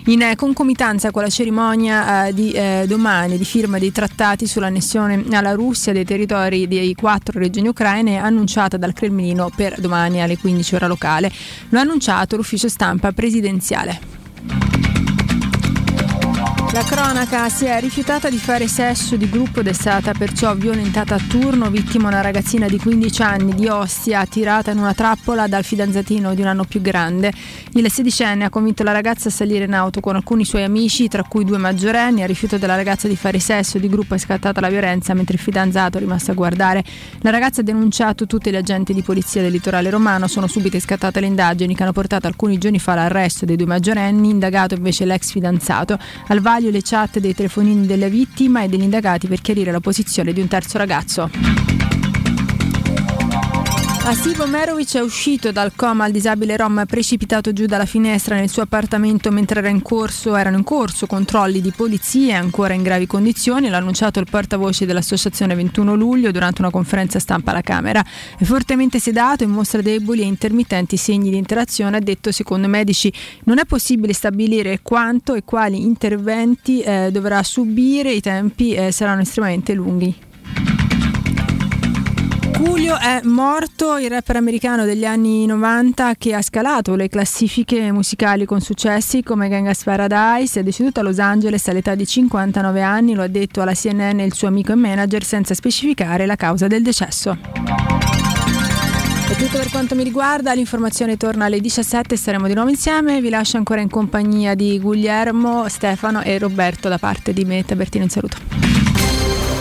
in concomitanza con la cerimonia eh, di eh, domani di firma dei trattati sull'annessione alla Russia dei territori dei quattro regioni ucraine annunciata dal Cremlino per domani alle 15 ora locale. Lo ha annunciato l'ufficio stampa presidenziale. La cronaca si è rifiutata di fare sesso di gruppo ed è stata perciò violentata a turno, vittima una ragazzina di 15 anni di Ostia, tirata in una trappola dal fidanzatino di un anno più grande. Il sedicenne ha convinto la ragazza a salire in auto con alcuni suoi amici, tra cui due maggiorenni. A rifiuto della ragazza di fare sesso di gruppo è scattata la violenza mentre il fidanzato è rimasto a guardare. La ragazza ha denunciato tutti gli agenti di polizia del litorale romano, sono subite scattate le indagini che hanno portato alcuni giorni fa all'arresto dei due maggiorenni, indagato invece l'ex fidanzato. Al vaglio le chat dei telefonini della vittima e degli indagati per chiarire la posizione di un terzo ragazzo. Asivo Merovic è uscito dal coma al disabile rom precipitato giù dalla finestra nel suo appartamento mentre era in corso, erano in corso controlli di polizia, ancora in gravi condizioni, l'ha annunciato il portavoce dell'associazione 21 luglio durante una conferenza stampa alla Camera. È fortemente sedato e mostra deboli e intermittenti segni di interazione, ha detto secondo i medici non è possibile stabilire quanto e quali interventi eh, dovrà subire, i tempi eh, saranno estremamente lunghi. Coolio è morto, il rapper americano degli anni 90 che ha scalato le classifiche musicali con successi come Gangas Paradise, è deceduto a Los Angeles all'età di 59 anni, lo ha detto alla CNN il suo amico e manager senza specificare la causa del decesso. È tutto per quanto mi riguarda, l'informazione torna alle 17, staremo di nuovo insieme, vi lascio ancora in compagnia di Guglielmo, Stefano e Roberto da parte di me, Tabertino in saluto.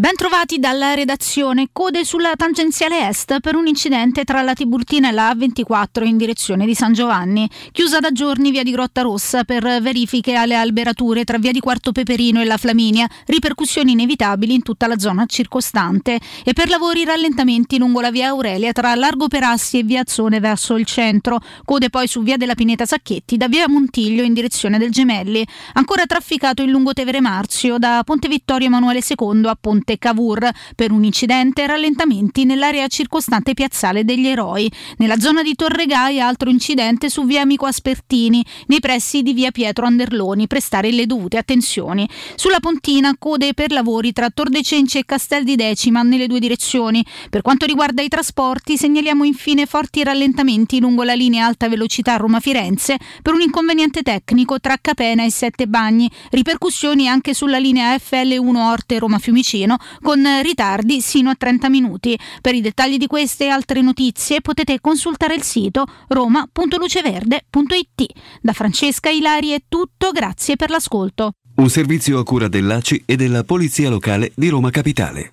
Bentrovati dalla redazione. Code sulla tangenziale est per un incidente tra la Tiburtina e la A24 in direzione di San Giovanni. Chiusa da giorni via di Grotta Rossa per verifiche alle alberature tra via di Quarto Peperino e la Flaminia. Ripercussioni inevitabili in tutta la zona circostante. E per lavori rallentamenti lungo la via Aurelia tra Largo Perassi e via Azzone verso il centro. Code poi su via della Pineta Sacchetti da via Montiglio in direzione del Gemelli. Ancora trafficato il Lungotevere Marzio da Ponte Vittorio Emanuele II a Ponte Cavour per un incidente e rallentamenti nell'area circostante Piazzale degli Eroi. Nella zona di Torregai altro incidente su via Amico Aspertini, nei pressi di via Pietro Anderloni, prestare le dovute attenzioni. Sulla Pontina code per lavori tra Tor de Cenci e Castel di Decima nelle due direzioni. Per quanto riguarda i trasporti segnaliamo infine forti rallentamenti lungo la linea alta velocità Roma-Firenze per un inconveniente tecnico tra Capena e Sette Bagni, ripercussioni anche sulla linea FL1 Orte Roma-Fiumicino con ritardi sino a 30 minuti. Per i dettagli di queste e altre notizie potete consultare il sito roma.luceverde.it. Da Francesca Ilari è tutto, grazie per l'ascolto. Un servizio a cura dell'ACI e della Polizia Locale di Roma Capitale.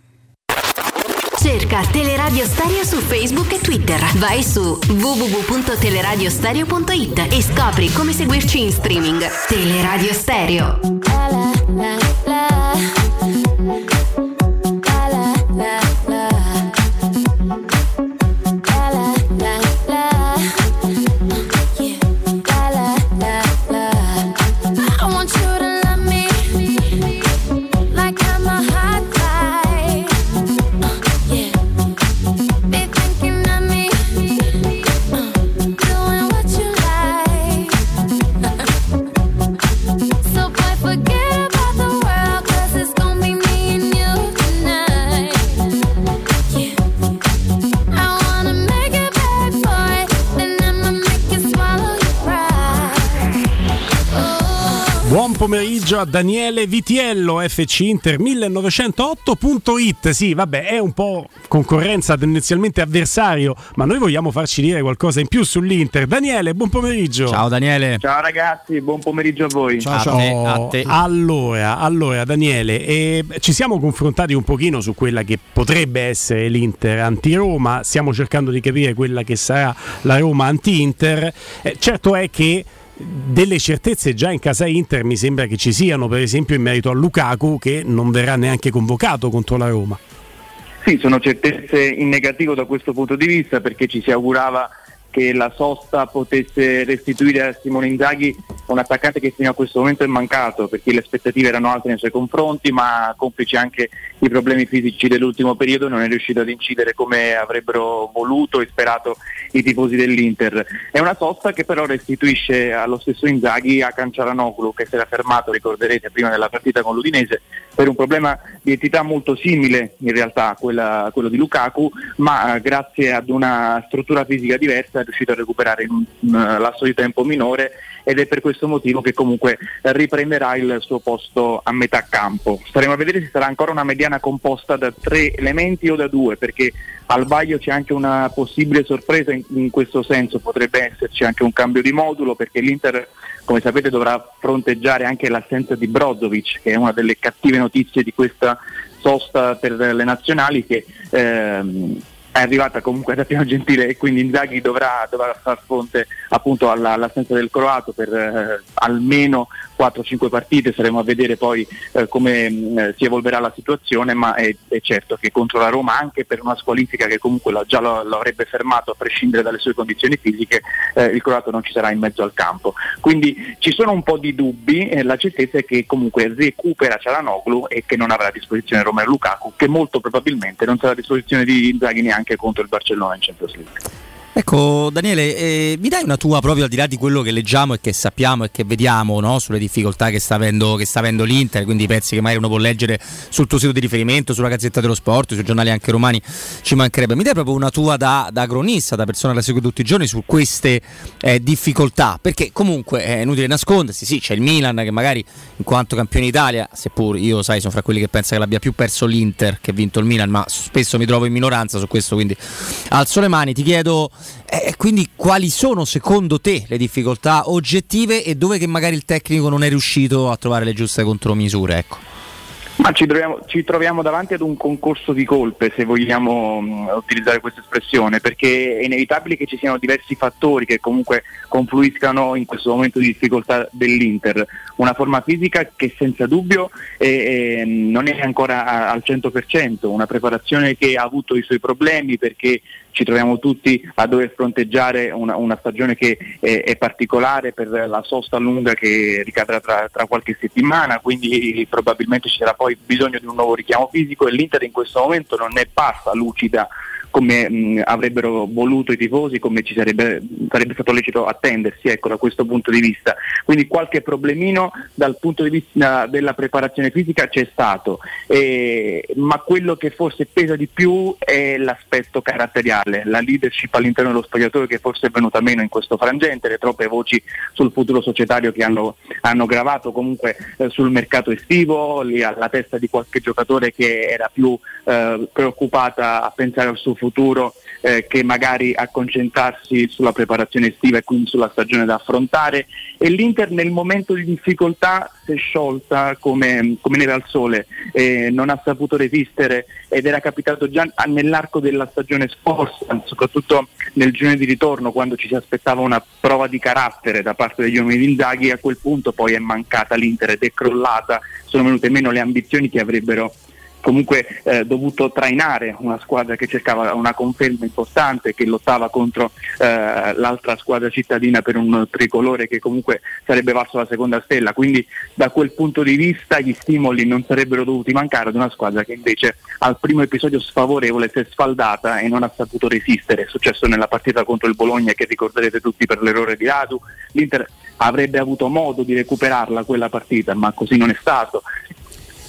Cerca Teleradio Stereo su Facebook e Twitter. Vai su www.teleradiostereo.it e scopri come seguirci in streaming. Teleradio Stereo. I a Daniele Vitiello, FC Inter 1908.it. Sì, vabbè, è un po' concorrenza tendenzialmente avversario, ma noi vogliamo farci dire qualcosa in più sull'Inter. Daniele, buon pomeriggio. Ciao Daniele. Ciao ragazzi, buon pomeriggio a voi. Oh, Allora, allora Daniele, eh, ci siamo confrontati un pochino su quella che potrebbe essere l'Inter anti-Roma, stiamo cercando di capire quella che sarà la Roma anti-Inter. Eh, certo è che delle certezze già in casa Inter mi sembra che ci siano, per esempio in merito a Lukaku che non verrà neanche convocato contro la Roma. Sì, sono certezze in negativo da questo punto di vista perché ci si augurava che la sosta potesse restituire a Simone Inzaghi un attaccante che fino a questo momento è mancato perché le aspettative erano alte nei suoi confronti ma complici anche i problemi fisici dell'ultimo periodo non è riuscito ad incidere come avrebbero voluto e sperato i tifosi dell'Inter. È una sosta che però restituisce allo stesso Inzaghi a Canciaranoglu che si era fermato, ricorderete, prima della partita con l'Udinese per un problema di entità molto simile in realtà a, quella- a quello di Lukaku, ma eh, grazie ad una struttura fisica diversa riuscito a recuperare in un, eh, lasso di tempo minore ed è per questo motivo che comunque riprenderà il suo posto a metà campo. Staremo a vedere se sarà ancora una mediana composta da tre elementi o da due, perché al vaglio c'è anche una possibile sorpresa in, in questo senso, potrebbe esserci anche un cambio di modulo perché l'Inter come sapete dovrà fronteggiare anche l'assenza di Brozovic, che è una delle cattive notizie di questa sosta per le nazionali che ehm, è arrivata comunque da Piano Gentile e quindi Inzaghi dovrà, dovrà far fronte appunto alla- all'assenza del croato per eh, almeno 4-5 partite, saremo a vedere poi eh, come mh, si evolverà la situazione, ma è, è certo che contro la Roma anche per una squalifica che comunque lo- già lo, lo avrebbe fermato a prescindere dalle sue condizioni fisiche, eh, il croato non ci sarà in mezzo al campo. Quindi ci sono un po' di dubbi, eh, la certezza è che comunque recupera Cialanoglu e che non avrà a disposizione Romero Lukaku, che molto probabilmente non sarà a disposizione di Inzaghi neanche contro il Barcellona in Champions League. Ecco Daniele, eh, mi dai una tua proprio al di là di quello che leggiamo e che sappiamo e che vediamo no? sulle difficoltà che sta, avendo, che sta avendo l'Inter, quindi i pezzi che magari uno può leggere sul tuo sito di riferimento, sulla Gazzetta dello Sport, sui giornali anche romani, ci mancherebbe. Mi dai proprio una tua da, da cronista, da persona che la segue tutti i giorni su queste eh, difficoltà, perché comunque è inutile nascondersi, sì c'è il Milan che magari in quanto campione d'Italia, seppur io sai sono fra quelli che pensa che l'abbia più perso l'Inter che vinto il Milan, ma spesso mi trovo in minoranza su questo, quindi alzo le mani, ti chiedo eh, quindi quali sono secondo te le difficoltà oggettive e dove che magari il tecnico non è riuscito a trovare le giuste contromisure? Ecco. Ma ci troviamo, ci troviamo davanti ad un concorso di colpe, se vogliamo mh, utilizzare questa espressione, perché è inevitabile che ci siano diversi fattori che comunque confluiscano in questo momento di difficoltà dell'Inter. Una forma fisica che senza dubbio eh, eh, non è ancora a- al 100%, una preparazione che ha avuto i suoi problemi perché ci troviamo tutti a dover fronteggiare una, una stagione che è, è particolare per la sosta lunga che ricadrà tra, tra qualche settimana, quindi probabilmente ci sarà poi bisogno di un nuovo richiamo fisico e l'Inter in questo momento non è passa lucida come mh, avrebbero voluto i tifosi, come ci sarebbe, sarebbe stato lecito attendersi ecco, da questo punto di vista. Quindi qualche problemino dal punto di vista della preparazione fisica c'è stato, eh, ma quello che forse pesa di più è l'aspetto caratteriale, la leadership all'interno dello spogliatoio che forse è venuta meno in questo frangente, le troppe voci sul futuro societario che hanno, hanno gravato comunque eh, sul mercato estivo, lì alla testa di qualche giocatore che era più eh, preoccupata a pensare al suo futuro eh, che magari a concentrarsi sulla preparazione estiva e quindi sulla stagione da affrontare. E l'Inter nel momento di difficoltà si è sciolta come, come neve al sole, eh, non ha saputo resistere ed era capitato già nell'arco della stagione scorsa, soprattutto nel giorno di ritorno quando ci si aspettava una prova di carattere da parte degli uomini di Inzaghi, a quel punto poi è mancata l'Inter ed è crollata, sono venute meno le ambizioni che avrebbero comunque eh, dovuto trainare una squadra che cercava una conferma importante, che lottava contro eh, l'altra squadra cittadina per un tricolore che comunque sarebbe valso la seconda stella. Quindi da quel punto di vista gli stimoli non sarebbero dovuti mancare ad una squadra che invece al primo episodio sfavorevole si è sfaldata e non ha saputo resistere. È successo nella partita contro il Bologna che ricorderete tutti per l'errore di Radu. L'Inter avrebbe avuto modo di recuperarla quella partita, ma così non è stato.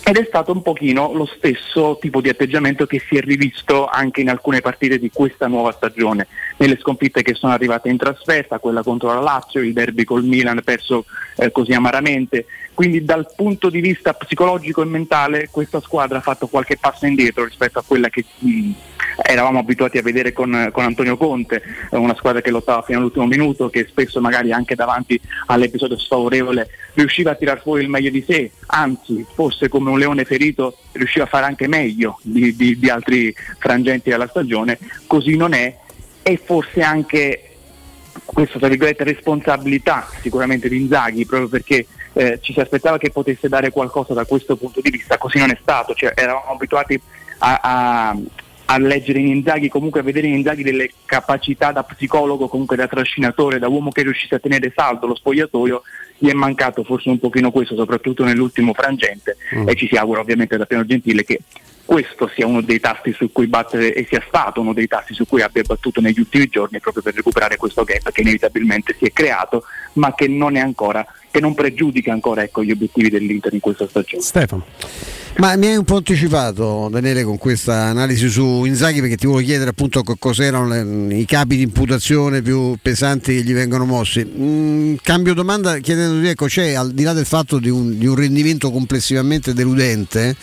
Ed è stato un pochino lo stesso tipo di atteggiamento che si è rivisto anche in alcune partite di questa nuova stagione, nelle sconfitte che sono arrivate in trasferta, quella contro la Lazio, il derby col Milan perso eh, così amaramente. Quindi dal punto di vista psicologico e mentale questa squadra ha fatto qualche passo indietro rispetto a quella che mh, eravamo abituati a vedere con, con Antonio Conte, eh, una squadra che lottava fino all'ultimo minuto, che spesso magari anche davanti all'episodio sfavorevole riusciva a tirar fuori il meglio di sé, anzi forse come un leone ferito riusciva a fare anche meglio di, di- di altri frangenti della stagione, così non è. E forse anche questa responsabilità sicuramente di Inzaghi proprio perché eh, ci si aspettava che potesse dare qualcosa da questo punto di vista, così non è stato, cioè, eravamo abituati a, a- a leggere in Inzaghi, comunque a vedere in Inzaghi delle capacità da psicologo, comunque da trascinatore, da uomo che riuscisse a tenere saldo lo spogliatoio, gli è mancato forse un pochino questo, soprattutto nell'ultimo frangente Mm. e ci si augura ovviamente da Piano Gentile che questo sia uno dei tasti su cui battere e sia stato uno dei tasti su cui abbia battuto negli ultimi giorni proprio per recuperare questo gap che inevitabilmente si è creato ma che non è ancora che non pregiudica ancora ecco, gli obiettivi dell'Inter in questa stagione. Stefano. Ma mi hai un po' anticipato Daniele con questa analisi su Inzaghi perché ti volevo chiedere appunto co- cos'erano i capi di imputazione più pesanti che gli vengono mossi. Mm, cambio domanda chiedendoti, ecco, c'è al di là del fatto di un, di un rendimento complessivamente deludente,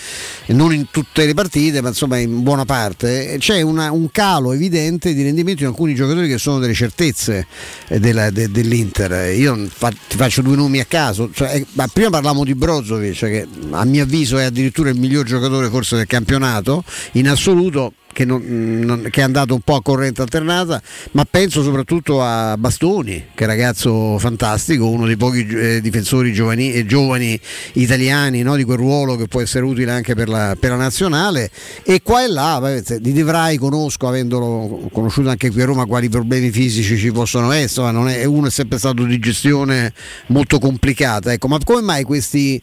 non in tutte le partite, ma insomma in buona parte, c'è una- un calo evidente di rendimento in alcuni giocatori che sono delle certezze eh, della- de- dell'Inter. Io fa- ti faccio due nomi a caso, cioè, eh, ma prima parlavamo di Brozovic, che a mio avviso è addirittura il miglior giocatore forse del campionato in assoluto. Che, non- non- che è andato un po' a corrente alternata, ma penso soprattutto a Bastoni, che è un ragazzo fantastico, uno dei pochi eh, difensori giovani, eh, giovani italiani no, di quel ruolo che può essere utile anche per la, per la nazionale. E qua e là, di De Vrij conosco, avendolo conosciuto anche qui a Roma, quali problemi fisici ci possono essere, è, uno è sempre stato di gestione molto complicata. Ecco, ma come mai questi,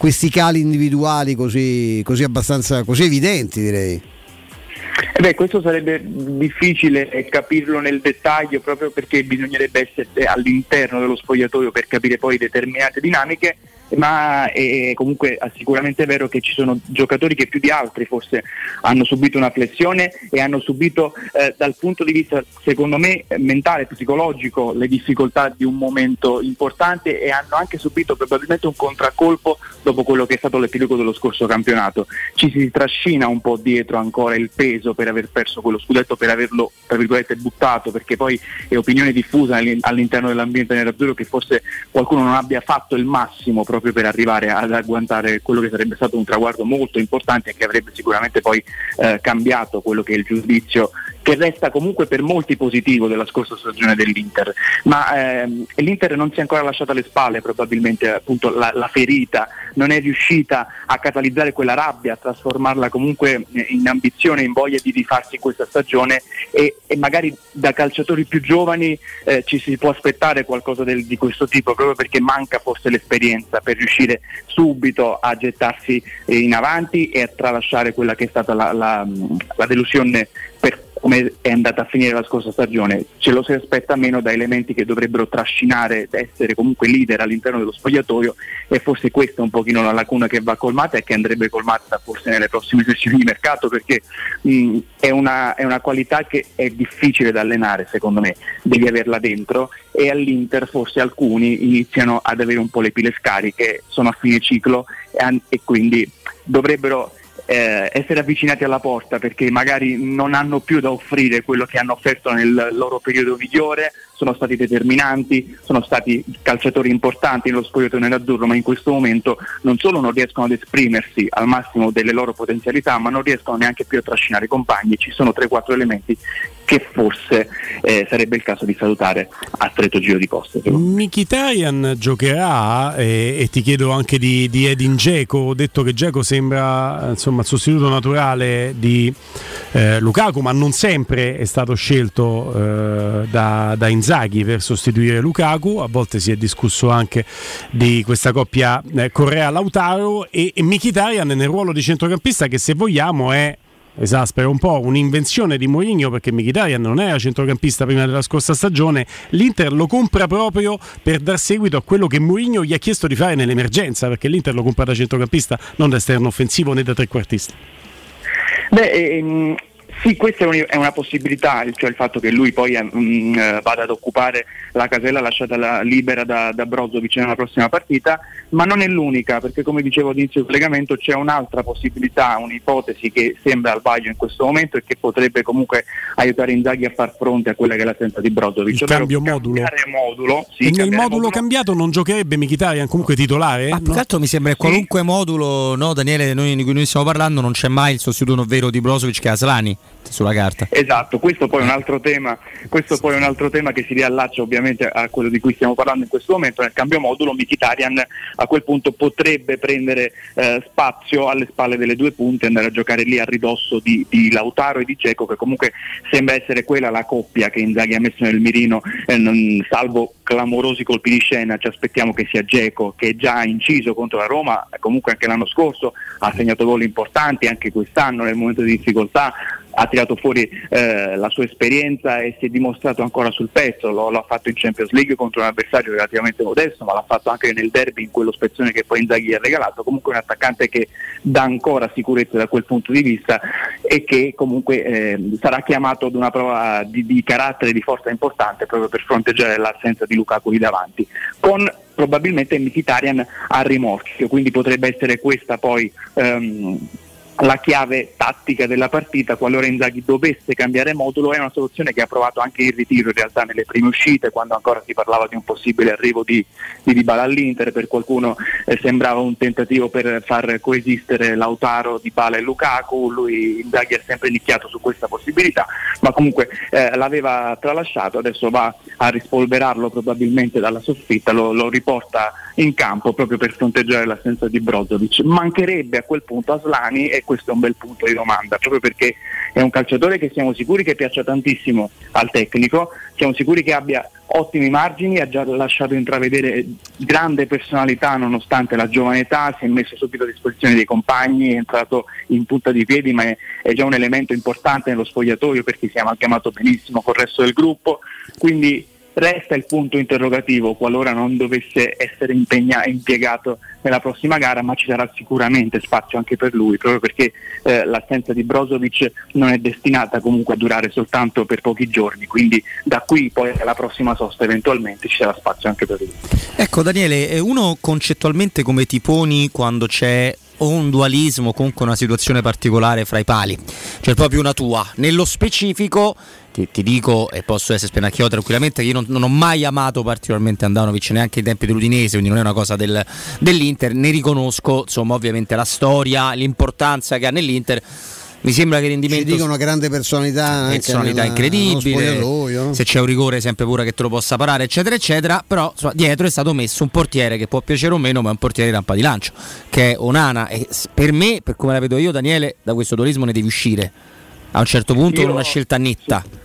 questi cali individuali così, così abbastanza così evidenti, direi? Eh beh, questo sarebbe difficile capirlo nel dettaglio proprio perché bisognerebbe essere all'interno dello spogliatoio per capire poi determinate dinamiche, ma è comunque sicuramente vero che ci sono giocatori che più di altri forse hanno subito una flessione e hanno subito eh, dal punto di vista secondo me mentale, psicologico le difficoltà di un momento importante e hanno anche subito probabilmente un contraccolpo dopo quello che è stato l'epilogo dello scorso campionato. Ci si trascina un po' dietro ancora il peso per aver perso quello scudetto, per averlo tra virgolette buttato, perché poi è opinione diffusa all'in- all'interno dell'ambiente nerazzurro che forse qualcuno non abbia fatto il massimo proprio per arrivare ad agguantare quello che sarebbe stato un traguardo molto importante e che avrebbe sicuramente poi eh, cambiato quello che è il giudizio che resta comunque per molti positivo della scorsa stagione dell'Inter, ma ehm, l'Inter non si è ancora lasciata alle spalle probabilmente appunto la, la ferita, non è riuscita a catalizzare quella rabbia, a trasformarla comunque in ambizione, in voglia di rifarsi questa stagione e, e magari da calciatori più giovani eh, ci si può aspettare qualcosa del- di questo tipo proprio perché manca forse l'esperienza per riuscire subito a gettarsi eh, in avanti e a tralasciare quella che è stata la, la- la delusione per come è andata a finire la scorsa stagione. Ce lo si aspetta meno da elementi che dovrebbero trascinare, essere comunque leader all'interno dello spogliatoio e forse questa è un pochino la lacuna che va colmata e che andrebbe colmata forse nelle prossime sessioni di mercato perché mh, è, una, è una qualità che è difficile da allenare secondo me, devi averla dentro e all'Inter forse alcuni iniziano ad avere un po' le pile scariche, sono a fine ciclo e, e quindi dovrebbero eh, essere avvicinati alla porta perché magari non hanno più da offrire quello che hanno offerto nel loro periodo migliore, sono stati determinanti, sono stati calciatori importanti nello spogliatoio nerazzurro, ma in questo momento non solo non riescono ad esprimersi al massimo delle loro potenzialità, ma non riescono neanche più a trascinare i compagni. Ci sono 3-4 elementi che forse eh, sarebbe il caso di salutare a stretto giro di poste. Mkhitaryan giocherà e, e ti chiedo anche di, di Edin Dzeko. Ho detto che Dzeko sembra eh, insomma, il sostituto naturale di eh, Lukaku, ma non sempre è stato scelto eh, da, da Inzaghi per sostituire Lukaku. A volte si è discusso anche di questa coppia eh, Correa-Lautaro e, e Mkhitaryan nel ruolo di centrocampista che se vogliamo è esaspera un po' un'invenzione di Mourinho perché Mkhitaryan non era centrocampista prima della scorsa stagione l'Inter lo compra proprio per dar seguito a quello che Mourinho gli ha chiesto di fare nell'emergenza perché l'Inter lo compra da centrocampista non da esterno offensivo né da trequartista Beh, ehm, sì, questa è, un- è una possibilità, il- cioè il fatto che lui poi mm, eh, vada ad occupare la casella lasciata la- libera da, da Brozovic nella prossima partita, ma non è l'unica, perché come dicevo all'inizio del collegamento c'è un'altra possibilità, un'ipotesi che sembra al vaglio in questo momento e che potrebbe comunque aiutare Inzaghi a far fronte a quella che è l'assenza di Brozovic. il cambio modulo? modulo sì, e nel cambiare modulo cambiato non giocherebbe Mkhitaryan comunque titolare? Ma più che altro mi sembra che qualunque modulo, no, Daniele, noi, di cui noi stiamo parlando, non c'è mai il sostituto vero di Brozovic che è Aslani sulla carta. Esatto, questo poi è un altro tema, questo poi è un altro tema che si riallaccia ovviamente a quello di cui stiamo parlando in questo momento, nel cambio modulo Mkhitaryan a quel punto potrebbe prendere eh, spazio alle spalle delle due punte e andare a giocare lì a ridosso di, di Lautaro e di Geco che comunque sembra essere quella la coppia che Inzaghi ha messo nel mirino, eh, non- salvo clamorosi colpi di scena, ci aspettiamo che sia Geco che è già inciso contro la Roma, comunque anche l'anno scorso ha segnato gol importanti, anche quest'anno nel momento di difficoltà ha tirato fuori eh, la sua esperienza e si è dimostrato ancora sul pezzo, lo, lo ha fatto in Champions League contro un avversario relativamente modesto, ma l'ha fatto anche nel derby in quello spezzone che poi Inzaghi gli ha regalato, comunque un attaccante che dà ancora sicurezza da quel punto di vista e che comunque eh, sarà chiamato ad una prova di, di carattere e di forza importante proprio per fronteggiare l'assenza di Lukaku lì davanti, con probabilmente Mkhitaryan a rimorchio, quindi potrebbe essere questa poi ehm, la chiave tattica della partita qualora Inzaghi dovesse cambiare modulo è una soluzione che ha provato anche il ritiro in realtà nelle prime uscite quando ancora si parlava di un possibile arrivo di, di Dybala all'Inter. Per qualcuno eh, sembrava un tentativo per far coesistere Lautaro, Dybala e Lukaku. Lui Inzaghi ha sempre nicchiato su questa possibilità ma comunque eh, l'aveva tralasciato. Adesso va a rispolverarlo probabilmente dalla soffitta lo, lo riporta in campo proprio per fronteggiare l'assenza di Brozovic. Mancherebbe a quel punto Aslani e questo è un bel punto di domanda, proprio perché è un calciatore che siamo sicuri che piaccia tantissimo al tecnico, siamo sicuri che abbia ottimi margini, ha già lasciato intravedere grande personalità nonostante la giovane età, si è messo subito a disposizione dei compagni, è entrato in punta di piedi ma è, è già un elemento importante nello spogliatoio perché si è chiamato benissimo col resto del gruppo, quindi resta il punto interrogativo qualora non dovesse essere impegna- impiegato nella prossima gara, ma ci sarà sicuramente spazio anche per lui, proprio perché eh, l'assenza di Brozovic non è destinata comunque a durare soltanto per pochi giorni, quindi da qui poi alla prossima sosta eventualmente ci sarà spazio anche per lui. Ecco Daniele, eh, uno concettualmente come ti poni quando c'è o un dualismo, comunque una situazione particolare fra i pali, cioè proprio una tua. Nello specifico ti, ti dico, e posso essere spennacchiato tranquillamente, che io non, non ho mai amato particolarmente Andanovic neanche ai tempi dell'Udinese, quindi non è una cosa del, dell'Inter, ne riconosco insomma ovviamente la storia, l'importanza che ha nell'Inter. Mi sembra che il rendimento Ci dicono grande personalità, personalità nella- incredibile. no? Se c'è un rigore, sempre pure che te lo possa parare, eccetera, eccetera. Però insomma, dietro è stato messo un portiere che può piacere o meno, ma è un portiere di rampa di lancio, che è Onana. E per me, per come la vedo io, Daniele, da questo dualismo ne devi uscire. A un certo punto Io- con una scelta netta. Sì,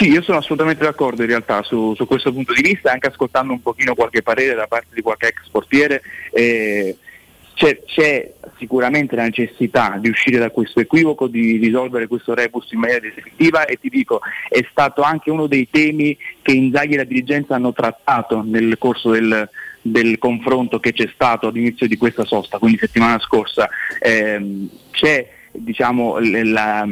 io sono assolutamente d'accordo in realtà su, su questo punto di vista, anche ascoltando un pochino qualche parere da parte di qualche ex portiere. eh, c'è, c'è sicuramente la necessità di uscire da questo equivoco, di risolvere questo rebus in maniera definitiva e ti dico, è stato anche uno dei temi che Inzaghi e la dirigenza hanno trattato nel corso del, del confronto che c'è stato all'inizio di questa sosta, quindi settimana scorsa. Ehm, c'è diciamo, la,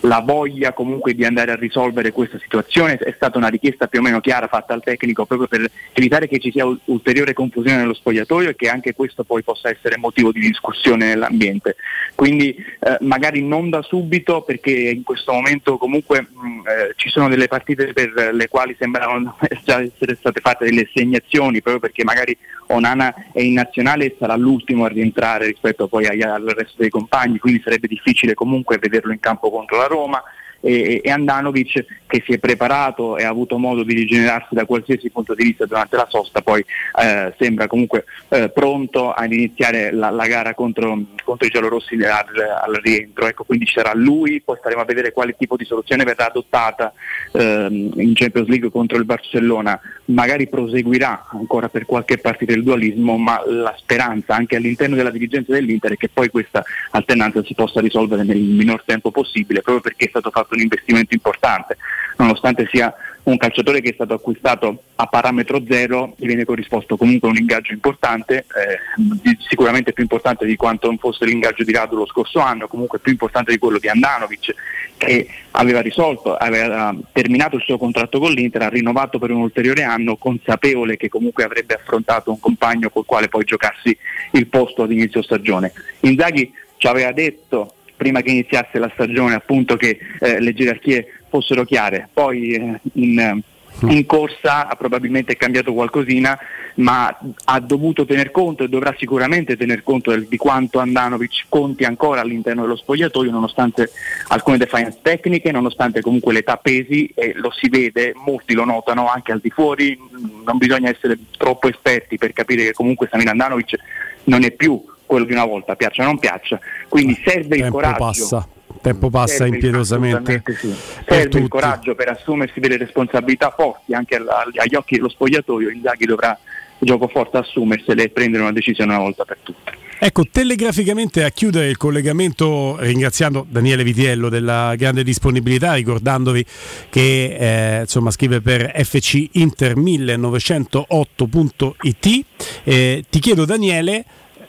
la voglia comunque di andare a risolvere questa situazione è stata una richiesta più o meno chiara fatta al tecnico proprio per evitare che ci sia ul- ulteriore confusione nello spogliatoio e che anche questo poi possa essere motivo di discussione nell'ambiente. Quindi eh, magari non da subito perché in questo momento comunque mh, eh, ci sono delle partite per le quali sembrano già essere state fatte delle segnazioni proprio perché magari Onana è in nazionale e sarà l'ultimo a rientrare rispetto poi agli- al resto dei compagni, quindi sarebbe difficile comunque vederlo in campo contro la Roma e, e Andanovic che si è preparato e ha avuto modo di rigenerarsi da qualsiasi punto di vista durante la sosta, poi eh, sembra comunque eh, pronto ad iniziare la, la gara contro, contro i giallorossi al, al rientro. Ecco, quindi sarà lui, poi staremo a vedere quale tipo di soluzione verrà adottata ehm, in Champions League contro il Barcellona. Magari proseguirà ancora per qualche partita il dualismo, ma la speranza anche all'interno della dirigenza dell'Inter è che poi questa alternanza si possa risolvere nel minor tempo possibile, proprio perché è stato fatto un investimento importante, nonostante sia un calciatore che è stato acquistato a parametro zero, gli viene corrisposto comunque un ingaggio importante, eh, sicuramente più importante di quanto non fosse l'ingaggio di Radu lo scorso anno, comunque più importante di quello di Andanovic, che aveva risolto, aveva terminato il suo contratto con l'Inter, ha rinnovato per un ulteriore anno, consapevole che comunque avrebbe affrontato un compagno col quale poi giocarsi il posto ad inizio stagione. Inzaghi ci aveva detto prima che iniziasse la stagione appunto che eh, le gerarchie fossero chiare, poi eh, in, in corsa ha probabilmente cambiato qualcosina, ma ha dovuto tener conto e dovrà sicuramente tener conto di quanto Andanovic conti ancora all'interno dello spogliatoio, nonostante alcune defiance tecniche, nonostante comunque l'età pesi e lo si vede, molti lo notano anche al di fuori, non bisogna essere troppo esperti per capire che comunque Samir Andanovic non è più quello di una volta, piaccia o non piaccia, quindi serve il Tempo coraggio. passa. Tempo passa Serve impietosamente sì. Serve il tutti. coraggio per assumersi delle responsabilità forti anche alla- agli occhi dello spogliatoio. Inzaghi dovrà gioco forte assumersele e prendere una decisione una volta per tutte. Ecco, telegraficamente a chiudere il collegamento, ringraziando Daniele Vitiello della grande disponibilità, ricordandovi che eh, insomma, scrive per FC Inter 1908.it. Eh, ti chiedo Daniele,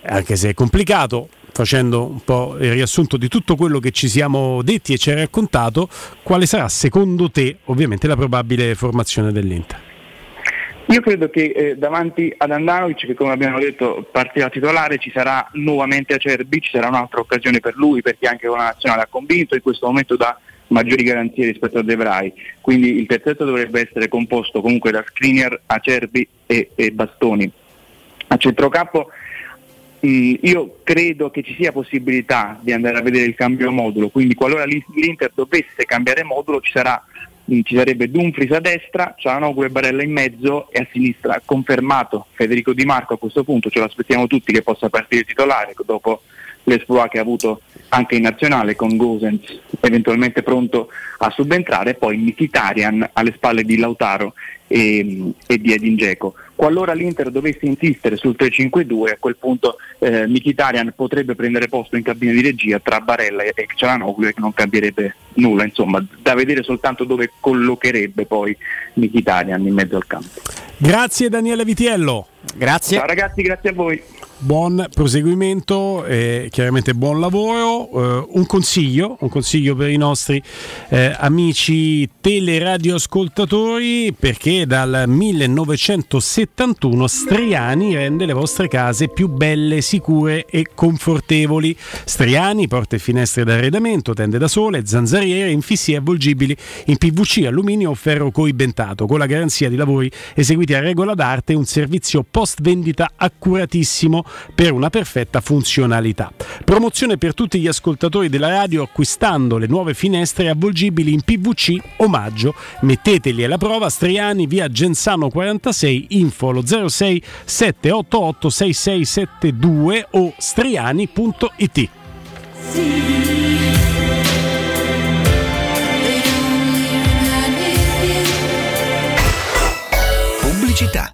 anche se è complicato, facendo un po' il riassunto di tutto quello che ci siamo detti e ci hai raccontato, quale sarà secondo te ovviamente la probabile formazione dell'Inter? Io credo che eh, davanti ad Andanovic, che come abbiamo detto partirà titolare, ci sarà nuovamente Acerbi, ci sarà un'altra occasione per lui perché anche con la nazionale ha convinto, in questo momento dà maggiori garanzie rispetto a De Vrij. Quindi il terzetto dovrebbe essere composto comunque da Skriniar, Acerbi e, e Bastoni. A centrocampo mh, io credo che ci sia possibilità di andare a vedere il cambio modulo, quindi qualora l'I- l'Inter dovesse cambiare modulo ci sarà mh, ci sarebbe Dumfries a destra, Cialanoglu e Barella in mezzo e a sinistra confermato Federico Di Marco a questo punto, ce lo aspettiamo tutti che possa partire titolare dopo l'esploit che ha avuto anche in nazionale con Gosens eventualmente pronto a subentrare poi Mkhitaryan alle spalle di Lautaro e, e di Edin Dzeko. Qualora l'Inter dovesse insistere sul 3-5-2 a quel punto eh, Mkhitaryan potrebbe prendere posto in cabina di regia tra Barella e Cialanoglu e non cambierebbe nulla, insomma da vedere soltanto dove collocherebbe poi Mkhitaryan in mezzo al campo. Grazie Daniele Vitiello. Grazie. Ciao ragazzi, grazie a voi. Buon proseguimento e chiaramente buon lavoro. Eh, un consiglio, un consiglio per i nostri eh, amici teleradioascoltatori perché dal 1971 Striani rende le vostre case più belle, sicure e confortevoli. Striani, porte e finestre d'arredamento, tende da sole, zanzariere, infissi avvolgibili in PVC, alluminio o ferro coibentato con la garanzia di lavori eseguiti a regola d'arte e un servizio post vendita accuratissimo per una perfetta funzionalità. Promozione per tutti gli ascoltatori della radio acquistando le nuove finestre avvolgibili in PVC omaggio. Metteteli alla prova Striani via Genzano 46 info allo 06 788 6672 o striani.it. Pubblicità.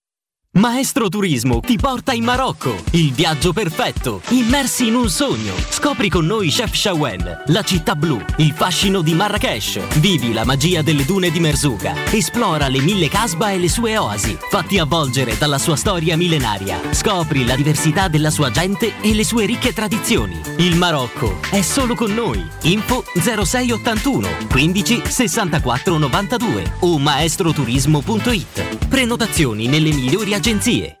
Maestro Turismo ti porta in Marocco. Il viaggio perfetto. Immersi in un sogno. Scopri con noi Chef Shawen, la città blu, il fascino di Marrakesh. Vivi la magia delle dune di Merzouga. Esplora le mille casba e le sue oasi. Fatti avvolgere dalla sua storia millenaria. Scopri la diversità della sua gente e le sue ricche tradizioni. Il Marocco è solo con noi. Info 0681 15 64 92 o maestroturismo.it. Prenotazioni nelle migliori agenție.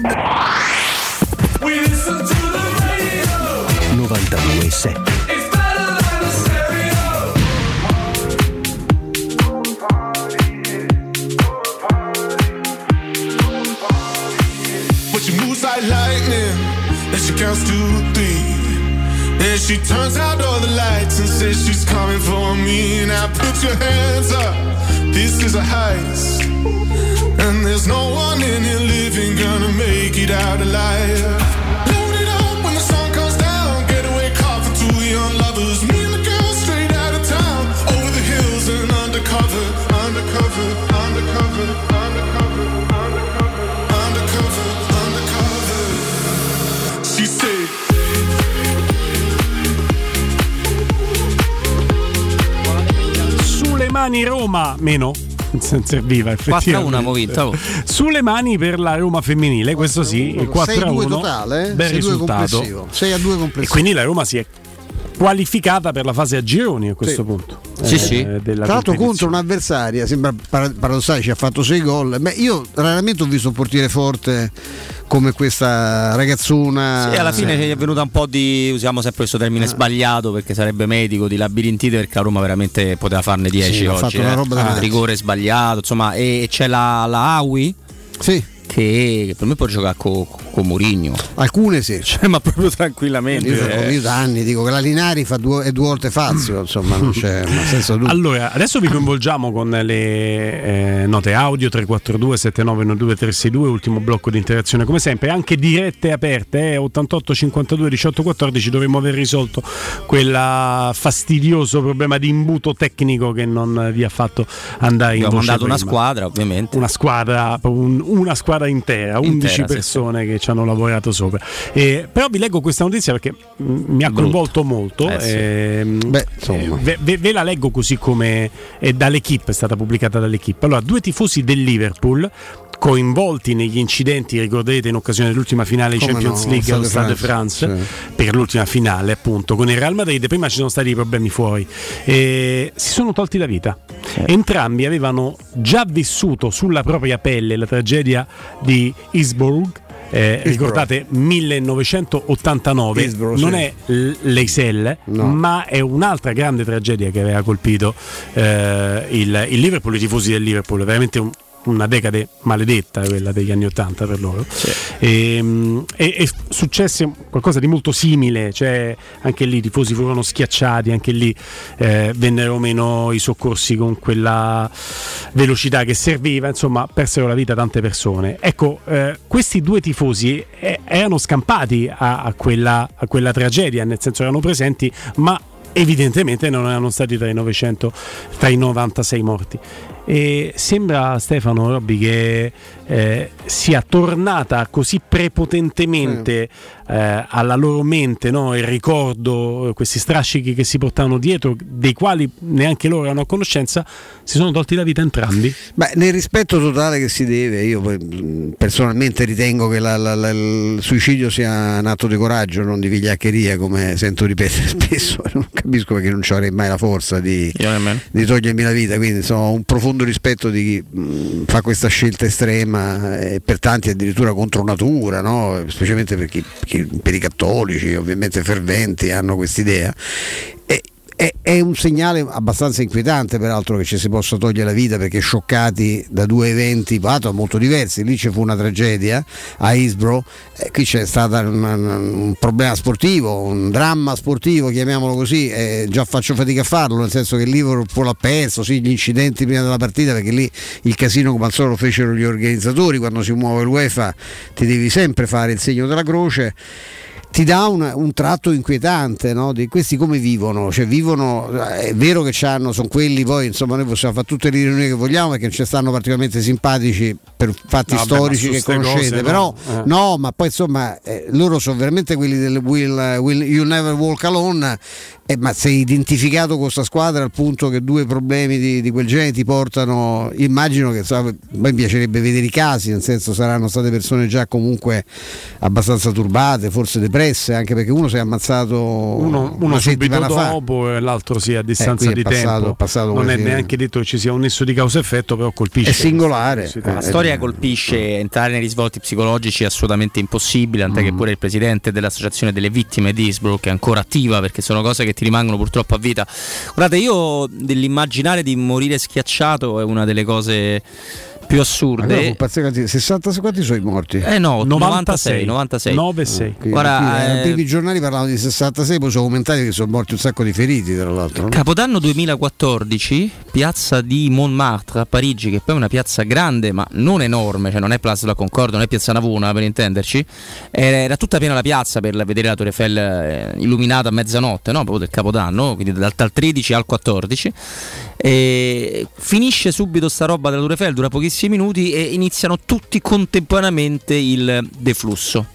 92.7 But she moves like lightning, and she counts to three. Then she turns out all the lights and says she's coming for me. Now put your hands up, this is a heist. And there's no one in here living gonna make it out alive. Roma meno. Non serviva effettivamente. 4 a 1 abbiamo vinto. Sulle mani per la Roma femminile, questo sì, il 4 a 6-2 1. totale, eh? Bel 6-2 risultato. complessivo. 6 a 2 E complessivo. quindi la Roma si è qualificata per la fase a gironi a questo Sì. punto. Sì, eh, sì. della Tra l'altro contro un'avversaria, sembra para- paradossale, ci ha fatto 6 gol. Beh, io raramente ho visto un portiere forte come questa ragazzona. Sì, alla fine ci è venuta un po' di, usiamo sempre questo termine sbagliato perché sarebbe medico, di labirintite perché la Roma veramente poteva farne 10 Sì, ha oggi. fatto una eh. roba da Ah, rigore sbagliato, insomma, e, e c'è la, la Aui. Sì. Che per me può giocare con con Mourinho. Alcune sì. Cioè, ma proprio tranquillamente. Io, sono- eh. io da anni dico che la Linari fa due, è due volte Fazio, insomma, non c'è senza dubbio. Allora, adesso vi coinvolgiamo con le eh, note audio 342 7912 362, ultimo blocco di interazione come sempre, anche dirette aperte, eh, 88 52 18 14 dovremmo aver risolto quel fastidioso problema di imbuto tecnico che non vi ha fatto andare in Abbiamo mandato una prima. squadra, ovviamente. Una squadra, un- una squadra intera, 11 Intera, sì, persone che ci hanno lavorato sopra. Eh, però vi leggo questa notizia perché mm, mi ha coinvolto molto. Eh, sì. ehm, Beh, eh, ve, ve- ve la leggo così come è dall'equipe, è stata pubblicata dall'equipe. Allora, due tifosi del Liverpool coinvolti negli incidenti, ricorderete in occasione dell'ultima finale di Champions no, League allo Stade France, France, per l'ultima finale appunto con il Real Madrid, prima ci sono stati i problemi fuori, e si sono tolti la vita. Entrambi avevano già vissuto sulla propria pelle la tragedia di Isburg. eh, ricordate 1989 Hillsborough, non sì. è l'Eisel No. ma è un'altra grande tragedia che aveva colpito eh, il, il Liverpool, i tifosi del Liverpool, veramente un- una decade maledetta quella degli anni 80 per loro. E, mm, e- e successe qualcosa di molto simile cioè anche lì i tifosi furono schiacciati anche lì eh, vennero meno i soccorsi con quella velocità che serviva insomma persero la vita tante persone. Ecco eh, questi due tifosi eh, erano scampati a, a quella, a quella tragedia nel senso erano presenti ma evidentemente non erano stati tra i 900 tra i 96 morti e sembra Stefano Robbi che eh, sia tornata così prepotentemente eh, alla loro mente no? il ricordo, eh, questi strascichi che si portavano dietro, dei quali neanche loro hanno conoscenza, si sono tolti la vita entrambi. Beh, nel rispetto totale che si deve, io mh, personalmente ritengo che la- la- la- il suicidio sia un atto di coraggio, non di vigliaccheria, come sento ripetere spesso. Non capisco perché non ci avrei mai la forza di, di togliermi la vita. Quindi insomma, ho un profondo rispetto di chi mh, fa questa scelta estrema e per tanti addirittura contro natura, no? specialmente per, chi- per i cattolici, ovviamente ferventi, hanno quest'idea. È, è un segnale abbastanza inquietante peraltro che ci si possa togliere la vita perché scioccati da due eventi peraltro molto diversi, lì ci fu una tragedia a Isbro, eh, qui c'è stato un, un problema sportivo, un dramma sportivo chiamiamolo così, eh, già faccio fatica a farlo nel senso che Liverpool ha perso, sì, gli incidenti prima della partita perché lì il casino come al solito fecero gli organizzatori, quando si muove l'UEFA ti devi sempre fare il segno della croce ti dà un, un tratto inquietante no? di questi come vivono, cioè vivono, è vero che hanno, sono quelli poi insomma noi possiamo fare tutte le ironie che vogliamo perché non ci stanno particolarmente simpatici per fatti Vabbè, storici ma che conoscete, cose, però no? Eh. no, ma poi insomma eh, loro sono veramente quelli del will, will You Never Walk Alone, eh, ma sei identificato con questa squadra al punto che due problemi di, di quel genere ti portano, immagino che insomma, a me piacerebbe vedere i casi, nel senso saranno state persone già comunque abbastanza turbate, forse depresse, anche perché uno si è ammazzato Uno, uno subito settimana fa. dopo e l'altro sì a distanza quindi di è passato- tempo. è passato non è neanche detto che ci sia un nesso di causa-effetto, però colpisce. È singolare. Sì, La storia colpisce entrare nei risvolti psicologici è assolutamente impossibile, tant'è che pure il presidente dell'associazione delle vittime di Innsbruck è ancora attiva perché sono cose che ti rimangono purtroppo a vita. Guardate, io dell'immaginare di morire schiacciato è una delle cose più Allora assurde. pazzesco, quanti- 60 quanti sono i morti? Eh no, 96, 96. 9 e 6. Qui- Guarda, eh, eh, primi giornali parlavano di 66, poi sono commentati che sono morti un sacco di feriti, tra l'altro. no? Capodanno 2014, piazza di Montmartre a Parigi, che poi è una piazza grande ma non enorme, cioè non è Place de la Concorde, non è piazza Navona per intenderci, era tutta piena la piazza per vedere la Torre Eiffel eh, illuminata a mezzanotte, no? proprio del Capodanno, quindi dal, dal 13 al 14. E finisce subito sta roba della Torre Eiffel, dura pochissimi minuti e iniziano tutti contemporaneamente il deflusso.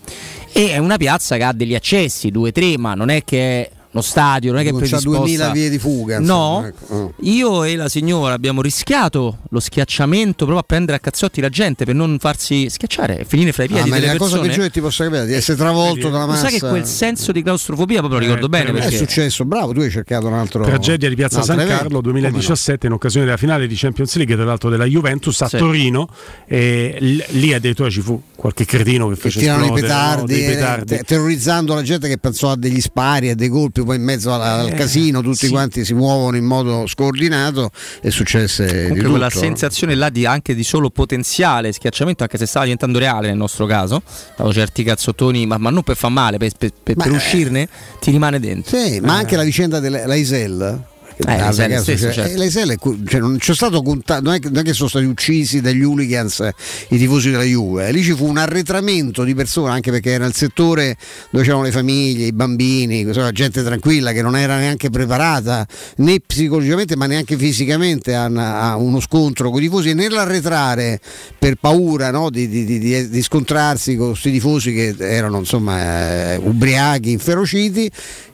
E è una piazza che ha degli accessi, due, tre, ma non è che è lo stadio, non è che è Non c'ha predisposta 2000 vie di fuga. No, ecco. Oh. io e la signora abbiamo rischiato lo schiacciamento proprio a prendere a cazzotti la gente per non farsi schiacciare e finire fra i Ah, piedi ma è delle la cosa peggiore che ti possa capire di essere travolto dalla massa. sai che quel senso di claustrofobia proprio lo ricordo bene È perché successo, bravo, tu hai cercato un altro. Tragedia di Piazza San evento. Carlo Come no? 2017 in occasione della finale di Champions League, tra l'altro della Juventus a Sì. Torino. E lì addirittura ci fu qualche cretino che fece tirano i esplodere no, petardi, eh, petardi. te- terrorizzando la gente che pensò a degli spari, a dei colpi. Poi in mezzo al, al Eh, casino tutti sì. quanti si muovono in modo scordinato e successe di Comunque tutto. quella sensazione là di, anche di solo potenziale schiacciamento, anche se stava diventando reale nel nostro caso, dato certi cazzottoni, ma, ma non per far male, per, per- per- Ma, per eh, uscirne, ti rimane dentro. Sì, ma Eh. anche la vicenda dell'Aisel. Eh, l'Aisel stesso, certo. eh, è cioè, non c'è stato conta- non, è, che- non è che sono stati uccisi dagli hooligans eh, i tifosi della Juve, eh, lì ci fu un arretramento di persone anche perché era il settore dove c'erano le famiglie, i bambini, insomma, gente tranquilla che non era neanche preparata né psicologicamente ma neanche fisicamente a, a uno scontro con i tifosi e nell'arretrare per paura no, di, di- di- di- di scontrarsi con questi tifosi che erano insomma eh, ubriachi, inferociti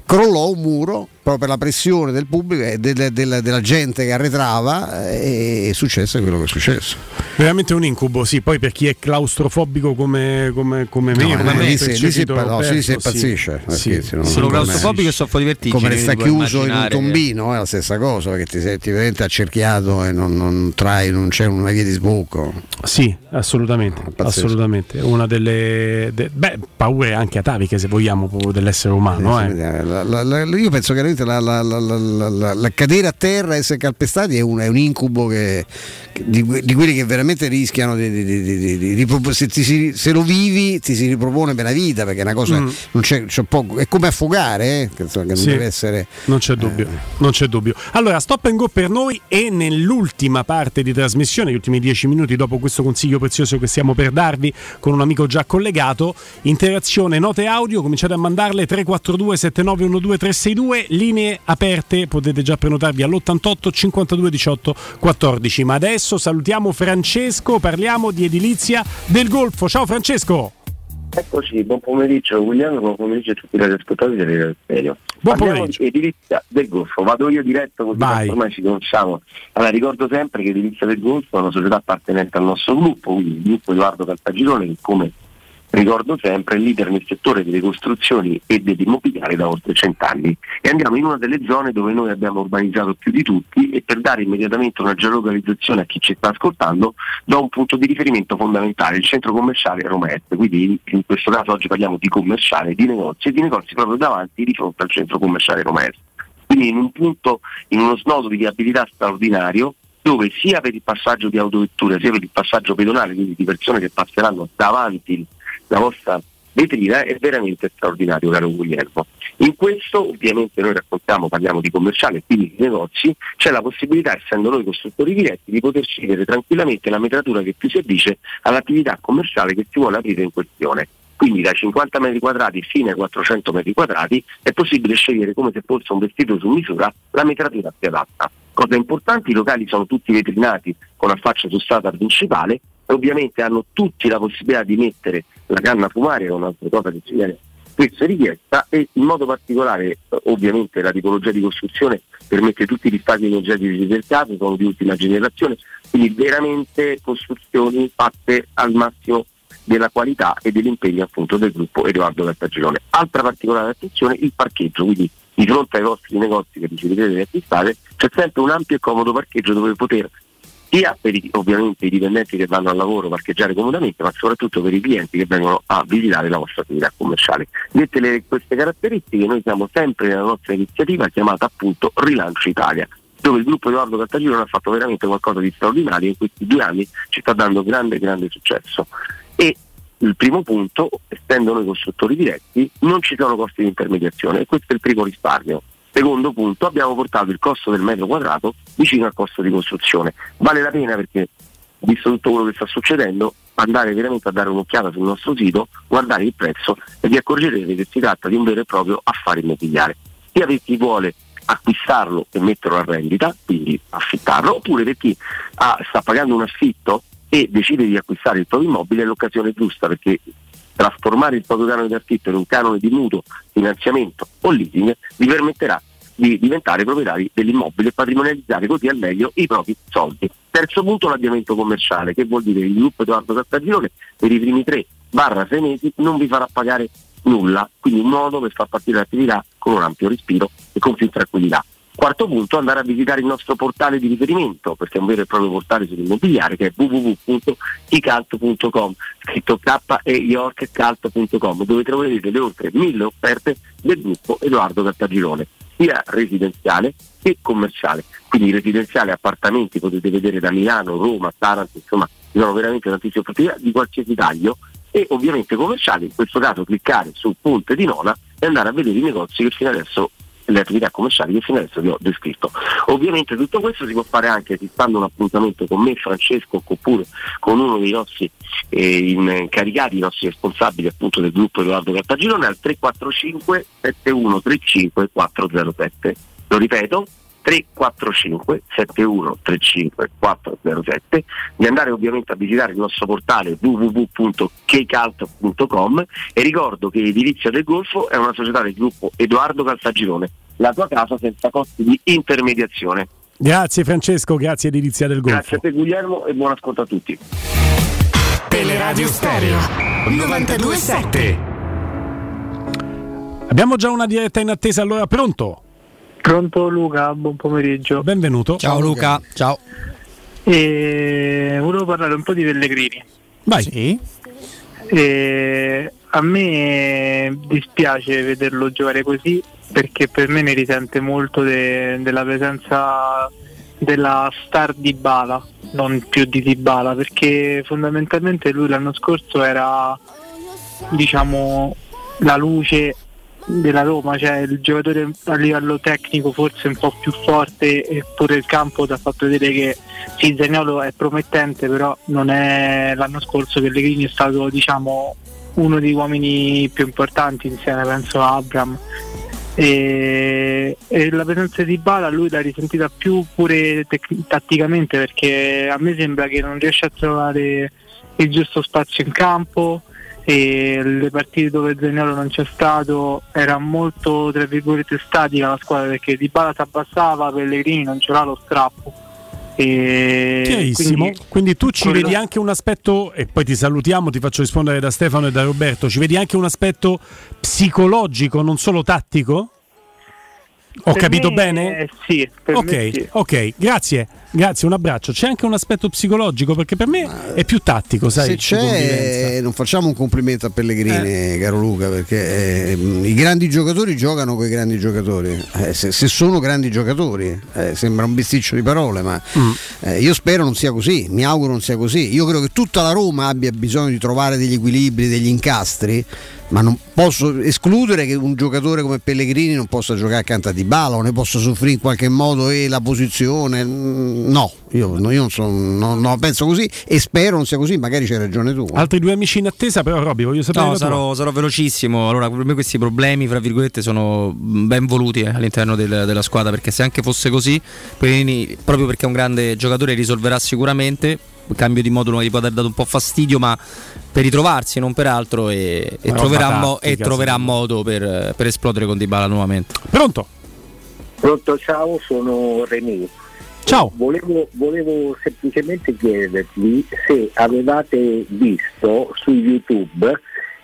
crollò un muro proprio per la pressione del pubblico e del- del- della gente che arretrava eh, e successe quello che è successo. Veramente un incubo, sì. Poi per chi è claustrofobico come, come, come me, No, eh, lì si- lì si- percepito no, perso, lì si sì. impazzisce, Sì, no- sì, Sono claustrofobico e soffro di vertigini. Come resta chiuso in un tombino è la stessa cosa perché ti senti veramente accerchiato e non, non trai, non c'è una via di sbocco. Sì, assolutamente, pazzesco. assolutamente. Una delle de- beh, paure anche ataviche, se vogliamo, proprio dell'essere umano. Eh, eh. sì, la- la- la- io penso che veramente la, la- la- la- cadere a terra e essere calpestati è un, è un incubo che- che- di, di quelli che veramente rischiano di, di- di- se, si- se lo vivi ti si ripropone per la vita perché è una cosa Mm. non c'è, c'è poco, è come affogare eh, che, insomma, che non Sì, deve essere Non c'è dubbio, non c'è dubbio. Allora, stop and go per noi e nell'ultima parte di trasmissione, gli ultimi dieci minuti dopo questo consiglio prezioso che stiamo per darvi con un amico già collegato, interazione, note audio, cominciate a mandarle 342 7912 362, linee aperte, potete già prenotarvi all'88 52 18 14. Ma adesso salutiamo Francesco, parliamo di edilizia del Golfo. Ciao Francesco! Eccoci, buon pomeriggio Guglielmo, buon pomeriggio a tutti gli ascoltatori del Stereo. Buon Parliamo pomeriggio. di edilizia del Golfo, vado io diretto così Vai. ormai ci conosciamo. Allora ricordo sempre che Edilizia del Golfo è una società appartenente al nostro gruppo, quindi il gruppo Edoardo Caltagirone che come ricordo sempre leader nel settore delle costruzioni e dell'immobiliare da oltre cent'anni e andiamo in una delle zone dove noi abbiamo urbanizzato più di tutti e per dare immediatamente una geolocalizzazione a chi ci sta ascoltando do un punto di riferimento fondamentale, il centro commerciale Roma Est, quindi in questo caso oggi parliamo di commerciale, di negozi e di negozi proprio davanti di fronte al centro commerciale Roma Est. Quindi in un punto, in uno snodo di viabilità straordinario dove sia per il passaggio di autovetture sia per il passaggio pedonale, quindi di persone che passeranno davanti la vostra vetrina è veramente straordinario, caro Guglielmo. In questo ovviamente noi raccontiamo, parliamo di commerciale, quindi di negozi, c'è la possibilità, essendo noi costruttori diretti, di poter scegliere tranquillamente la metratura che più si addice all'attività commerciale che si vuole aprire in questione. Quindi da 50 metri quadrati fino ai 400 metri quadrati è possibile scegliere come se fosse un vestito su misura la metratura più adatta. Cosa importante, i locali sono tutti vetrinati con affaccio su strada principale e ovviamente hanno tutti la possibilità di mettere la canna a fumare, è un'altra cosa che ci viene spesso richiesta e in modo particolare ovviamente la tipologia di costruzione permette tutti gli stati energetici del caso, sono di ultima generazione, quindi veramente costruzioni fatte al massimo della qualità e dell'impegno appunto del gruppo Edoardo Cartagirone. Altra particolare attenzione, il parcheggio, quindi di fronte ai vostri negozi che decidete di acquistare c'è sempre un ampio e comodo parcheggio dove poter sia per i- ovviamente i dipendenti che vanno al lavoro parcheggiare comodamente, ma soprattutto per i clienti che vengono a visitare la vostra attività commerciale. Dette le- queste caratteristiche, noi siamo sempre nella nostra iniziativa chiamata appunto Rilancio Italia, dove il gruppo Edoardo Cartagirone ha fatto veramente qualcosa di straordinario in questi due anni ci sta dando grande grande successo. E il primo punto, essendo noi costruttori diretti, non ci sono costi di intermediazione e questo è il primo risparmio. Secondo punto, abbiamo portato il costo del metro quadrato vicino al costo di costruzione. Vale la pena perché, visto tutto quello che sta succedendo, andare veramente a dare un'occhiata sul nostro sito, guardare il prezzo e vi accorgerete che si tratta di un vero e proprio affare immobiliare. Sia per chi vuole acquistarlo e metterlo a rendita, quindi affittarlo, oppure per chi ha- sta pagando un affitto e decide di acquistare il proprio immobile è l'occasione giusta perché trasformare il proprio canone di affitto in un canone di mutuo, finanziamento o leasing vi permetterà di diventare proprietari dell'immobile e patrimonializzare così al meglio i propri soldi. Terzo punto l'avviamento commerciale, che vuol dire che il gruppo Edoardo Castagione per i primi 3 barra 6 mesi non vi farà pagare nulla, quindi un modo per far partire l'attività con un ampio respiro e con più tranquillità. Quarto punto, andare a visitare il nostro portale di riferimento, perché è un vero e proprio portale sull'immobiliare, che è www.icalt.com, scritto k e yorkcalt.com, dove troverete le oltre mille offerte del gruppo Edoardo Cartagirone, sia residenziale che commerciale. Quindi residenziale, appartamenti potete vedere da Milano, Roma, Taranto, insomma, ci sono veramente tantissime opportunità di qualsiasi taglio e ovviamente commerciali, in questo caso cliccare sul ponte di Nona e andare a vedere i negozi che fino adesso le attività commerciali che fino adesso vi ho descritto. Ovviamente tutto questo si può fare anche fissando un appuntamento con me, Francesco, oppure con uno dei nostri eh, incaricati, i nostri responsabili appunto del gruppo Edoardo Cartagirone al 345 7135 407. Lo ripeto, 345 7135 407 di andare ovviamente a visitare il nostro portale www.kcalt.com e ricordo che Edilizia del Golfo è una società del gruppo Edoardo Caltagirone la tua casa senza costi di intermediazione Grazie Francesco, grazie Edilizia del Golfo. grazie a te Guglielmo e buon ascolto a tutti Teleradio Stereo 927. Abbiamo già una diretta in attesa, allora pronto? Pronto Luca, buon pomeriggio. Benvenuto. Ciao Luca, ciao. E volevo parlare un po' di Pellegrini. Vai. E a me dispiace vederlo giocare così perché per me ne risente molto de- della presenza della star di Bala, non più di Dybala, perché fondamentalmente lui l'anno scorso era diciamo la luce della Roma, cioè il giocatore a livello tecnico forse un po' più forte eppure il campo ti ha fatto vedere che sì, Zaniolo è promettente però non è l'anno scorso Pellegrini è stato diciamo uno degli uomini più importanti insieme penso a Abram e, e la presenza di Bala lui l'ha risentita più pure tec- tatticamente perché a me sembra che non riesce a trovare il giusto spazio in campo e le partite dove Zaniolo non c'è stato era molto tra virgolette statica la squadra perché Di Bala si abbassava Pellegrini non c'era lo strappo e Chiarissimo. Quindi, quindi tu ci vedi anche un aspetto, e poi ti salutiamo, ti faccio rispondere da Stefano e da Roberto, ci vedi anche un aspetto psicologico, non solo tattico? Ho Per capito me, bene? eh, sì, ok, sì. ok, grazie, grazie, un abbraccio. C'è anche un aspetto psicologico perché per me è più tattico, sai? Se c'è, non facciamo un complimento a Pellegrini, caro Luca, perché eh, mh, i grandi giocatori giocano con i grandi giocatori. Eh, se, se sono grandi giocatori, eh, sembra un bisticcio di parole, ma eh, io spero non sia così, mi auguro non sia così. Io credo che tutta la Roma abbia bisogno di trovare degli equilibri, degli incastri. Ma non posso escludere che un giocatore come Pellegrini non possa giocare accanto a Dybala o ne possa soffrire in qualche modo e la posizione. Mm, No, io, no, io non, sono, no, no, penso così e spero non sia così, magari c'hai ragione tu. Altri due amici in attesa, però Robby, voglio sapere No, sarò, sarò velocissimo. Allora, per me questi problemi, fra virgolette, sono ben voluti eh, all'interno del- della squadra. Perché se anche fosse così, Pellegrini, proprio perché è un grande giocatore, risolverà sicuramente. Il cambio di modulo gli può aver dato un po' fastidio, ma per ritrovarsi, non per altro, e, e troverà, mo- e troverà sì. modo per, per esplodere con Dybala nuovamente. Pronto? Pronto, ciao, sono René. Ciao. Volevo, volevo semplicemente chiedervi se avevate visto su YouTube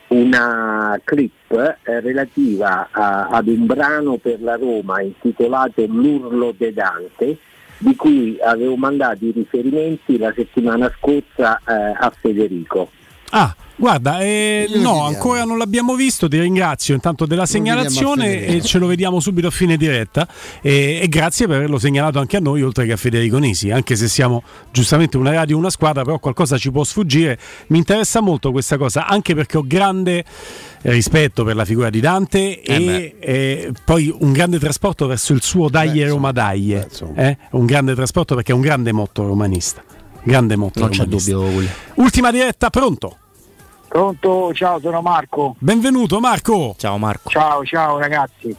una clip eh, relativa a- ad un brano per la Roma intitolato L'urlo de Dante di cui avevo mandato i riferimenti la settimana scorsa eh, a Federico. Ah, guarda, eh, no, ancora non l'abbiamo visto, ti ringrazio intanto della segnalazione e ce lo vediamo subito a fine diretta e, e grazie per averlo segnalato anche a noi oltre che a Federico Nisi, anche se siamo giustamente una radio, una squadra, però qualcosa ci può sfuggire. Mi interessa molto questa cosa, anche perché ho grande eh, rispetto per la figura di Dante e eh, poi un grande trasporto verso il suo Daglie Roma Daglie, eh? un grande trasporto perché è un grande motto romanista. Grande motto Non c'è dubbio, Willy. Ultima diretta, pronto? Pronto, ciao, sono Marco. Benvenuto Marco. Ciao Marco. Ciao, ciao ragazzi.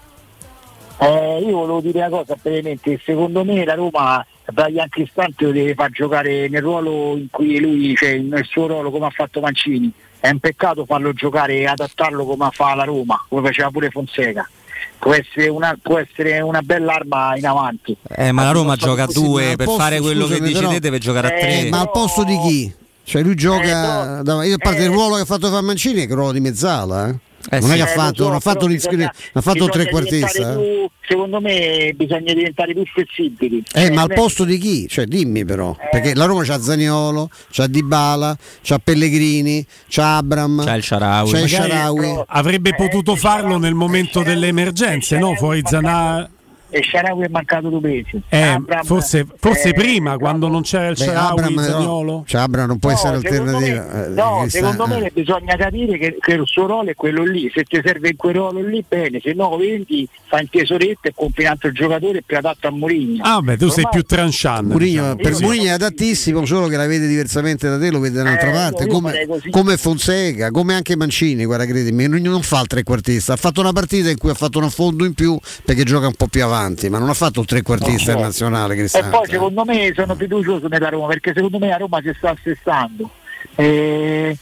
Eh, io volevo dire una cosa brevemente, secondo me la Roma Brian Cristante lo deve far giocare nel ruolo in cui lui, cioè nel suo ruolo come ha fatto Mancini. È un peccato farlo giocare e adattarlo come fa la Roma, come faceva pure Fonseca. Può essere una, può essere una bella arma in avanti. Eh, ma la Roma gioca a due, per posto- fare quello che dice però- te deve giocare a Eh, tre. Ma al posto di chi? Cioè lui gioca. da- io a parte il ruolo che ha fatto fare Mancini, è che il ruolo di mezzala. Eh? Eh non è sì. che ha Eh, fatto, so, non ha fatto, bisogna- ha fatto trequartista. diventare eh. più- secondo me bisogna diventare più flessibili. Eh, Cioè, ma al è- posto di chi? Cioè, dimmi però. Eh. Perché la Roma c'ha Zaniolo, c'ha Dybala, c'ha Pellegrini, c'ha Abram, C'ha il Sharawi. c'ha il Sharawi. Avrebbe potuto farlo nel momento delle emergenze, no? Fuori Zanà. E Sharawi è mancato due mesi. Eh, Abram- forse, forse eh, prima, quando non c'era il Sharawi, no. Zaniolo. Cioè, non può No, essere secondo alternativa. me- eh, no, che sta- secondo eh. me bisogna capire che, che il suo ruolo è quello lì. Se ti serve in quel ruolo lì, bene, se no vendi, fai un tesoretto e compri un altro giocatore più adatto a Mourinho. Ah, beh, tu sei Ormai- più tranchant. Mourinho, diciamo. per Sì. Mourinho è adattissimo, solo che la vede diversamente da te, lo vede da un'altra Eh, parte, come, come Fonseca, come anche Mancini, guarda credimi, non fa il trequartista, ha fatto una partita in cui ha fatto un affondo in più perché gioca un po' più avanti, ma non ha fatto il trequartista No. nazionale E poi secondo me sono fiducioso nella Roma perché secondo me la Roma si sta assestando. E,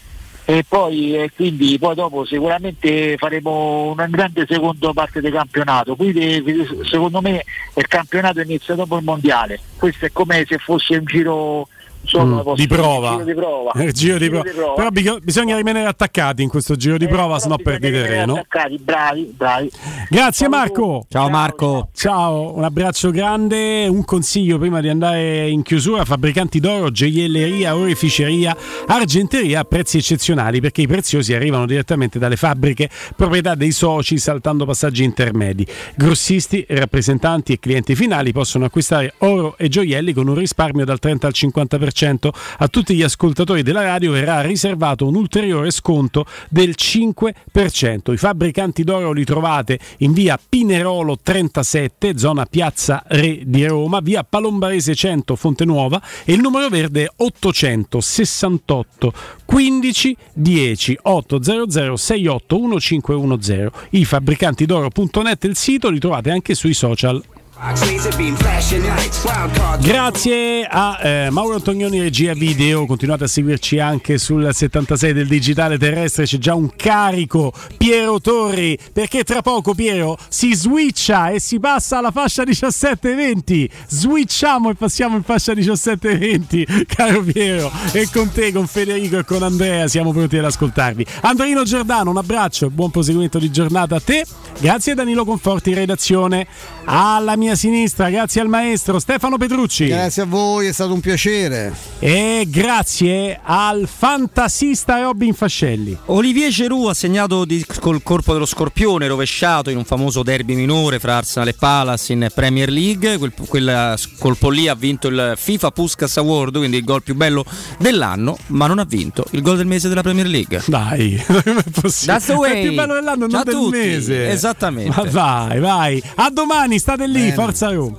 e poi e quindi poi dopo sicuramente faremo una grande seconda parte del campionato. Quindi secondo me il campionato inizia dopo il mondiale. Questo è come se fosse un giro solo Mm, come posso di prova. un giro di prova. Eh, giro di prova. Però bi- bisogna rimanere attaccati in questo giro di prova, sennò perdi terreno. Attaccati, bravi, bravi. Grazie Marco. Ciao Marco. Ciao, un abbraccio grande. Un consiglio prima di andare in chiusura: fabbricanti d'oro, gioielleria, oreficeria, argenteria a prezzi eccezionali perché i preziosi arrivano direttamente dalle fabbriche, proprietà dei soci, saltando passaggi intermedi. Grossisti, rappresentanti e clienti finali possono acquistare oro e gioielli con un risparmio dal 30 al 50%. A tutti gli ascoltatori della radio verrà riservato un ulteriore sconto del 5%. I fabbricanti d'oro li trovate in via Pinerolo 37, zona Piazza Re di Roma, via Palombarese 100, Fonte Nuova e il numero verde è 868 15 10 800 68 1510. I fabbricanti d'oro.net il sito li trovate anche sui social. Grazie a eh, Mauro Antonioni regia video, continuate a seguirci anche sul 76 del digitale terrestre, c'è già un carico Piero Torri, perché tra poco Piero si switcha e si passa alla fascia 17-20, switchiamo e passiamo in fascia 17-20, caro Piero, e con te, con Federico e con Andrea siamo pronti ad ascoltarvi. Andrino Giordano, un abbraccio e buon proseguimento di giornata a te, grazie a Danilo Conforti redazione, alla mia sinistra, grazie al maestro Stefano Petrucci. Grazie a voi, è stato un piacere. E grazie al fantasista Robin Fascelli. Olivier Giroud ha segnato di- col corpo dello scorpione rovesciato in un famoso derby minore fra Arsenal e Palace in Premier League. Quel, quel colpo lì ha vinto il FIFA Puskas Award, quindi il gol più bello dell'anno, ma non ha vinto il gol del mese della Premier League. Dai, non è possibile. That's the way. È il più bello dell'anno, Ciao non a del tutti. mese. Esattamente. Ma vai, vai. A domani, state lì, forza Roma.